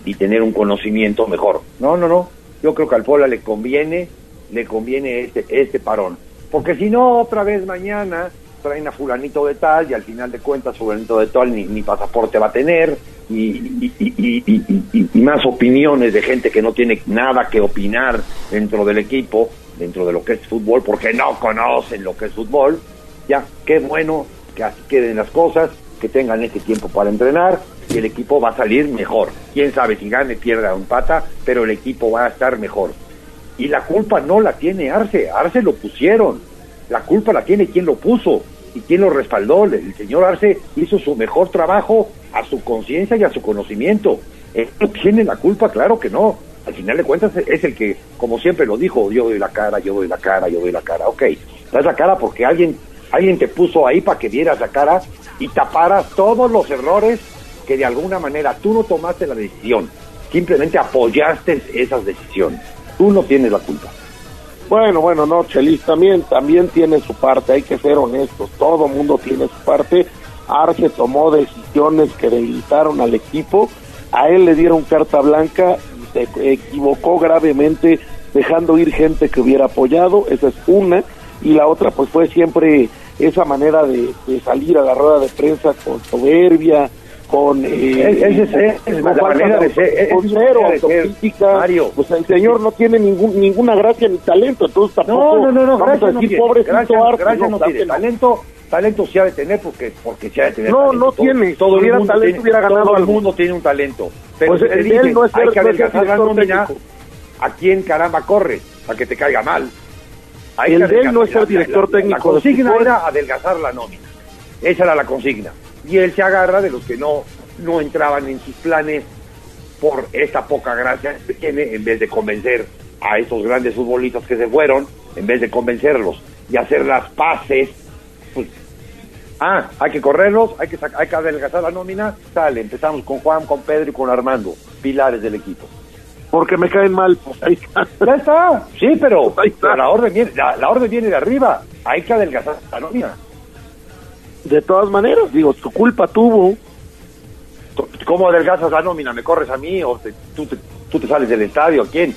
y, tener un conocimiento mejor. No, no, no. Yo creo que al Puebla le conviene le conviene este, este parón. Porque si no, otra vez mañana traen a fulanito de tal y al final de cuentas fulanito de tal ni pasaporte va a tener y, y- y- más opiniones de gente que no tiene nada que opinar dentro del equipo, dentro de lo que es fútbol, porque no conocen lo que es fútbol. Ya, qué bueno que así queden las cosas, que tengan este tiempo para entrenar y el equipo va a salir mejor. Quién sabe si gane, pierda o empata, pero el equipo va a estar mejor. Y la culpa no la tiene Arce, Arce lo pusieron. La culpa la tiene quien lo puso y quien lo respaldó. El señor Arce hizo su mejor trabajo a su conciencia y a su conocimiento. Él tiene la culpa, claro que no. Al final de cuentas es el que, como siempre lo dijo, yo doy la cara, yo doy la cara, yo doy la cara. Ok, das la cara porque alguien, alguien te puso ahí para que dieras la cara y taparas todos los errores que de alguna manera tú no tomaste la decisión, simplemente apoyaste esas decisiones. Tú no tienes la culpa. Bueno, bueno, no, Chelis también, también tiene su parte, hay que ser honestos, todo mundo tiene su parte. Arce tomó decisiones que debilitaron al equipo, a él le dieron carta blanca se equivocó gravemente dejando ir gente que hubiera apoyado, esa es una, y la otra pues fue siempre esa manera de salir a la rueda de prensa con soberbia, con eh, Es- la manera de ser. Mario. Pues el señor no tiene ningún, ninguna gracia ni talento, entonces tampoco No, no, no, no, vamos gracias a no decir tiene, gracias, no, talento, talento sí ha de tener porque, porque sí ha de tener No, talento. no tiene. todo el mundo talento, tiene, hubiera ganado todo el mundo tiene un talento, pero Pues el él no es hay que adelgazar la nómina. ¿a quién caramba corre? Para que te caiga mal. Hay El que de él no es adelgazar- director técnico La consigna era adelgazar la nómina. Esa era la consigna. Y él se agarra de los que no, no entraban en sus planes por esta poca gracia que tiene, en vez de convencer a esos grandes futbolistas que se fueron, en vez de convencerlos y hacer las paces, pues, ah, hay que correrlos, hay que, hay que adelgazar la nómina, sale, empezamos con Juan, con Pedro y con Armando, pilares del equipo. Porque me caen mal, pues ahí está. Ya está, sí, pero, pero la, orden viene, la, la orden viene de arriba, hay que adelgazar la nómina. De todas maneras, digo, su culpa tuvo. ¿Cómo adelgazas la nómina? ¿Me corres a mí o te- tú, te, tú te sales del estadio? ¿A quién?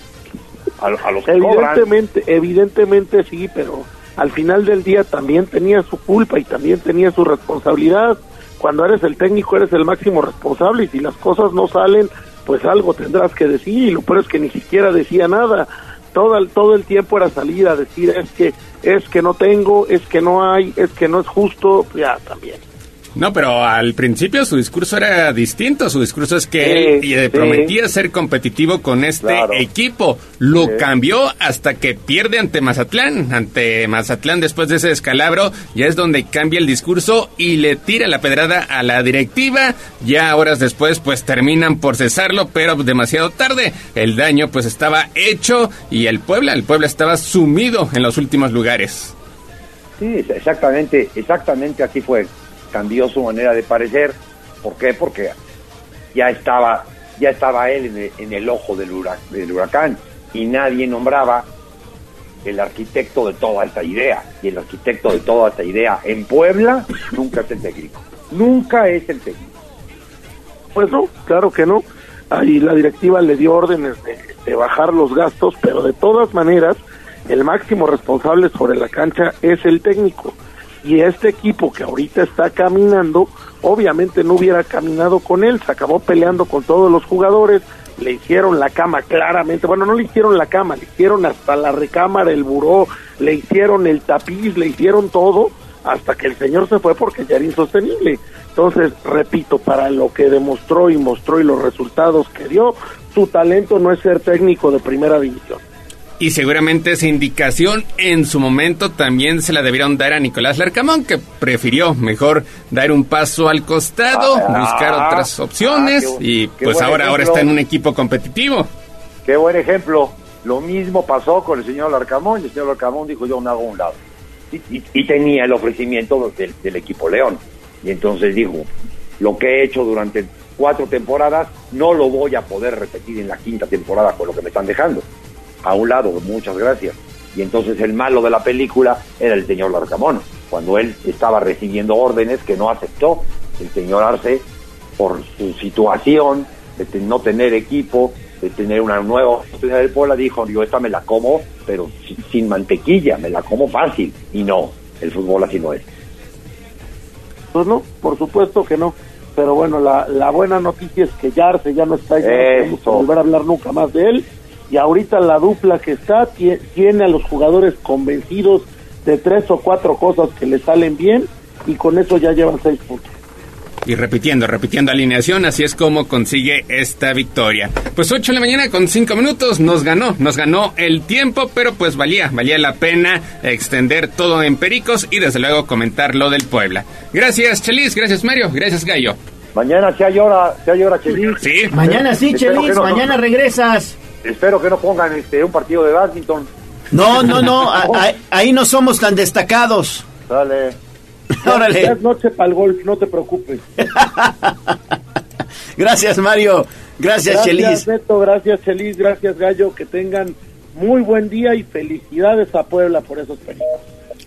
A, a los que cobran. Evidentemente, evidentemente sí, pero al final del día también tenía su culpa y también tenía su responsabilidad. Cuando eres el técnico eres el máximo responsable y si las cosas no salen, pues algo tendrás que decir y lo peor es que ni siquiera decía nada. Todo el, todo el tiempo era salir a decir es que es que no tengo, es que no hay, es que no es justo, ya también. No, pero al principio su discurso era distinto. Su discurso es que Sí, él sí. prometía ser competitivo con este Claro. equipo. Lo Sí. cambió hasta que pierde ante Mazatlán. Ante Mazatlán, después de ese descalabro, ya es donde cambia el discurso y le tira la pedrada a la directiva. Ya horas después, pues terminan por cesarlo, pero demasiado tarde. El daño, pues estaba hecho y el Puebla, el Puebla estaba sumido en los últimos lugares. Sí, exactamente, exactamente así fue. Cambió su manera de parecer. ¿Por qué? Porque ya estaba, ya estaba él en el, en el ojo del, hura- del huracán y nadie nombraba el arquitecto de toda esta idea. Y el arquitecto de toda esta idea en Puebla nunca es el técnico. Nunca es el técnico. Pues no, claro que no. Ahí la directiva le dio órdenes de, de bajar los gastos, pero de todas maneras, el máximo responsable sobre la cancha es el técnico. Y este equipo que ahorita está caminando, obviamente no hubiera caminado con él, se acabó peleando con todos los jugadores, le hicieron la cama claramente, bueno, no le hicieron la cama, le hicieron hasta la recámara, el buró, le hicieron el tapiz, le hicieron todo, hasta que el señor se fue porque ya era insostenible. Entonces, repito, para lo que demostró y mostró y los resultados que dio, su talento no es ser técnico de primera división. Y seguramente esa indicación en su momento también se la debieron dar a Nicolás Larcamón, que prefirió mejor dar un paso al costado, Ah, buscar ah, otras opciones ah, qué- y pues ahora, ahora está en un equipo competitivo. Qué buen ejemplo. Lo mismo pasó con el señor Larcamón el señor Larcamón dijo yo me hago a un lado. Y, y- y tenía el ofrecimiento del, del equipo León. Y entonces dijo, lo que he hecho durante cuatro temporadas no lo voy a poder repetir en la quinta temporada con lo que me están dejando. A un lado, muchas gracias. Y entonces el malo de la película era el señor Larcamón, cuando él estaba recibiendo órdenes que no aceptó el señor Arce por su situación de no tener equipo, de tener una nueva oportunidad del Puebla, dijo, yo esta me la como, pero sin, mantequilla, me la como fácil. Y no, el fútbol así no es. Pues no, por supuesto que no. Pero bueno, la, la buena noticia es que ya no está y ya no Eso. tenemos que volver a hablar nunca más de él. Y ahorita la dupla que está tie- tiene a los jugadores convencidos de tres o cuatro cosas que le salen bien y con eso ya llevan seis puntos. Y repitiendo, repitiendo alineación, así es como consigue esta victoria. Pues 8 de la mañana con 5 minutos nos ganó, nos ganó el tiempo, pero pues valía, valía la pena extender todo en Pericos y desde luego comentar lo del Puebla. Gracias Chelis, gracias Mario, gracias Gallo. Mañana se hay hora, se hay hora, Chelis. Sí. Mañana sí, Chelis, no- mañana regresas. Espero que no pongan este un partido de badminton. No, no, no, a- a- ahí no somos tan destacados. Dale. Órale. Ya es noche para el golf, no te preocupes. Gracias, Mario. Gracias, Chelis. Gracias, Neto, gracias, Chelis, gracias, Gallo. Que tengan muy buen día y felicidades a Puebla por esos pericos.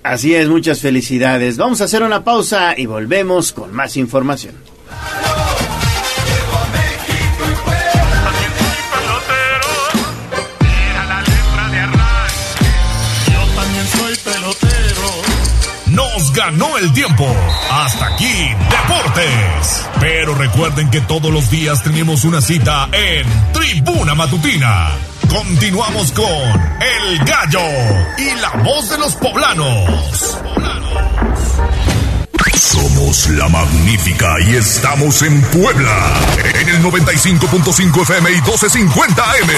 Así es, muchas felicidades. Vamos a hacer una pausa y volvemos con más información. Ganó el tiempo. Hasta aquí, Deportes. Pero recuerden que todos los días tenemos una cita en Tribuna Matutina. Continuamos con El Gallo y la voz de los poblanos. Somos la magnífica y estamos en Puebla. En el 95.5 FM y 1250 AM.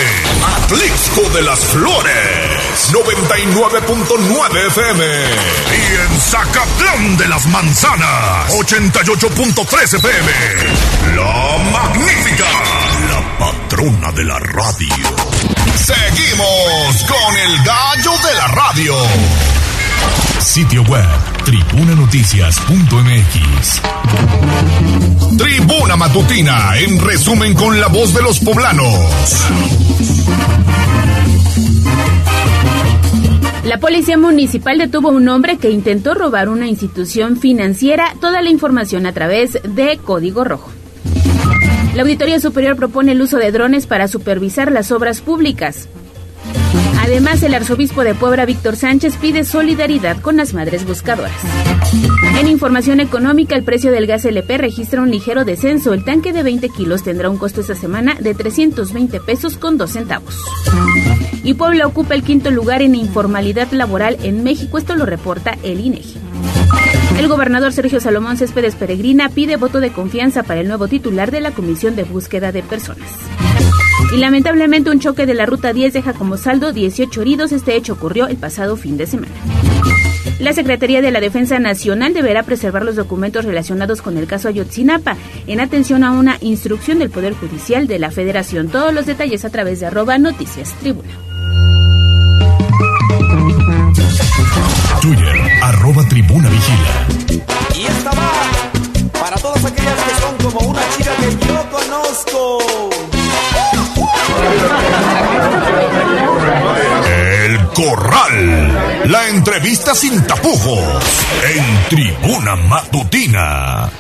Atlixco de las Flores. 99.9 FM. Y en Zacatlán de las Manzanas. 88.3 FM. La magnífica. La patrona de la radio. Seguimos con el gallo de la radio. Sitio web tribunanoticias.mx. Tribuna Matutina, en resumen con la voz de los poblanos. La policía municipal detuvo a un hombre que intentó robar una institución financiera. Toda la información a través de Código Rojo. La Auditoría Superior propone el uso de drones para supervisar las obras públicas. Además, el arzobispo de Puebla, Víctor Sánchez, pide solidaridad con las madres buscadoras. En información económica, el precio del gas LP registra un ligero descenso. El tanque de 20 kilos tendrá un costo esta semana de 320 pesos con 2 centavos. Y Puebla ocupa el quinto lugar en informalidad laboral en México. Esto lo reporta el INEGI. El gobernador Sergio Salomón Céspedes Peregrina pide voto de confianza para el nuevo titular de la Comisión de Búsqueda de Personas. Y lamentablemente un choque de la Ruta 10 deja como saldo 18 heridos. Este hecho ocurrió el pasado fin de semana. La Secretaría de la Defensa Nacional deberá preservar los documentos relacionados con el caso Ayotzinapa en atención a una instrucción del Poder Judicial de la Federación. Todos los detalles a través de arroba noticias tribuna. Twitter, arroba tribuna vigila. Y esta va para todas aquellas que son como una chica que yo conozco. La entrevista sin tapujos. En Tribuna Matutina.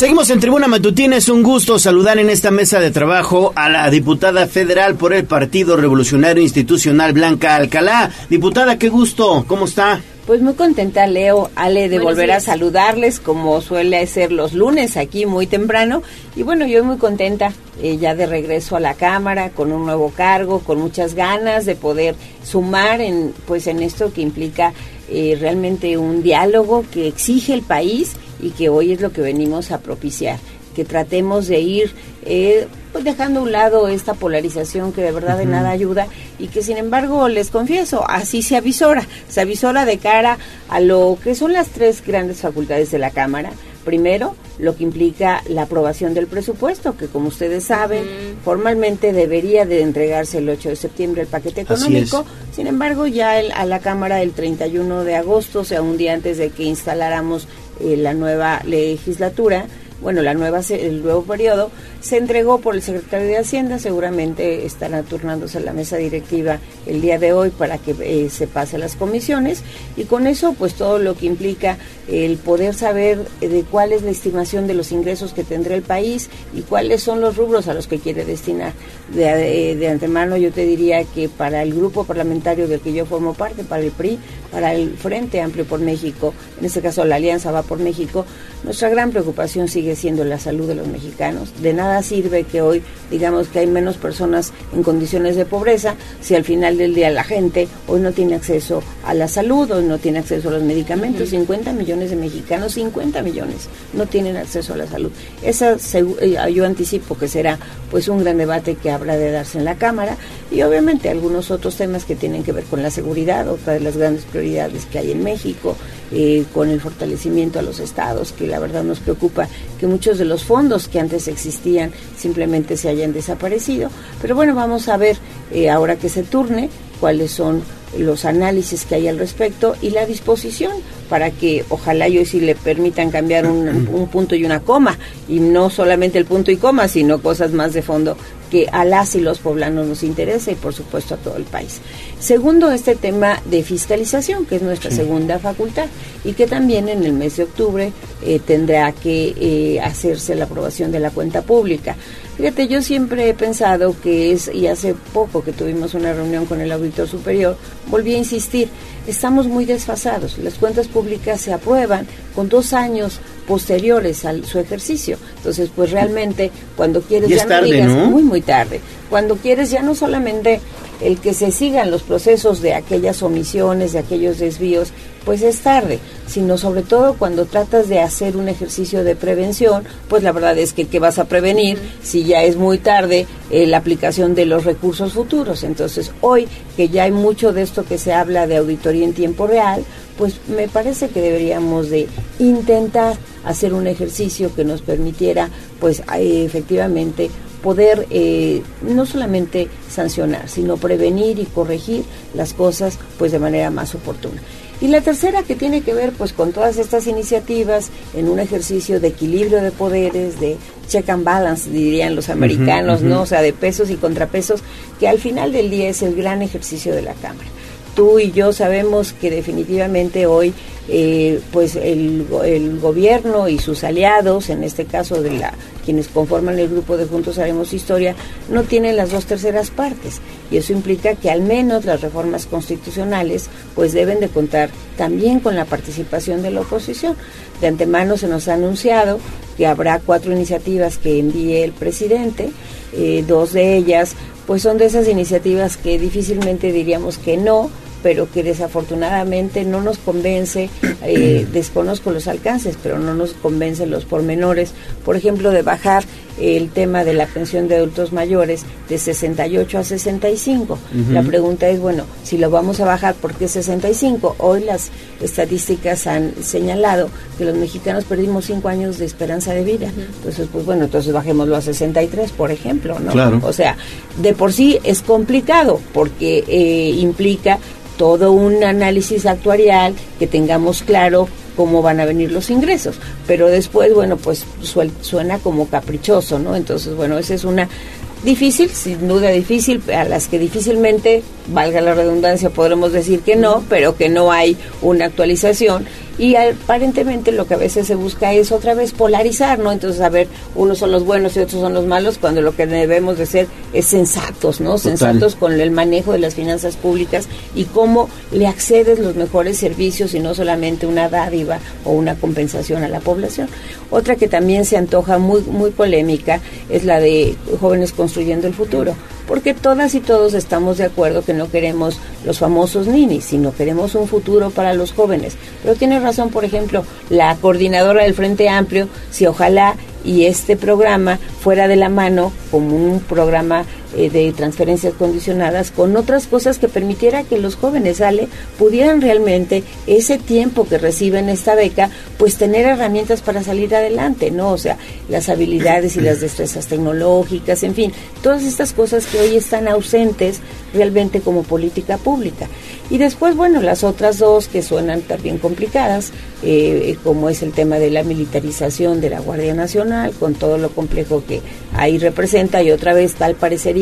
Seguimos en Tribuna Matutina. Es un gusto saludar en esta mesa de trabajo a la diputada federal por el Partido Revolucionario Institucional Blanca Alcalá. Diputada, qué gusto. ¿Cómo está? Pues muy contenta, Leo, Ale, de Buenos volver a saludarles como suele ser los lunes aquí muy temprano. Y bueno, yo muy contenta eh, ya de regreso a la Cámara con un nuevo cargo, con muchas ganas de poder sumar en, pues, en esto que implica eh, realmente un diálogo que exige el país y que hoy es lo que venimos a propiciar. Que tratemos de ir eh, pues dejando a un lado esta polarización que de verdad de nada ayuda y que sin embargo les confieso, así se avisora, se avisora de cara a lo que son las tres grandes facultades de la Cámara. Primero, lo que implica la aprobación del presupuesto, que como ustedes saben, formalmente debería de entregarse el 8 de septiembre el paquete económico. Sin embargo, ya el- a la Cámara el 31 de agosto, o sea, un día antes de que instaláramos eh, la nueva legislatura, bueno, la nueva el nuevo periodo se entregó por el secretario de Hacienda, seguramente estará turnándose la mesa directiva el día de hoy para que eh, se pase a las comisiones y con eso pues todo lo que implica el poder saber de cuál es la estimación de los ingresos que tendrá el país y cuáles son los rubros a los que quiere destinar. De, eh, de antemano yo te diría que para el grupo parlamentario del que yo formo parte, para el PRI, para el Frente Amplio por México, en este caso la Alianza va por México, nuestra gran preocupación sigue siendo la salud de los mexicanos. De nada sirve que hoy digamos que hay menos personas en condiciones de pobreza si al final del día la gente hoy no tiene acceso a la salud, hoy no tiene acceso a los medicamentos. 50 millones de mexicanos, 50 millones no tienen acceso a la salud. Esa eh, yo anticipo que será pues un gran debate que habrá de darse en la Cámara y obviamente algunos otros temas que tienen que ver con la seguridad, otra de las grandes prioridades que hay en México, eh, con el fortalecimiento a los estados, que la verdad nos preocupa que muchos de los fondos que antes existían simplemente se hayan desaparecido. Pero bueno, vamos a ver eh, ahora que se turne cuáles son los análisis que hay al respecto y la disposición para que ojalá y hoy sí le permitan cambiar un, un punto y una coma y no solamente el punto y coma sino cosas más de fondo que a las y los poblanos nos interesa y por supuesto a todo el país. Segundo, este tema de fiscalización, que es nuestra segunda facultad y que también en el mes de octubre eh, tendrá que eh, hacerse la aprobación de la cuenta pública. Fíjate, yo siempre he pensado que es, y hace poco que tuvimos una reunión con el auditor superior, volví a insistir, estamos muy desfasados. Las cuentas públicas se aprueban con dos años posteriores a su ejercicio. Entonces, pues realmente cuando quieres Ya ya es no tarde, digas ¿no? muy muy tarde. Cuando quieres ya no solamente el que se sigan los procesos de aquellas omisiones, de aquellos desvíos, pues es tarde, sino sobre todo cuando tratas de hacer un ejercicio de prevención, pues la verdad es que ¿qué vas a prevenir si ya es muy tarde eh, la aplicación de los recursos futuros? Entonces, hoy que ya hay mucho de esto que se habla de auditoría en tiempo real, pues me parece que deberíamos de intentar hacer un ejercicio que nos permitiera, pues efectivamente poder eh, no solamente sancionar, sino prevenir y corregir las cosas pues de manera más oportuna. Y la tercera que tiene que ver pues con todas estas iniciativas en un ejercicio de equilibrio de poderes, de check and balance dirían los americanos. ¿no? O sea, de pesos y contrapesos, que al final del día es el gran ejercicio de la Cámara tú y yo sabemos que definitivamente hoy eh, pues el, go- el gobierno y sus aliados, en este caso de la quienes conforman el grupo de Juntos Haremos Historia, no tienen las dos terceras partes y eso implica que al menos las reformas constitucionales pues deben de contar también con la participación de la oposición. De antemano se nos ha anunciado que habrá cuatro iniciativas que envíe el presidente, eh, dos de ellas pues son de esas iniciativas que difícilmente diríamos que no, pero que desafortunadamente no nos convence, eh, desconozco los alcances, pero no nos convencen los pormenores, por ejemplo, de bajar el tema de la pensión de adultos mayores de 68 a 65. Ujú. La pregunta es, bueno, si lo vamos a bajar, ¿por qué 65? Hoy las estadísticas han señalado que los mexicanos perdimos 5 años de esperanza de vida. Entonces, pues bueno, entonces bajémoslo a 63, por ejemplo, ¿no? Claro. O sea, de por sí es complicado porque eh, implica todo un análisis actuarial que tengamos claro cómo van a venir los ingresos. Pero después, bueno, pues suena como caprichoso, ¿no? Entonces, bueno, esa es una difícil, sin duda difícil, a las que difícilmente, valga la redundancia, podremos decir que no, pero que no hay una actualización. Y aparentemente lo que a veces se busca es otra vez polarizar, ¿no? Entonces, a ver, unos son los buenos y otros son los malos, cuando lo que debemos de ser es sensatos, ¿no? Total. Sensatos con el manejo de las finanzas públicas y cómo le accedes los mejores servicios y no solamente una dádiva o una compensación a la población. Otra que también se antoja muy, muy polémica es la de jóvenes construyendo el futuro, porque todas y todos estamos de acuerdo que no queremos los famosos ninis, sino queremos un futuro para los jóvenes. Pero tiene razón, por ejemplo, la coordinadora del Frente Amplio, si ojalá y este programa fuera de la mano como un programa eh, de transferencias condicionadas con otras cosas que permitiera que los jóvenes Ale pudieran realmente ese tiempo que reciben esta beca pues tener herramientas para salir adelante, ¿no? O sea, las habilidades y las destrezas tecnológicas, en fin, todas estas cosas que hoy están ausentes realmente como política pública. Y después, bueno, las otras dos que suenan también complicadas, eh, como es el tema de la militarización de la Guardia Nacional, con todo lo complejo que ahí representa, y otra vez tal parecería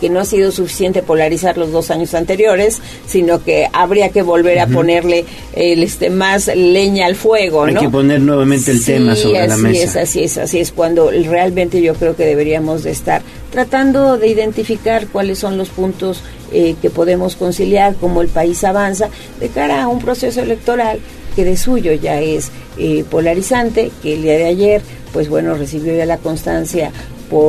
que no ha sido suficiente polarizar los dos años anteriores, sino que habría que volver a ponerle el, este, más leña al fuego, Hay ¿no? que poner nuevamente el tema sobre la así mesa. es, así es, así es cuando realmente yo creo que deberíamos de estar tratando de identificar cuáles son los puntos eh, que podemos conciliar, cómo el país avanza de cara a un proceso electoral que de suyo ya es eh, polarizante, que el día de ayer, pues bueno, recibió ya la constancia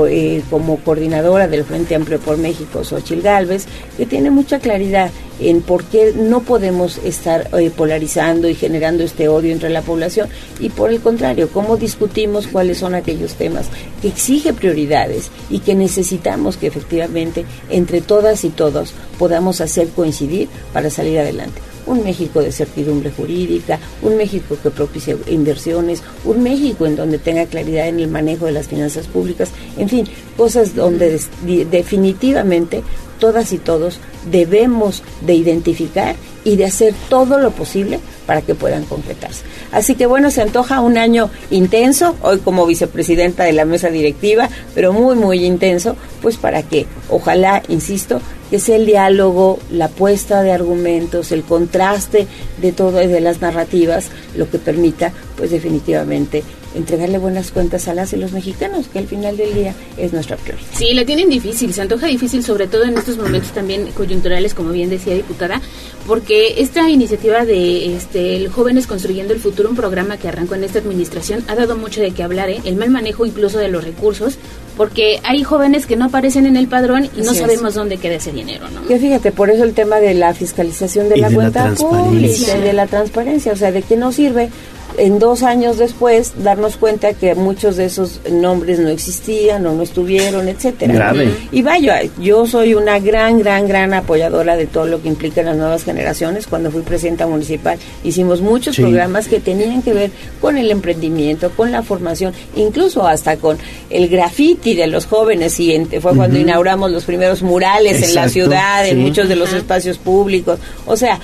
eh, como coordinadora del Frente Amplio por México, Xochil Gálvez, que tiene mucha claridad en por qué no podemos estar eh, polarizando y generando este odio entre la población. Y por el contrario, cómo discutimos cuáles son aquellos temas que exige prioridades y que necesitamos que efectivamente entre todas y todos podamos hacer coincidir para salir adelante un México de certidumbre jurídica, un México que propicie inversiones, un México en donde tenga claridad en el manejo de las finanzas públicas, en fin, cosas donde definitivamente todas y todos debemos de identificar y de hacer todo lo posible para que puedan concretarse. Así que bueno, se antoja un año intenso, hoy como vicepresidenta de la mesa directiva, pero muy, muy intenso, pues para que, ojalá, insisto, que sea el diálogo, la puesta de argumentos, el contraste de todo de las narrativas, lo que permita, pues definitivamente, entregarle buenas cuentas a las y los mexicanos, que al final del día es nuestra prioridad. Sí, la tienen difícil, se antoja difícil, sobre todo en estos momentos también coyunturales, como bien decía diputada, porque esta iniciativa de este, el Jóvenes Construyendo el Futuro, un programa que arrancó en esta administración, ha dado mucho de qué hablar, ¿eh? el mal manejo incluso de los recursos, porque hay jóvenes que no aparecen en el padrón y no Así es. sabemos dónde queda ese dinero, ¿no? Que fíjate, por eso el tema de la fiscalización de Y la de cuenta pública, y de la transparencia, o sea, de qué nos sirve en dos años después darnos cuenta que muchos de esos nombres no existían o no estuvieron, etcétera. Grave. Y vaya, yo soy una gran, gran, gran apoyadora de todo lo que implica las nuevas generaciones. Cuando fui presidenta municipal hicimos muchos Sí. programas que tenían que ver con el emprendimiento, con la formación, incluso hasta con el graffiti de los jóvenes. Y en- fue cuando inauguramos los primeros murales en la ciudad, en muchos de los espacios públicos. O sea,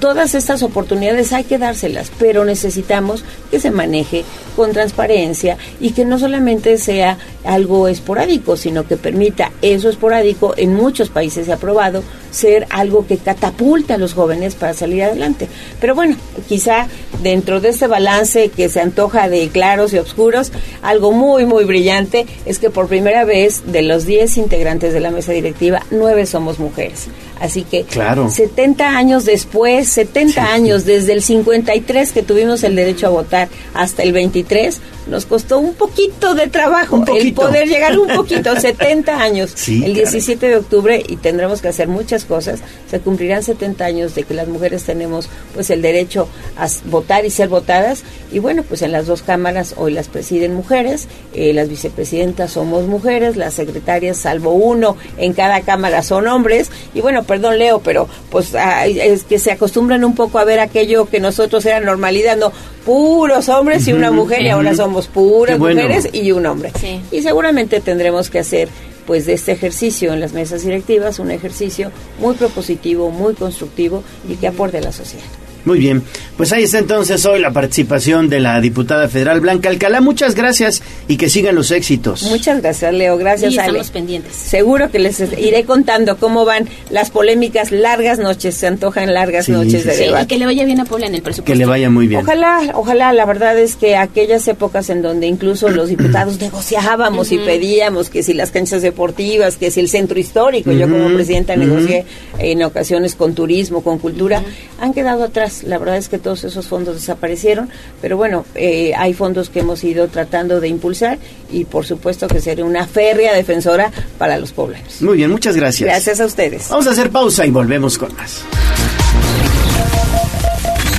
todas estas oportunidades hay que dárselas, pero necesitamos que se maneje con transparencia y que no solamente sea algo esporádico, sino que permita eso esporádico, en muchos países se ha probado, ser algo que catapulta a los jóvenes para salir adelante. Pero bueno, quizá dentro de este balance que se antoja de claros y oscuros, algo muy, muy brillante es que por primera vez de los 10 integrantes de la mesa directiva, 9 somos mujeres. Así que Claro. 70 años después, 70 años desde el 53 que tuvimos el derecho a votar hasta el 23, nos costó un poquito de trabajo el poder llegar un poquito, 70 años. Sí, el caray. 17 de octubre y tendremos que hacer muchas cosas. Se cumplirán 70 años de que las mujeres tenemos pues el derecho a votar y ser votadas y bueno, pues en las dos cámaras hoy las presiden mujeres, eh, las vicepresidentas somos mujeres, las secretarias salvo uno en cada cámara son hombres y bueno, perdón Leo, pero pues ah, es que se acostumbran un poco a ver aquello que nosotros era normalidad, no, puros hombres y una mujer y ahora somos puras bueno. mujeres y un hombre. Sí. Y seguramente tendremos que hacer pues de este ejercicio en las mesas directivas un ejercicio muy propositivo, muy constructivo y que aporte a la sociedad. Muy bien, pues ahí está entonces hoy la participación de la diputada federal Blanca Alcalá. Muchas gracias y que sigan los éxitos. Muchas gracias, Leo. Gracias, Sí, Ale. estamos pendientes. Seguro que les iré contando cómo van las polémicas largas noches, se antojan largas Sí, noches sí, de sí. Sí, y debate. que le vaya bien a Puebla en el presupuesto. Que le vaya muy bien. Ojalá, ojalá, la verdad es que aquellas épocas en donde incluso los diputados negociábamos y pedíamos que si las canchas deportivas, que si el centro histórico, yo como presidenta negocié en ocasiones con turismo, con cultura, han quedado atrás. La verdad es que todos esos fondos desaparecieron, pero bueno, eh, hay fondos que hemos ido tratando de impulsar y por supuesto que seré una férrea defensora para los poblanos. Muy bien, muchas gracias. Gracias a ustedes. Vamos a hacer pausa y volvemos con más.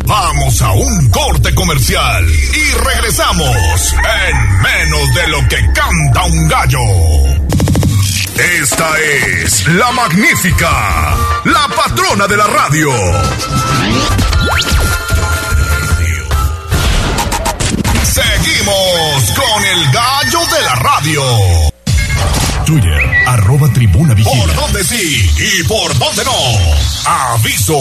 Vamos a un corte comercial y regresamos en menos de lo que canta un gallo. Esta es la magnífica, la patrona de la radio. Seguimos con el gallo de la radio. Twitter, arroba tribuna vigila. ¿Por dónde sí y por dónde no? Aviso.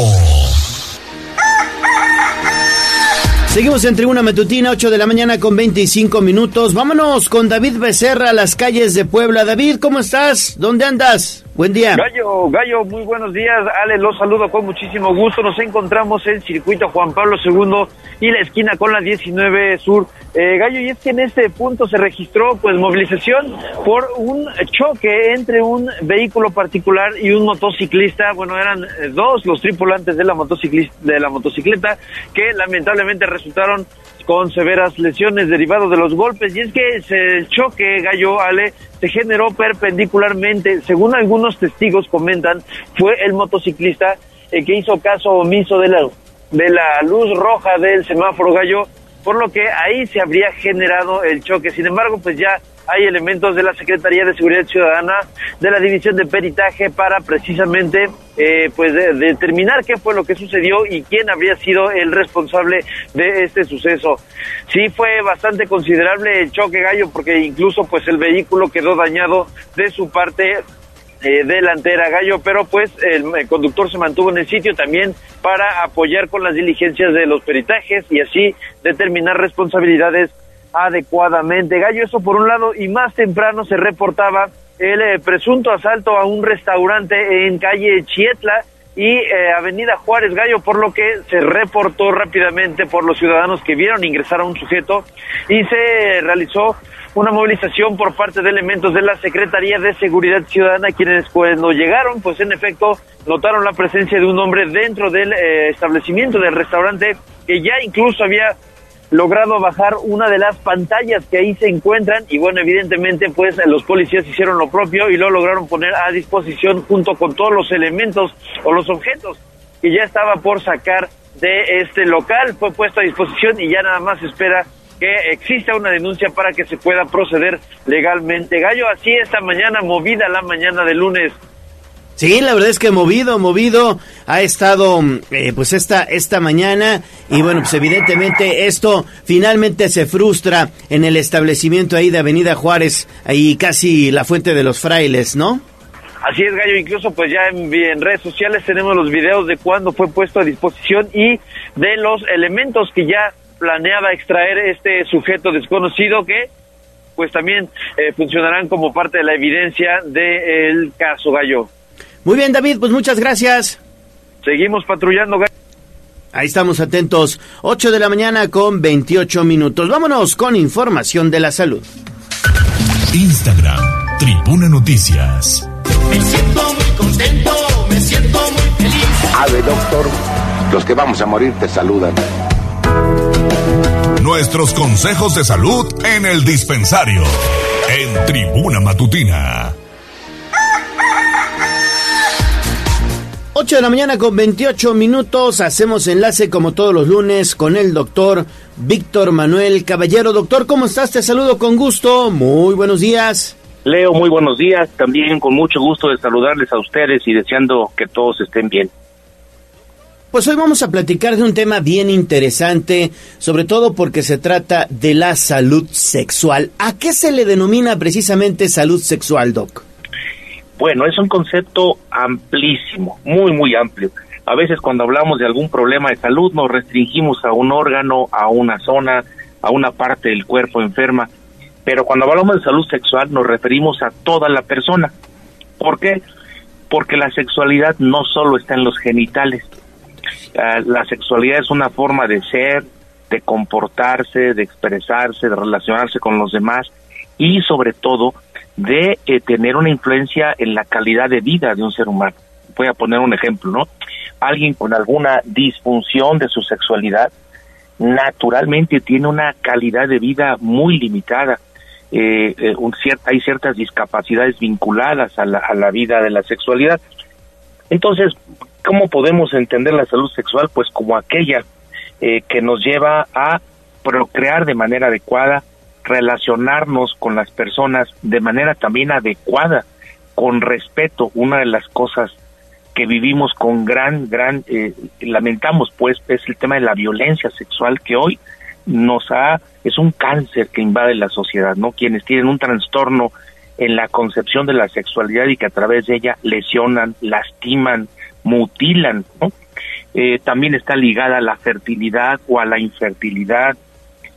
Seguimos en Tribuna Matutina, 8 de la mañana con 25 minutos. Vámonos con David Becerra a las calles de Puebla. David, ¿cómo estás? ¿Dónde andas? Buen día. Gallo, Gallo, muy buenos días. Ale, los saludo con muchísimo gusto. Nos encontramos en Circuito Juan Pablo II y la esquina con la 19 Sur. Eh, Gallo, y es que en este punto se registró pues movilización por un choque entre un vehículo particular y un motociclista. Bueno, eran eh, dos los tripulantes de la, motociclista, de la motocicleta que lamentablemente resultaron con severas lesiones derivadas de los golpes. Y es que ese choque, Gallo Ale, se generó perpendicularmente. Según algunos testigos comentan, fue el motociclista el que hizo caso omiso de la, de la luz roja del semáforo Gallo, por lo que ahí se habría generado el choque. Sin embargo, pues ya hay elementos de la Secretaría de Seguridad Ciudadana, de la División de Peritaje, para precisamente eh, pues de- determinar qué fue lo que sucedió y quién habría sido el responsable de este suceso. Sí fue bastante considerable el choque gallo porque incluso pues el vehículo quedó dañado de su parte eh, delantera gallo, pero pues el, conductor se mantuvo en el sitio también para apoyar con las diligencias de los peritajes y así determinar responsabilidades adecuadamente. Gallo, eso por un lado, y más temprano se reportaba el eh, presunto asalto a un restaurante en calle Chietla y eh, Avenida Juárez Gallo, por lo que se reportó rápidamente por los ciudadanos que vieron ingresar a un sujeto y se realizó una movilización por parte de elementos de la Secretaría de Seguridad Ciudadana, quienes cuando llegaron, pues en efecto notaron la presencia de un hombre dentro del eh, establecimiento del restaurante que ya incluso había logrado bajar una de las pantallas que ahí se encuentran y bueno, evidentemente pues los policías hicieron lo propio y lo lograron poner a disposición junto con todos los elementos o los objetos que ya estaba por sacar de este local, fue puesto a disposición y ya nada más espera que exista una denuncia para que se pueda proceder legalmente. Gallo, así esta mañana, movida la mañana de lunes. Sí, la verdad es que movido, movido ha estado mm, eh, pues esta esta mañana y bueno, pues evidentemente esto finalmente se frustra en el establecimiento ahí de Avenida Juárez, ahí casi la fuente de los frailes, ¿no? Así es, Gallo, incluso pues ya en, redes sociales tenemos los videos de cuando fue puesto a disposición y de los elementos que ya planeaba extraer este sujeto desconocido que pues también eh, funcionarán como parte de la evidencia del caso Gallo. Muy bien, David, pues muchas gracias. Seguimos patrullando. Ahí estamos atentos. 8 de la mañana con 28 minutos. Vámonos con información de la salud. Instagram, Tribuna Noticias. Me siento muy contento, me siento muy feliz. Ave, doctor. Los que vamos a morir te saludan. Nuestros consejos de salud en el dispensario. En Tribuna Matutina. 8 de la mañana con 28 minutos. Hacemos enlace como todos los lunes con el doctor Víctor Manuel Caballero. Doctor, ¿cómo estás? Te saludo con gusto. Muy buenos días. Leo, muy buenos días. También con mucho gusto de saludarles a ustedes y deseando que todos estén bien. Pues hoy vamos a platicar de un tema bien interesante, sobre todo porque se trata de la salud sexual. ¿A qué se le denomina precisamente salud sexual, Doc? Bueno, es un concepto amplísimo, muy, muy amplio. A veces cuando hablamos de algún problema de salud nos restringimos a un órgano, a una zona, a una parte del cuerpo enferma, pero cuando hablamos de salud sexual nos referimos a toda la persona. ¿Por qué? Porque la sexualidad no solo está en los genitales. Ah, la sexualidad es una forma de ser, de comportarse, de expresarse, de relacionarse con los demás y sobre todo de eh, tener una influencia en la calidad de vida de un ser humano. Voy a poner un ejemplo, ¿no? Alguien con alguna disfunción de su sexualidad naturalmente tiene una calidad de vida muy limitada. Eh, eh, un hay ciertas discapacidades vinculadas a la, a la vida de la sexualidad. Entonces, ¿cómo podemos entender la salud sexual? Pues como aquella que nos lleva a procrear de manera adecuada, relacionarnos con las personas de manera también adecuada, con respeto. Una de las cosas que vivimos con gran, gran, eh, lamentamos pues, es el tema de la violencia sexual que hoy nos ha, es un cáncer que invade la sociedad, ¿no? Quienes tienen un trastorno en la concepción de la sexualidad y que a través de ella lesionan, lastiman, mutilan, ¿no? Eh, también está ligada a la fertilidad o a la infertilidad,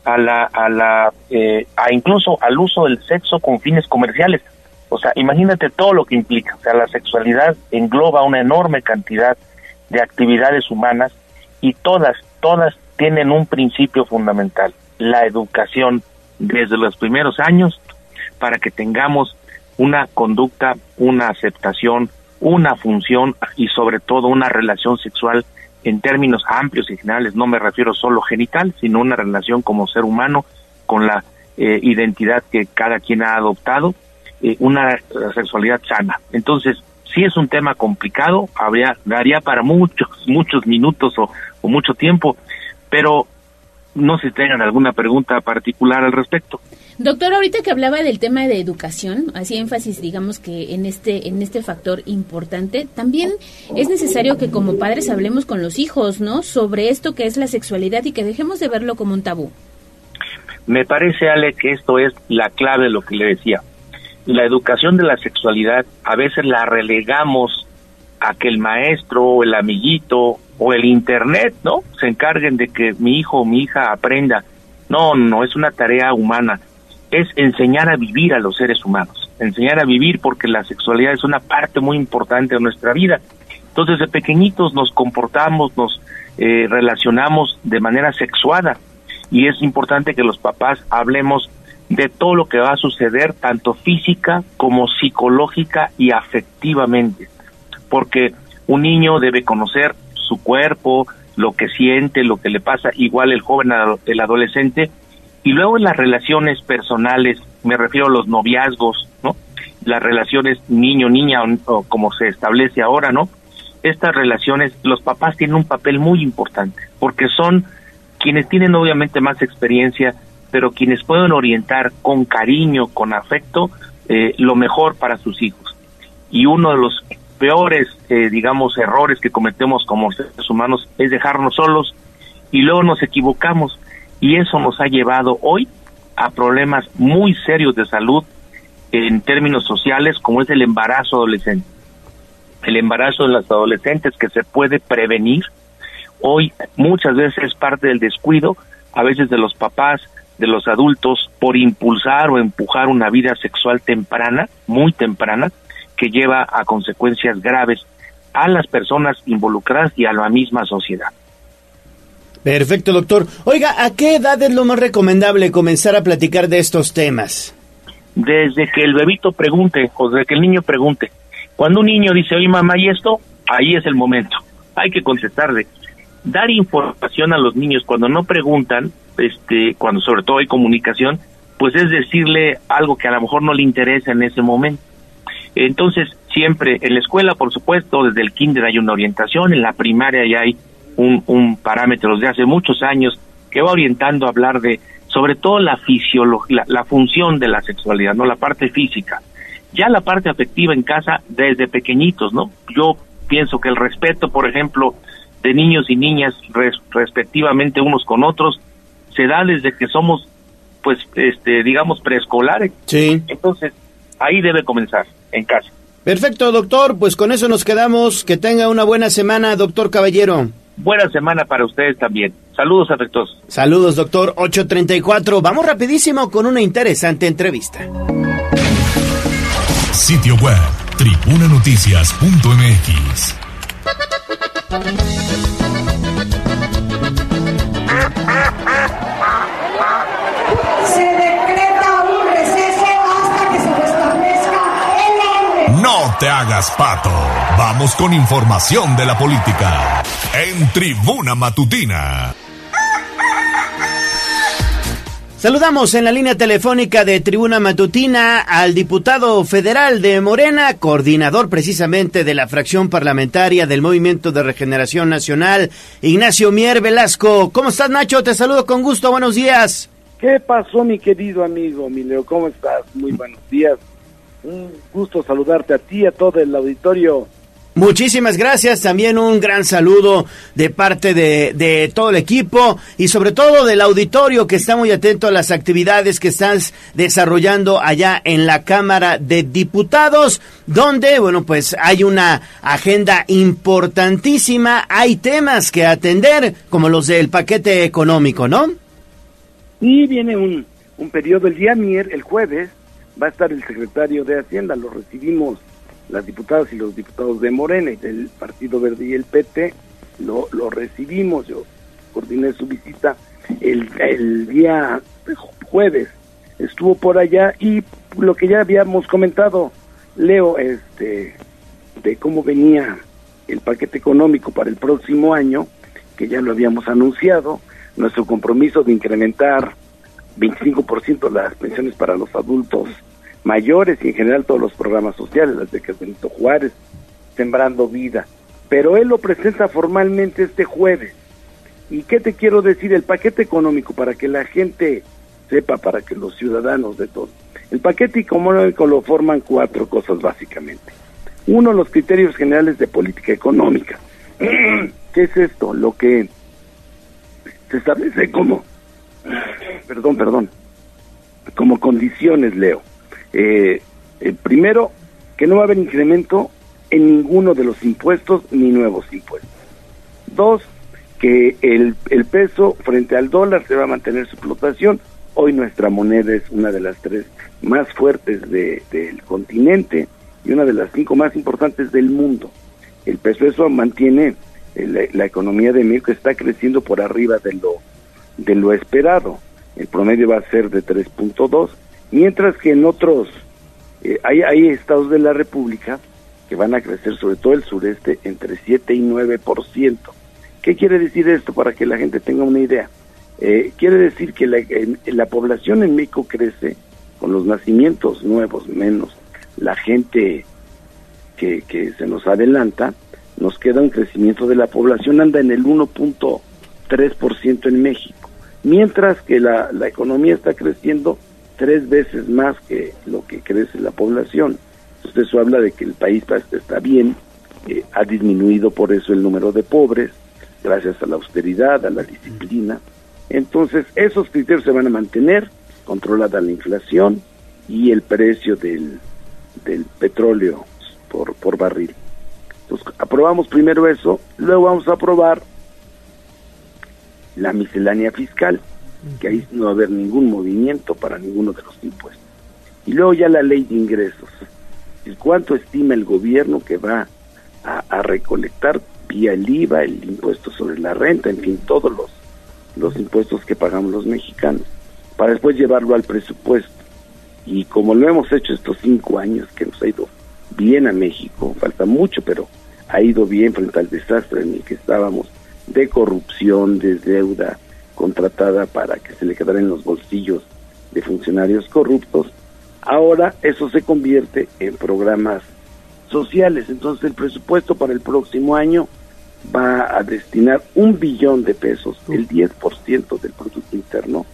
a la, a la, eh, a incluso al uso del sexo con fines comerciales. O sea, imagínate todo lo que implica. O sea, la sexualidad engloba una enorme cantidad de actividades humanas y todas, todas tienen un principio fundamental, la educación desde los primeros años para que tengamos una conducta, una aceptación, una función y sobre todo una relación sexual en términos amplios y generales, no me refiero solo genital, sino una relación como ser humano con la eh, identidad que cada quien ha adoptado, eh, una sexualidad sana. Entonces, sí es un tema complicado, habría, daría para muchos, muchos minutos o, o mucho tiempo, pero no sé si tengan alguna pregunta particular al respecto. Doctor, ahorita que hablaba del tema de educación, hacía énfasis, digamos que en este en este factor importante, también es necesario que como padres hablemos con los hijos, ¿no? Sobre esto que es la sexualidad y que dejemos de verlo como un tabú. Me parece, Ale, que esto es la clave de lo que le decía. La educación de la sexualidad a veces la relegamos a que el maestro o el amiguito o el internet, ¿no? Se encarguen de que mi hijo o mi hija aprenda. No, no, es una tarea humana. Es enseñar a vivir a los seres humanos. Enseñar a vivir porque la sexualidad es una parte muy importante de nuestra vida. Entonces, de pequeñitos nos comportamos, nos eh, relacionamos de manera sexuada. Y es importante que los papás hablemos de todo lo que va a suceder, tanto física como psicológica y afectivamente. Porque un niño debe conocer su cuerpo, lo que siente, lo que le pasa, igual el joven, el adolescente, y luego en las relaciones personales, me refiero a los noviazgos, ¿no? Las relaciones niño-niña, o, como se establece ahora, ¿no? Estas relaciones, los papás tienen un papel muy importante, porque son quienes tienen obviamente más experiencia, pero quienes pueden orientar con cariño, con afecto, eh, lo mejor para sus hijos. Y uno de los peores, eh, digamos, errores que cometemos como seres humanos es dejarnos solos y luego nos equivocamos y eso nos ha llevado hoy a problemas muy serios de salud en términos sociales como es el embarazo adolescente. El embarazo de las adolescentes que se puede prevenir, hoy muchas veces es parte del descuido, a veces de los papás, de los adultos, por impulsar o empujar una vida sexual temprana, muy temprana, que lleva a consecuencias graves a las personas involucradas y a la misma sociedad. Perfecto, doctor. Oiga, ¿a qué edad es lo más recomendable comenzar a platicar de estos temas? Desde que el bebito pregunte o desde que el niño pregunte. Cuando un niño dice, oye mamá, ¿y esto? Ahí es el momento. Hay que contestarle. Dar información a los niños cuando no preguntan, este, cuando sobre todo hay comunicación, pues es decirle algo que a lo mejor no le interesa en ese momento. Entonces, siempre en la escuela, por supuesto, desde el kinder hay una orientación, en la primaria ya hay un, un parámetro de hace muchos años que va orientando a hablar de, sobre todo la fisiología, la, función de la sexualidad, no la parte física. Ya la parte afectiva en casa desde pequeñitos, ¿no? Yo pienso que el respeto, por ejemplo, de niños y niñas respectivamente unos con otros, se da desde que somos, pues, este, digamos, preescolares. Sí. Entonces, ahí debe comenzar, en casa. Perfecto, doctor. Pues con eso nos quedamos. Que tenga una buena semana, doctor Caballero. Buena semana para ustedes también. Saludos afectuosos. Saludos, doctor 834. Vamos rapidísimo con una interesante entrevista. Sitio web, tribunanoticias.mx. No te hagas pato. Vamos con información de la política. En Tribuna Matutina. Saludamos en la línea telefónica de Tribuna Matutina al diputado federal de Morena, coordinador precisamente de la fracción parlamentaria del Movimiento de Regeneración Nacional, Ignacio Mier Velasco. ¿Cómo estás, Nacho? Te saludo con gusto. Buenos días. ¿Qué pasó, mi querido amigo, mi Leo? ¿Cómo estás? Muy buenos días. Un gusto saludarte a ti, a todo el auditorio. Muchísimas gracias, también un gran saludo de parte de, de, todo el equipo y sobre todo del auditorio que está muy atento a las actividades que estás desarrollando allá en la Cámara de Diputados, donde, bueno, pues hay una agenda importantísima, hay temas que atender, como los del paquete económico, ¿no? Y viene un, un periodo el día mier, el jueves, va a estar el secretario de Hacienda, lo recibimos las diputadas y los diputados de Morena y del Partido Verde y el PT, lo, lo recibimos, yo coordiné su visita el, el día jueves, estuvo por allá y lo que ya habíamos comentado, Leo, este, de cómo venía el paquete económico para el próximo año, que ya lo habíamos anunciado, nuestro compromiso de incrementar 25% las pensiones para los adultos mayores y en general todos los programas sociales, las becas Benito Juárez, Sembrando Vida. Pero él lo presenta formalmente este jueves. ¿Y qué te quiero decir? El paquete económico, para que la gente sepa, para que los ciudadanos de todo. El paquete económico lo forman cuatro cosas básicamente. Uno, los criterios generales de política económica. ¿Qué es esto? Lo que se establece como, perdón, perdón, como condiciones, Leo eh, eh, primero, que no va a haber incremento en ninguno de los impuestos ni nuevos impuestos. Dos, que el, el peso frente al dólar se va a mantener su flotación. Hoy nuestra moneda es una de las tres más fuertes de, del continente y una de las cinco más importantes del mundo. El peso eso mantiene eh, la, la economía de México está creciendo por arriba de lo de lo esperado. El promedio va a ser de 3.2 mientras que en otros, eh, hay, hay estados de la República que van a crecer, sobre todo el sureste, entre 7 y 9%. ¿Qué quiere decir esto para que la gente tenga una idea? Eh, quiere decir que la, la población en México crece con los nacimientos nuevos, menos la gente que, que se nos adelanta, nos queda un crecimiento de la población, anda en el 1.3% en México, mientras que la, la economía está creciendo tres veces más que lo que crece la población. Entonces eso habla de que el país está bien, eh, ha disminuido por eso el número de pobres, gracias a la austeridad, a la disciplina. Entonces esos criterios se van a mantener, controlada la inflación y el precio del, del petróleo por, por barril. Entonces aprobamos primero eso, luego vamos a aprobar la miscelánea fiscal que ahí no va a haber ningún movimiento para ninguno de los impuestos. Y luego ya la ley de ingresos. El cuánto estima el gobierno que va a, recolectar vía el IVA, el impuesto sobre la renta, en fin, todos los, los impuestos que pagamos los mexicanos, para después llevarlo al presupuesto. Y como lo hemos hecho estos cinco años que nos ha ido bien a México, falta mucho, pero ha ido bien frente al desastre en el que estábamos de corrupción, de deuda, contratada para que se le quedara en los bolsillos de funcionarios corruptos, ahora eso se convierte en programas sociales. Entonces el presupuesto para el próximo año va a destinar un billón de pesos, el 10% del Producto Interno,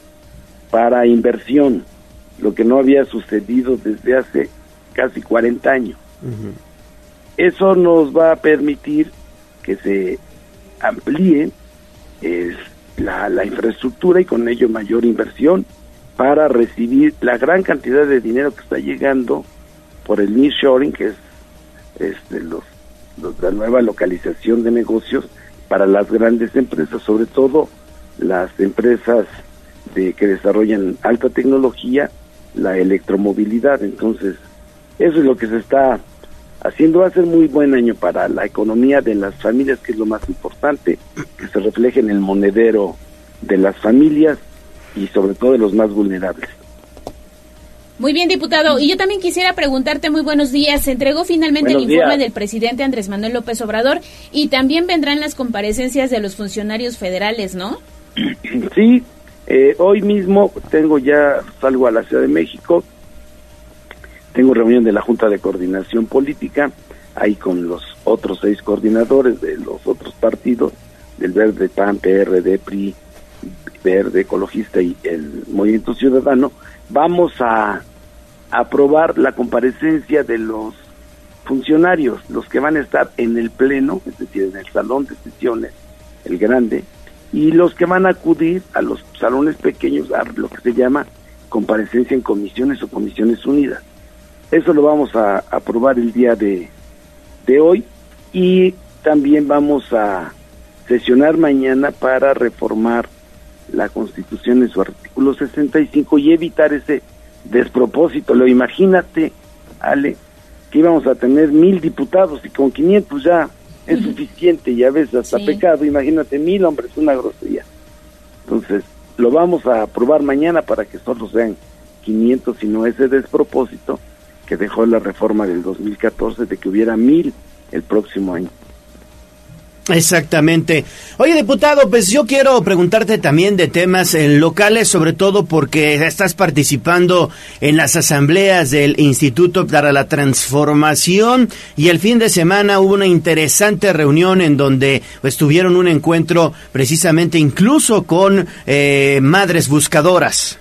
para inversión, lo que no había sucedido desde hace casi 40 años. Uh -huh. Eso nos va a permitir que se amplíe eh, la, la, infraestructura y con ello mayor inversión para recibir la gran cantidad de dinero que está llegando por el nearshoring, que es este, los, la nueva localización de negocios para las grandes empresas, sobre todo las empresas de, que desarrollan alta tecnología, la electromovilidad. Entonces, eso es lo que se está haciendo. Va a ser muy buen año para la economía de las familias, que es lo más importante, que se refleje en el monedero de las familias y sobre todo de los más vulnerables. Muy bien, diputado. Y yo también quisiera preguntarte, muy buenos días. Se entregó finalmente buenos el informe días. del presidente Andrés Manuel López Obrador y también vendrán las comparecencias de los funcionarios federales, ¿no? Sí, eh, hoy mismo tengo ya, salgo a la Ciudad de México, tengo reunión de la Junta de Coordinación Política, ahí con los otros seis coordinadores de los otros partidos, del Verde, PAN, PRD, PRI, Verde, Ecologista y el Movimiento Ciudadano, vamos a, aprobar la comparecencia de los funcionarios, los que van a estar en el pleno, es decir, en el salón de sesiones, el grande, y los que van a acudir a los salones pequeños a lo que se llama comparecencia en comisiones o comisiones unidas. Eso lo vamos a aprobar el día de, de hoy y también vamos a sesionar mañana para reformar la Constitución en su artículo 65 y evitar ese despropósito. Lo imagínate, Ale, que íbamos a tener mil diputados y con 500 ya es suficiente y a veces hasta Sí. pecado. Imagínate, mil hombres, una grosería. Entonces, lo vamos a aprobar mañana para que solo sean 500 y no ese despropósito que dejó la reforma del 2014 de que hubiera mil el próximo año. Exactamente. Oye, diputado, pues yo quiero preguntarte también de temas eh, locales, sobre todo porque estás participando en las asambleas del Instituto para la Transformación y el fin de semana hubo una interesante reunión en donde pues, tuvieron un encuentro precisamente incluso con eh, madres buscadoras.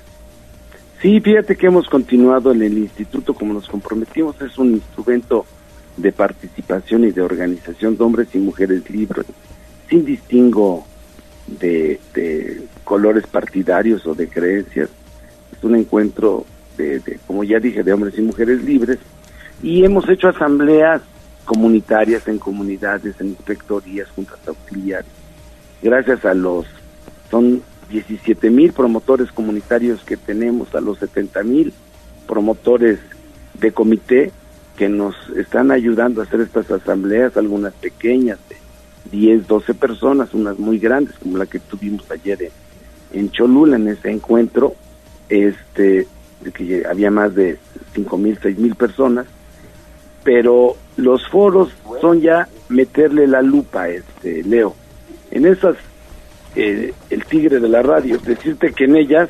Sí, fíjate que hemos continuado en el instituto como nos comprometimos, es un instrumento de participación y de organización de hombres y mujeres libres, sin distingo de, de colores partidarios o de creencias. Es un encuentro de, de, como ya dije, de hombres y mujeres libres. Y hemos hecho asambleas comunitarias en comunidades, en inspectorías, juntas auxiliares. Gracias a los, son 17 mil promotores comunitarios que tenemos, a los 70 mil promotores de comité que nos están ayudando a hacer estas asambleas, algunas pequeñas, de 10, 12 personas, unas muy grandes, como la que tuvimos ayer en, Cholula, en ese encuentro, este, que había más de 5 mil, 6 mil personas, pero los foros son ya meterle la lupa, este, Leo. En esas, eh, el tigre de la radio, decirte que en ellas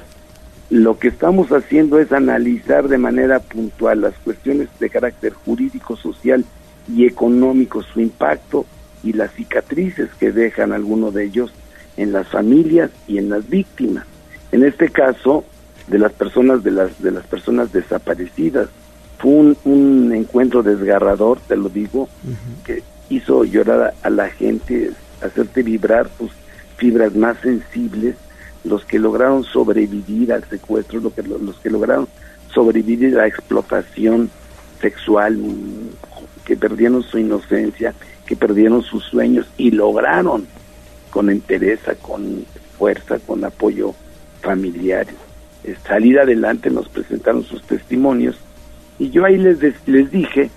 lo que estamos haciendo es analizar de manera puntual las cuestiones de carácter jurídico, social y económico, su impacto y las cicatrices que dejan algunos de ellos en las familias y en las víctimas. En este caso, de las personas de las de las personas desaparecidas. Fue un, un encuentro desgarrador, te lo digo, que hizo llorar a, a la gente, hacerte vibrar tus fibras más sensibles los que lograron sobrevivir al secuestro, lo que, los que lograron sobrevivir a la explotación sexual, que perdieron su inocencia, que perdieron sus sueños y lograron con entereza, con fuerza, con apoyo familiar, salir adelante, nos presentaron sus testimonios. Y yo ahí les, les dije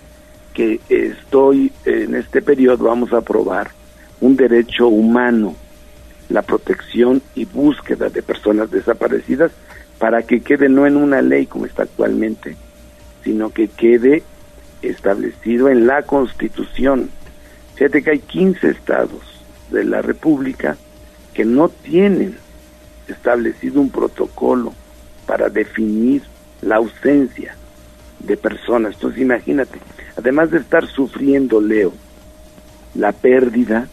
que estoy en este periodo, vamos a aprobar un derecho humano la protección y búsqueda de personas desaparecidas para que quede no en una ley como está actualmente, sino que quede establecido en la Constitución. Fíjate que hay 15 estados de la República que no tienen establecido un protocolo para definir la ausencia de personas. Entonces imagínate, además de estar sufriendo, Leo, la pérdida,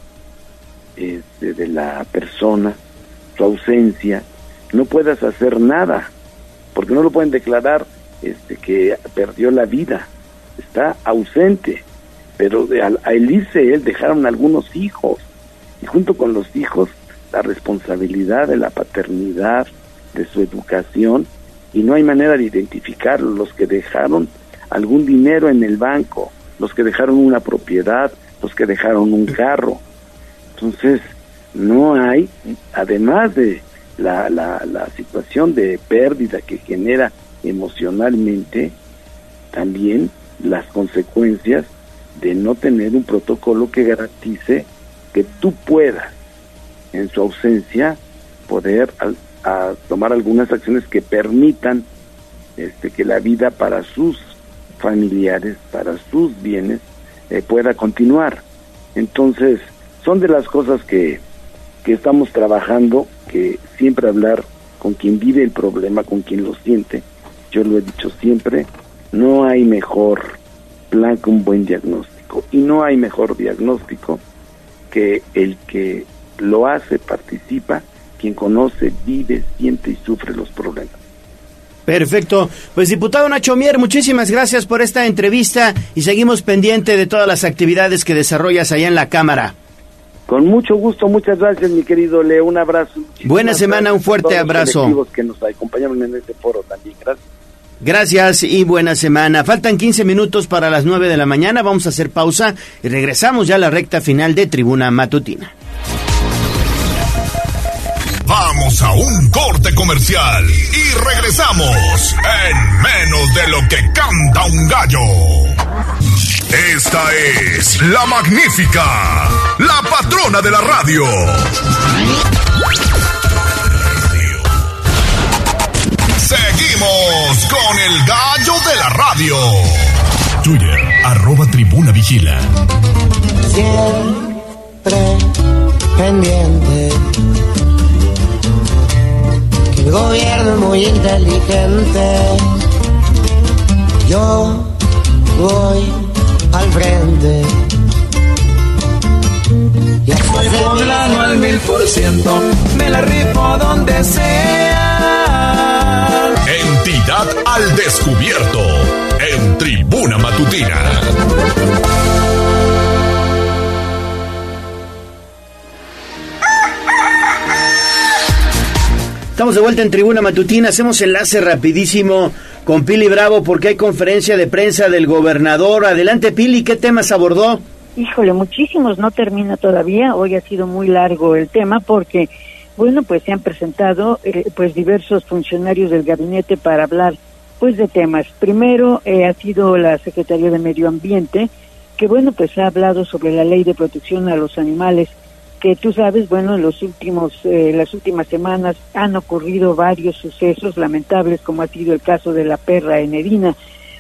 este, de la persona, su ausencia, no puedas hacer nada, porque no lo pueden declarar este, que perdió la vida, está ausente, pero de, al, al irse él dejaron algunos hijos, y junto con los hijos la responsabilidad de la paternidad, de su educación, y no hay manera de identificarlo, los que dejaron algún dinero en el banco, los que dejaron una propiedad, los que dejaron un carro, entonces, no hay, además de la, la, la situación de pérdida que genera emocionalmente, también las consecuencias de no tener un protocolo que garantice que tú puedas, en su ausencia, poder al- a tomar algunas acciones que permitan este, que la vida para sus familiares, para sus bienes, eh, pueda continuar. Entonces, son de las cosas que, que estamos trabajando, que siempre hablar con quien vive el problema, con quien lo siente, yo lo he dicho siempre, no hay mejor plan que un buen diagnóstico y no hay mejor diagnóstico que el que lo hace, participa, quien conoce, vive, siente y sufre los problemas. Perfecto. Pues diputado Nacho Mier, muchísimas gracias por esta entrevista y seguimos pendiente de todas las actividades que desarrollas allá en la Cámara. Con mucho gusto, muchas gracias, mi querido Leo. Un abrazo. Buena semana, un fuerte a todos los abrazo. que nos acompañaron en este foro también. Gracias. Gracias y buena semana. Faltan 15 minutos para las 9 de la mañana. Vamos a hacer pausa y regresamos ya a la recta final de Tribuna Matutina. Vamos a un corte comercial y regresamos en menos de lo que canta un gallo. Esta es la magnífica, la patrona de la radio. Seguimos con el gallo de la radio. Twitter, arroba tribuna vigila. siempre pendiente. Que el gobierno es muy inteligente. Yo voy al frente. Y Soy poblano al mil por ciento, me la rifo donde sea. Entidad al descubierto en tribuna matutina. Estamos de vuelta en Tribuna Matutina. Hacemos enlace rapidísimo con Pili Bravo porque hay conferencia de prensa del gobernador. Adelante, Pili, ¿qué temas abordó? Híjole, muchísimos, no termina todavía. Hoy ha sido muy largo el tema porque, bueno, pues se han presentado eh, pues diversos funcionarios del gabinete para hablar pues de temas. Primero eh, ha sido la Secretaría de Medio Ambiente que, bueno, pues ha hablado sobre la ley de protección a los animales que tú sabes, bueno, en los últimos, eh, las últimas semanas han ocurrido varios sucesos lamentables, como ha sido el caso de la perra Enedina,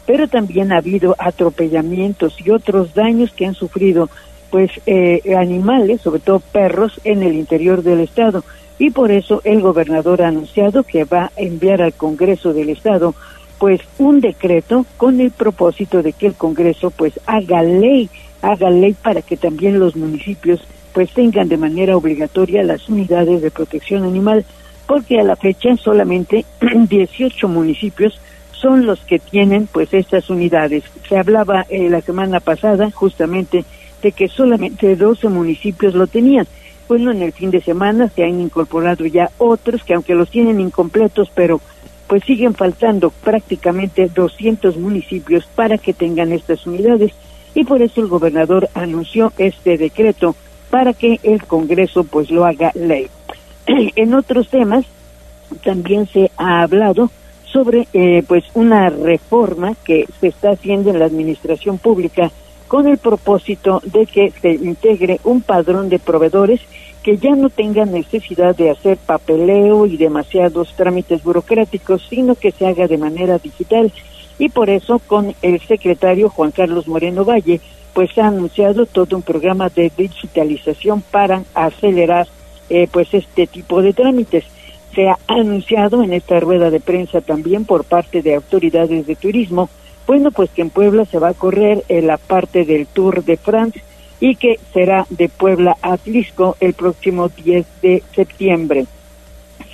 pero también ha habido atropellamientos y otros daños que han sufrido, pues, eh, animales, sobre todo perros, en el interior del estado. Y por eso el gobernador ha anunciado que va a enviar al Congreso del estado, pues, un decreto con el propósito de que el Congreso, pues, haga ley, haga ley para que también los municipios pues tengan de manera obligatoria las unidades de protección animal, porque a la fecha solamente 18 municipios son los que tienen pues estas unidades. Se hablaba eh, la semana pasada justamente de que solamente 12 municipios lo tenían. Bueno, en el fin de semana se han incorporado ya otros que aunque los tienen incompletos, pero pues siguen faltando prácticamente 200 municipios para que tengan estas unidades y por eso el gobernador anunció este decreto para que el Congreso pues lo haga ley. en otros temas también se ha hablado sobre eh, pues una reforma que se está haciendo en la administración pública con el propósito de que se integre un padrón de proveedores que ya no tengan necesidad de hacer papeleo y demasiados trámites burocráticos, sino que se haga de manera digital. Y por eso con el secretario Juan Carlos Moreno Valle pues ha anunciado todo un programa de digitalización para acelerar eh, pues este tipo de trámites. Se ha anunciado en esta rueda de prensa también por parte de autoridades de turismo, bueno, pues que en Puebla se va a correr en la parte del Tour de France y que será de Puebla a Atlisco el próximo 10 de septiembre.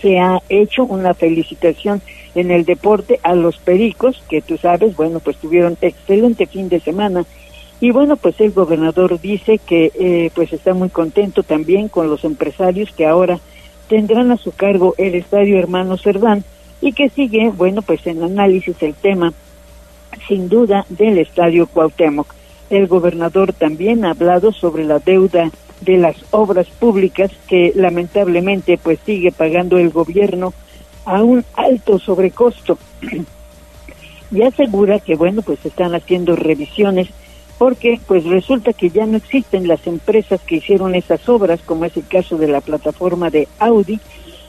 Se ha hecho una felicitación en el deporte a los Pericos, que tú sabes, bueno, pues tuvieron excelente fin de semana y bueno, pues el gobernador dice que eh, pues está muy contento también con los empresarios que ahora tendrán a su cargo el estadio Hermano Cerdán y que sigue, bueno, pues en análisis el tema, sin duda, del estadio Cuauhtémoc. El gobernador también ha hablado sobre la deuda de las obras públicas que lamentablemente pues sigue pagando el gobierno a un alto sobrecosto y asegura que bueno pues están haciendo revisiones porque pues resulta que ya no existen las empresas que hicieron esas obras, como es el caso de la plataforma de Audi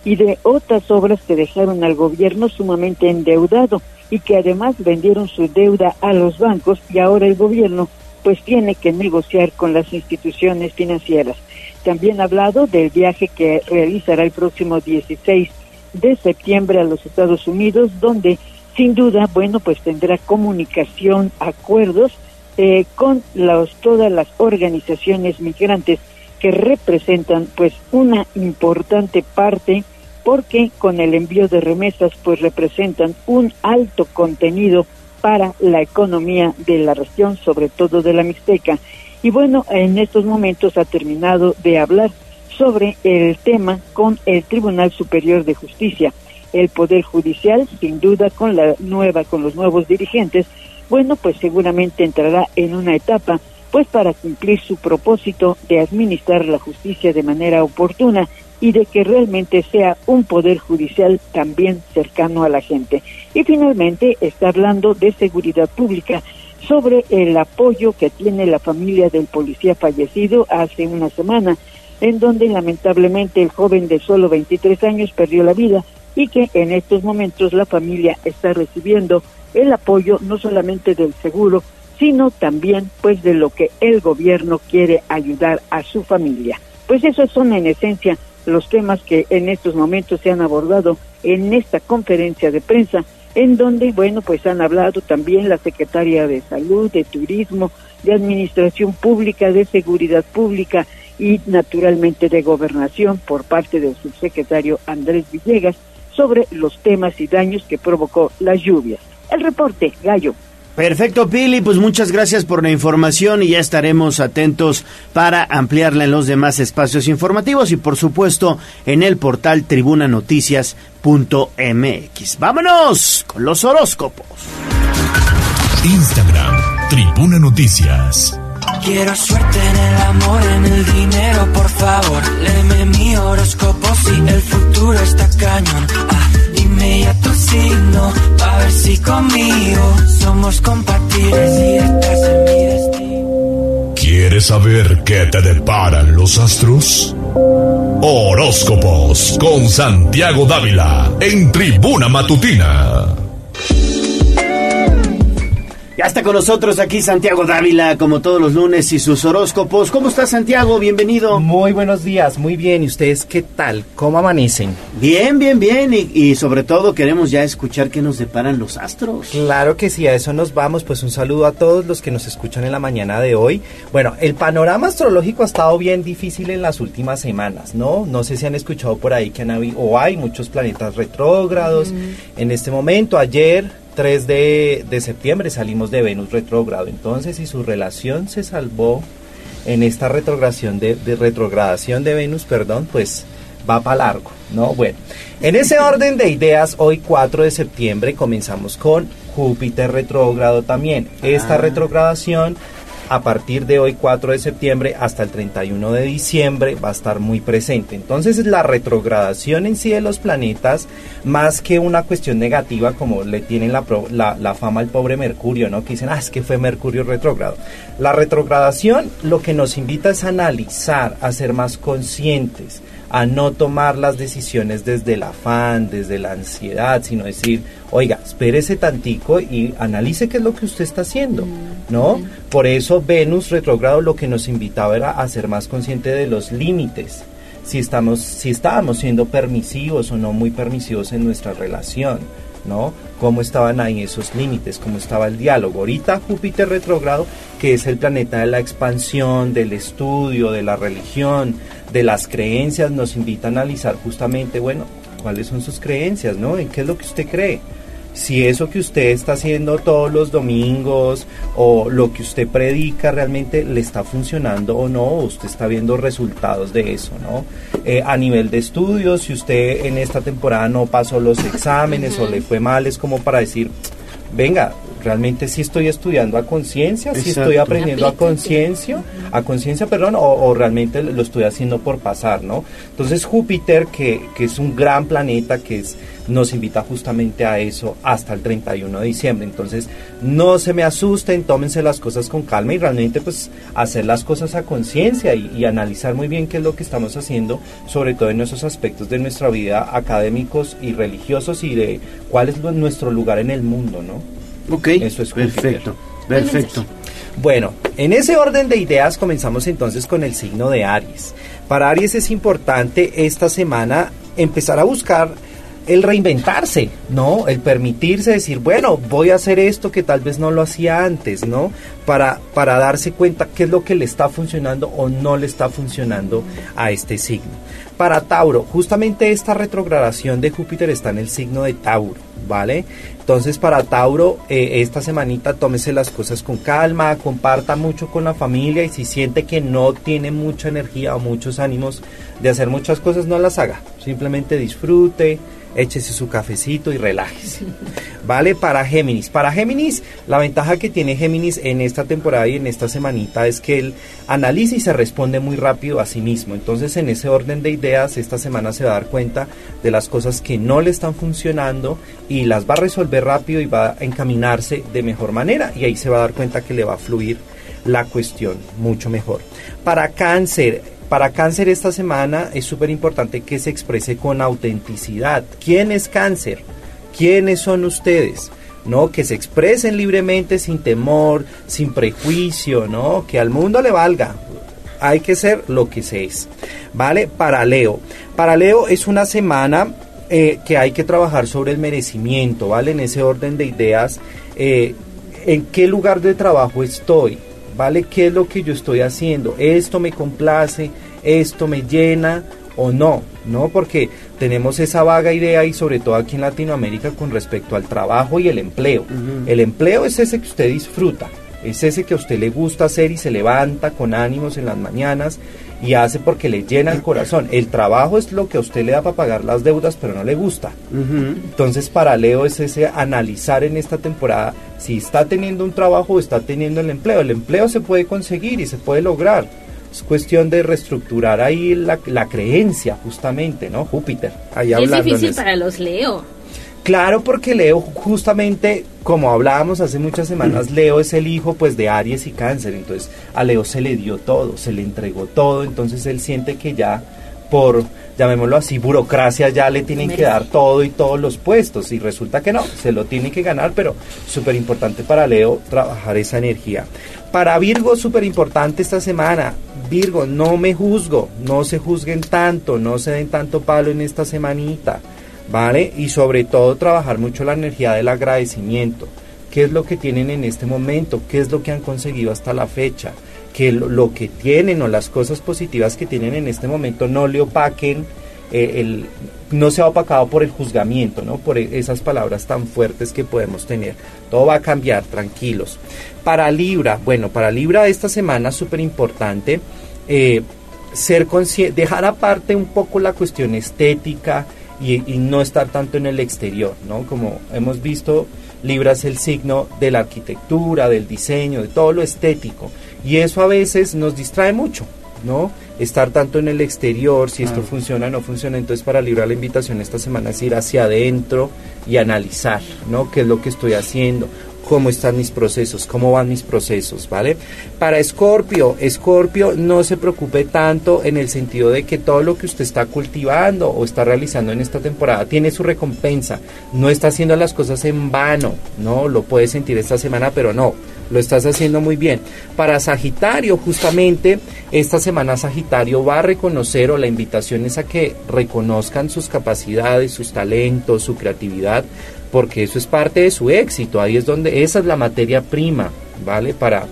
y de otras obras que dejaron al gobierno sumamente endeudado y que además vendieron su deuda a los bancos y ahora el gobierno pues tiene que negociar con las instituciones financieras. También ha hablado del viaje que realizará el próximo 16 de septiembre a los Estados Unidos, donde sin duda, bueno, pues tendrá comunicación, acuerdos eh, con los, todas las organizaciones migrantes que representan pues una importante parte porque con el envío de remesas pues representan un alto contenido para la economía de la región, sobre todo de la Mixteca. Y bueno, en estos momentos ha terminado de hablar sobre el tema con el Tribunal Superior de Justicia. El Poder Judicial, sin duda, con la nueva, con los nuevos dirigentes, bueno, pues seguramente entrará en una etapa, pues para cumplir su propósito de administrar la justicia de manera oportuna y de que realmente sea un poder judicial también cercano a la gente. Y finalmente está hablando de seguridad pública sobre el apoyo que tiene la familia del policía fallecido hace una semana, en donde lamentablemente el joven de solo 23 años perdió la vida y que en estos momentos la familia está recibiendo el apoyo no solamente del seguro, sino también pues de lo que el gobierno quiere ayudar a su familia. Pues esos son en esencia los temas que en estos momentos se han abordado en esta conferencia de prensa, en donde, bueno, pues han hablado también la secretaria de Salud, de Turismo, de Administración Pública, de Seguridad Pública y naturalmente de Gobernación por parte del subsecretario Andrés Villegas sobre los temas y daños que provocó las lluvias. El reporte, Gallo. Perfecto, Pili, pues muchas gracias por la información y ya estaremos atentos para ampliarla en los demás espacios informativos y por supuesto en el portal tribunanoticias.mx. Vámonos con los horóscopos. Instagram, Tribuna Noticias. Quiero suerte en el amor, en el dinero, por favor. Léeme mi horóscopo si el futuro está cañón. Ah, tu signo, ver si conmigo somos compatibles y estás en mi destino. ¿Quieres saber qué te deparan los astros? Horóscopos con Santiago Dávila en Tribuna Matutina. Está con nosotros aquí Santiago Dávila, como todos los lunes, y sus horóscopos. ¿Cómo está Santiago? Bienvenido. Muy buenos días, muy bien. ¿Y ustedes qué tal? ¿Cómo amanecen? Bien, bien, bien. Y, y sobre todo queremos ya escuchar qué nos deparan los astros. Claro que sí, a eso nos vamos. Pues un saludo a todos los que nos escuchan en la mañana de hoy. Bueno, el panorama astrológico ha estado bien difícil en las últimas semanas, ¿no? No sé si han escuchado por ahí que han habido, o hay muchos planetas retrógrados. En este momento, ayer 3 de, de septiembre salimos de Venus retrógrado. Entonces, si su relación se salvó en esta retrogradación de, de retrogradación de Venus, perdón, pues va para largo, ¿no? Bueno, en ese orden de ideas, hoy 4 de septiembre comenzamos con Júpiter retrógrado también. Esta Ah. retrogradación a partir de hoy 4 de septiembre hasta el 31 de diciembre va a estar muy presente. Entonces la retrogradación en sí de los planetas, más que una cuestión negativa como le tienen la, la, la fama al pobre Mercurio, ¿no? Que dicen, ah, es que fue Mercurio retrógrado. La retrogradación lo que nos invita es a analizar, a ser más conscientes, a no tomar las decisiones desde el afán, desde la ansiedad, sino decir, oiga, espérese tantico y analice qué es lo que usted está haciendo, ¿no? Por eso Venus retrógrado lo que nos invitaba era a ser más consciente de los límites, si estamos, si estábamos siendo permisivos o no muy permisivos en nuestra relación, ¿no? Cómo estaban ahí esos límites, cómo estaba el diálogo. Ahorita Júpiter retrógrado, que es el planeta de la expansión, del estudio, de la religión, de las creencias, nos invita a analizar justamente, bueno, cuáles son sus creencias, ¿no? ¿En qué es lo que usted cree? Si eso que usted está haciendo todos los domingos o lo que usted predica realmente le está funcionando o no, usted está viendo resultados de eso, ¿no? Eh, a nivel de estudios, si usted en esta temporada no pasó los exámenes o le fue mal, es como para decir, venga, realmente sí estoy estudiando a conciencia, sí estoy aprendiendo a conciencia, a conciencia, perdón, o, o realmente lo estoy haciendo por pasar, ¿no? Entonces Júpiter, que, que es un gran planeta, que es, nos invita justamente a eso hasta el 31 de diciembre. Entonces, no se me asusten, tómense las cosas con calma y realmente pues hacer las cosas a conciencia y, y analizar muy bien qué es lo que estamos haciendo, sobre todo en esos aspectos de nuestra vida académicos y religiosos y de cuál es lo- nuestro lugar en el mundo, ¿no? Ok, Eso es Júpiter. perfecto, perfecto. Bueno, en ese orden de ideas comenzamos entonces con el signo de Aries. Para Aries es importante esta semana empezar a buscar el reinventarse, ¿no? El permitirse decir, bueno, voy a hacer esto que tal vez no lo hacía antes, ¿no? Para, para darse cuenta qué es lo que le está funcionando o no le está funcionando a este signo. Para Tauro, justamente esta retrogradación de Júpiter está en el signo de Tauro, ¿vale? Entonces para Tauro, eh, esta semanita tómese las cosas con calma, comparta mucho con la familia y si siente que no tiene mucha energía o muchos ánimos de hacer muchas cosas, no las haga. Simplemente disfrute, échese su cafecito y relájese. ¿Vale? Para Géminis. Para Géminis, la ventaja que tiene Géminis en esta temporada y en esta semanita es que él analiza y se responde muy rápido a sí mismo. Entonces, en ese orden de ideas, esta semana se va a dar cuenta de las cosas que no le están funcionando y las va a resolver rápido y va a encaminarse de mejor manera. Y ahí se va a dar cuenta que le va a fluir la cuestión mucho mejor. Para cáncer, para cáncer esta semana es súper importante que se exprese con autenticidad. ¿Quién es cáncer? ¿Quiénes son ustedes? ¿no? Que se expresen libremente, sin temor, sin prejuicio, ¿no? Que al mundo le valga. Hay que ser lo que se es, ¿vale? Para Leo. Para Leo es una semana eh, que hay que trabajar sobre el merecimiento, ¿vale? En ese orden de ideas, eh, ¿en qué lugar de trabajo estoy? ¿Vale? ¿Qué es lo que yo estoy haciendo? ¿Esto me complace? ¿Esto me llena? o no, ¿no? Porque tenemos esa vaga idea y sobre todo aquí en Latinoamérica con respecto al trabajo y el empleo. El empleo es ese que usted disfruta, es ese que a usted le gusta hacer y se levanta con ánimos en las mañanas y hace porque le llena el corazón. El trabajo es lo que a usted le da para pagar las deudas, pero no le gusta. Entonces, para Leo es ese analizar en esta temporada si está teniendo un trabajo o está teniendo el empleo. El empleo se puede conseguir y se puede lograr es cuestión de reestructurar ahí la, la creencia, justamente, ¿no? Júpiter. Ahí es difícil para los Leo. Claro, porque Leo, justamente, como hablábamos hace muchas semanas, Leo es el hijo pues de Aries y Cáncer, entonces a Leo se le dio todo, se le entregó todo, entonces él siente que ya por, llamémoslo así, burocracia ya le tienen que dar todo y todos los puestos. Y resulta que no, se lo tiene que ganar, pero súper importante para Leo trabajar esa energía. Para Virgo, súper importante esta semana, Virgo, no me juzgo, no se juzguen tanto, no se den tanto palo en esta semanita. ¿Vale? Y sobre todo trabajar mucho la energía del agradecimiento. ¿Qué es lo que tienen en este momento? ¿Qué es lo que han conseguido hasta la fecha? Que lo, que tienen o las cosas positivas que tienen en este momento no le opaquen, eh, el, no sea opacado por el juzgamiento, ¿no? Por e- esas palabras tan fuertes que podemos tener. Todo va a cambiar, tranquilos. Para Libra, bueno, para Libra esta semana súper importante. eh, ser dejar aparte un poco la cuestión estética y, y no estar tanto en el exterior, ¿no? Como hemos visto, Libra es el signo de la arquitectura, del diseño, de todo lo estético. Y eso a veces nos distrae mucho, ¿no? Estar tanto en el exterior, si esto Ah. funciona o no funciona. Entonces, para Libra, la invitación esta semana es ir hacia adentro y analizar, ¿no? ¿Qué es lo que estoy haciendo? Cómo están mis procesos, cómo van mis procesos, ¿vale? Para Escorpio, Escorpio no se preocupe tanto en el sentido de que todo lo que usted está cultivando o está realizando en esta temporada tiene su recompensa, no está haciendo las cosas en vano, ¿no? Lo puede sentir esta semana, pero no, lo estás haciendo muy bien. Para Sagitario, justamente, esta semana Sagitario va a reconocer o la invitación es a que reconozcan sus capacidades, sus talentos, su creatividad, porque eso es parte de su éxito, ahí es donde esa es la materia prima, ¿vale? Para,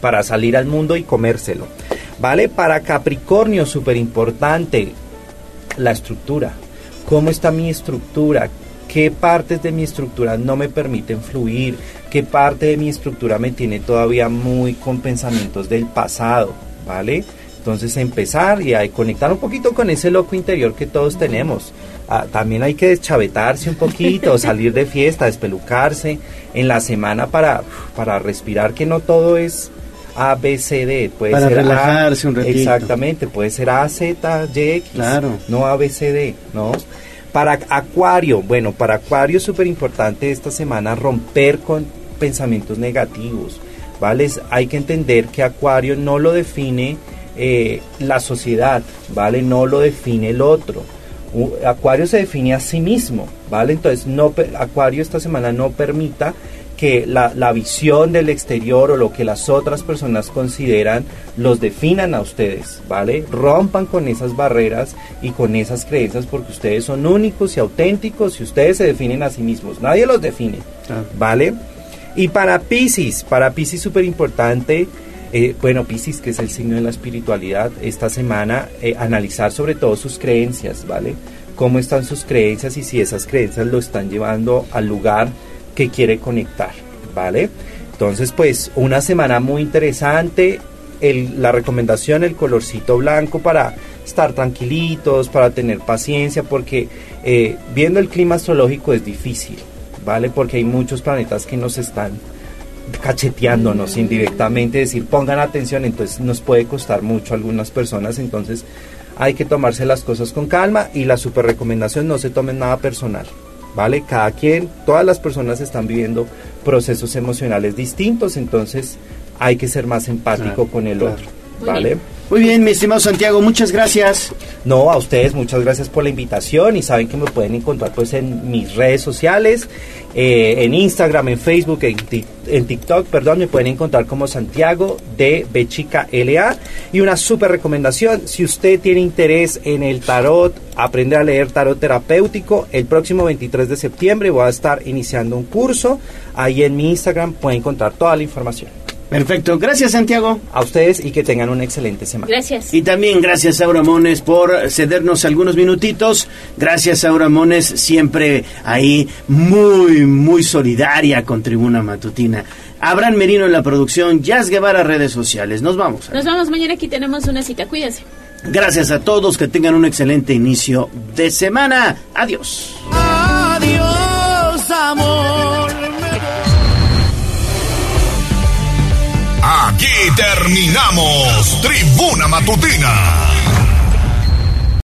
para salir al mundo y comérselo, ¿vale? Para Capricornio, súper importante, la estructura. ¿Cómo está mi estructura? ¿Qué partes de mi estructura no me permiten fluir? ¿Qué parte de mi estructura me tiene todavía muy con pensamientos del pasado? ¿Vale? Entonces empezar y conectar un poquito con ese loco interior que todos tenemos. Ah, también hay que deschavetarse un poquito, salir de fiesta, despelucarse en la semana para, para respirar que no todo es A, B, C, D. Puede Para ser A- relajarse un ratito. Exactamente, puede ser A, Z, Y, X. Claro. No A, B, C, D, ¿no? Para Acuario, bueno, para Acuario es súper importante esta semana romper con pensamientos negativos, ¿vale? Hay que entender que Acuario no lo define eh, la sociedad, ¿vale? No lo define el otro. Acuario se define a sí mismo, ¿vale? Entonces, no, Acuario esta semana no permita que la, la visión del exterior o lo que las otras personas consideran los definan a ustedes, ¿vale? Rompan con esas barreras y con esas creencias porque ustedes son únicos y auténticos y ustedes se definen a sí mismos, nadie los define, ¿vale? Y para Pisces, para Pisces súper importante, eh, bueno, Piscis, que es el signo de la espiritualidad, esta semana eh, analizar sobre todo sus creencias, ¿vale? Cómo están sus creencias y si esas creencias lo están llevando al lugar que quiere conectar, ¿vale? Entonces, pues, una semana muy interesante. La recomendación, el colorcito blanco para estar tranquilitos, para tener paciencia, porque eh, viendo el clima astrológico es difícil, ¿vale? Porque hay muchos planetas que nos están cacheteándonos indirectamente, decir pongan atención, entonces nos puede costar mucho a algunas personas, entonces hay que tomarse las cosas con calma y la super recomendación no se tomen nada personal, ¿vale? Cada quien, todas las personas están viviendo procesos emocionales distintos, entonces hay que ser más empático Claro, con el claro. otro, Muy ¿vale? bien. Muy bien, mi estimado Santiago, muchas gracias. No, a ustedes muchas gracias por la invitación y saben que me pueden encontrar pues en mis redes sociales, eh, en Instagram, en Facebook, en, en TikTok, perdón, me pueden encontrar como Santiago de Bechica LA. Y una súper recomendación, si usted tiene interés en el tarot, aprender a leer tarot terapéutico, el próximo 23 de septiembre voy a estar iniciando un curso. Ahí en mi Instagram pueden encontrar toda la información. Perfecto, gracias Santiago. A ustedes y que tengan una excelente semana. Gracias. Y también gracias Aura Mones por cedernos algunos minutitos. Gracias Aura Mones, siempre ahí muy, muy solidaria con Tribuna Matutina. Abraham Merino en la producción, Jazz Guevara redes sociales. Nos vamos. Nos vamos mañana, aquí tenemos una cita, cuídense. Gracias a todos, que tengan un excelente inicio de semana. Adiós. Adiós, amor. Terminamos. Tribuna Matutina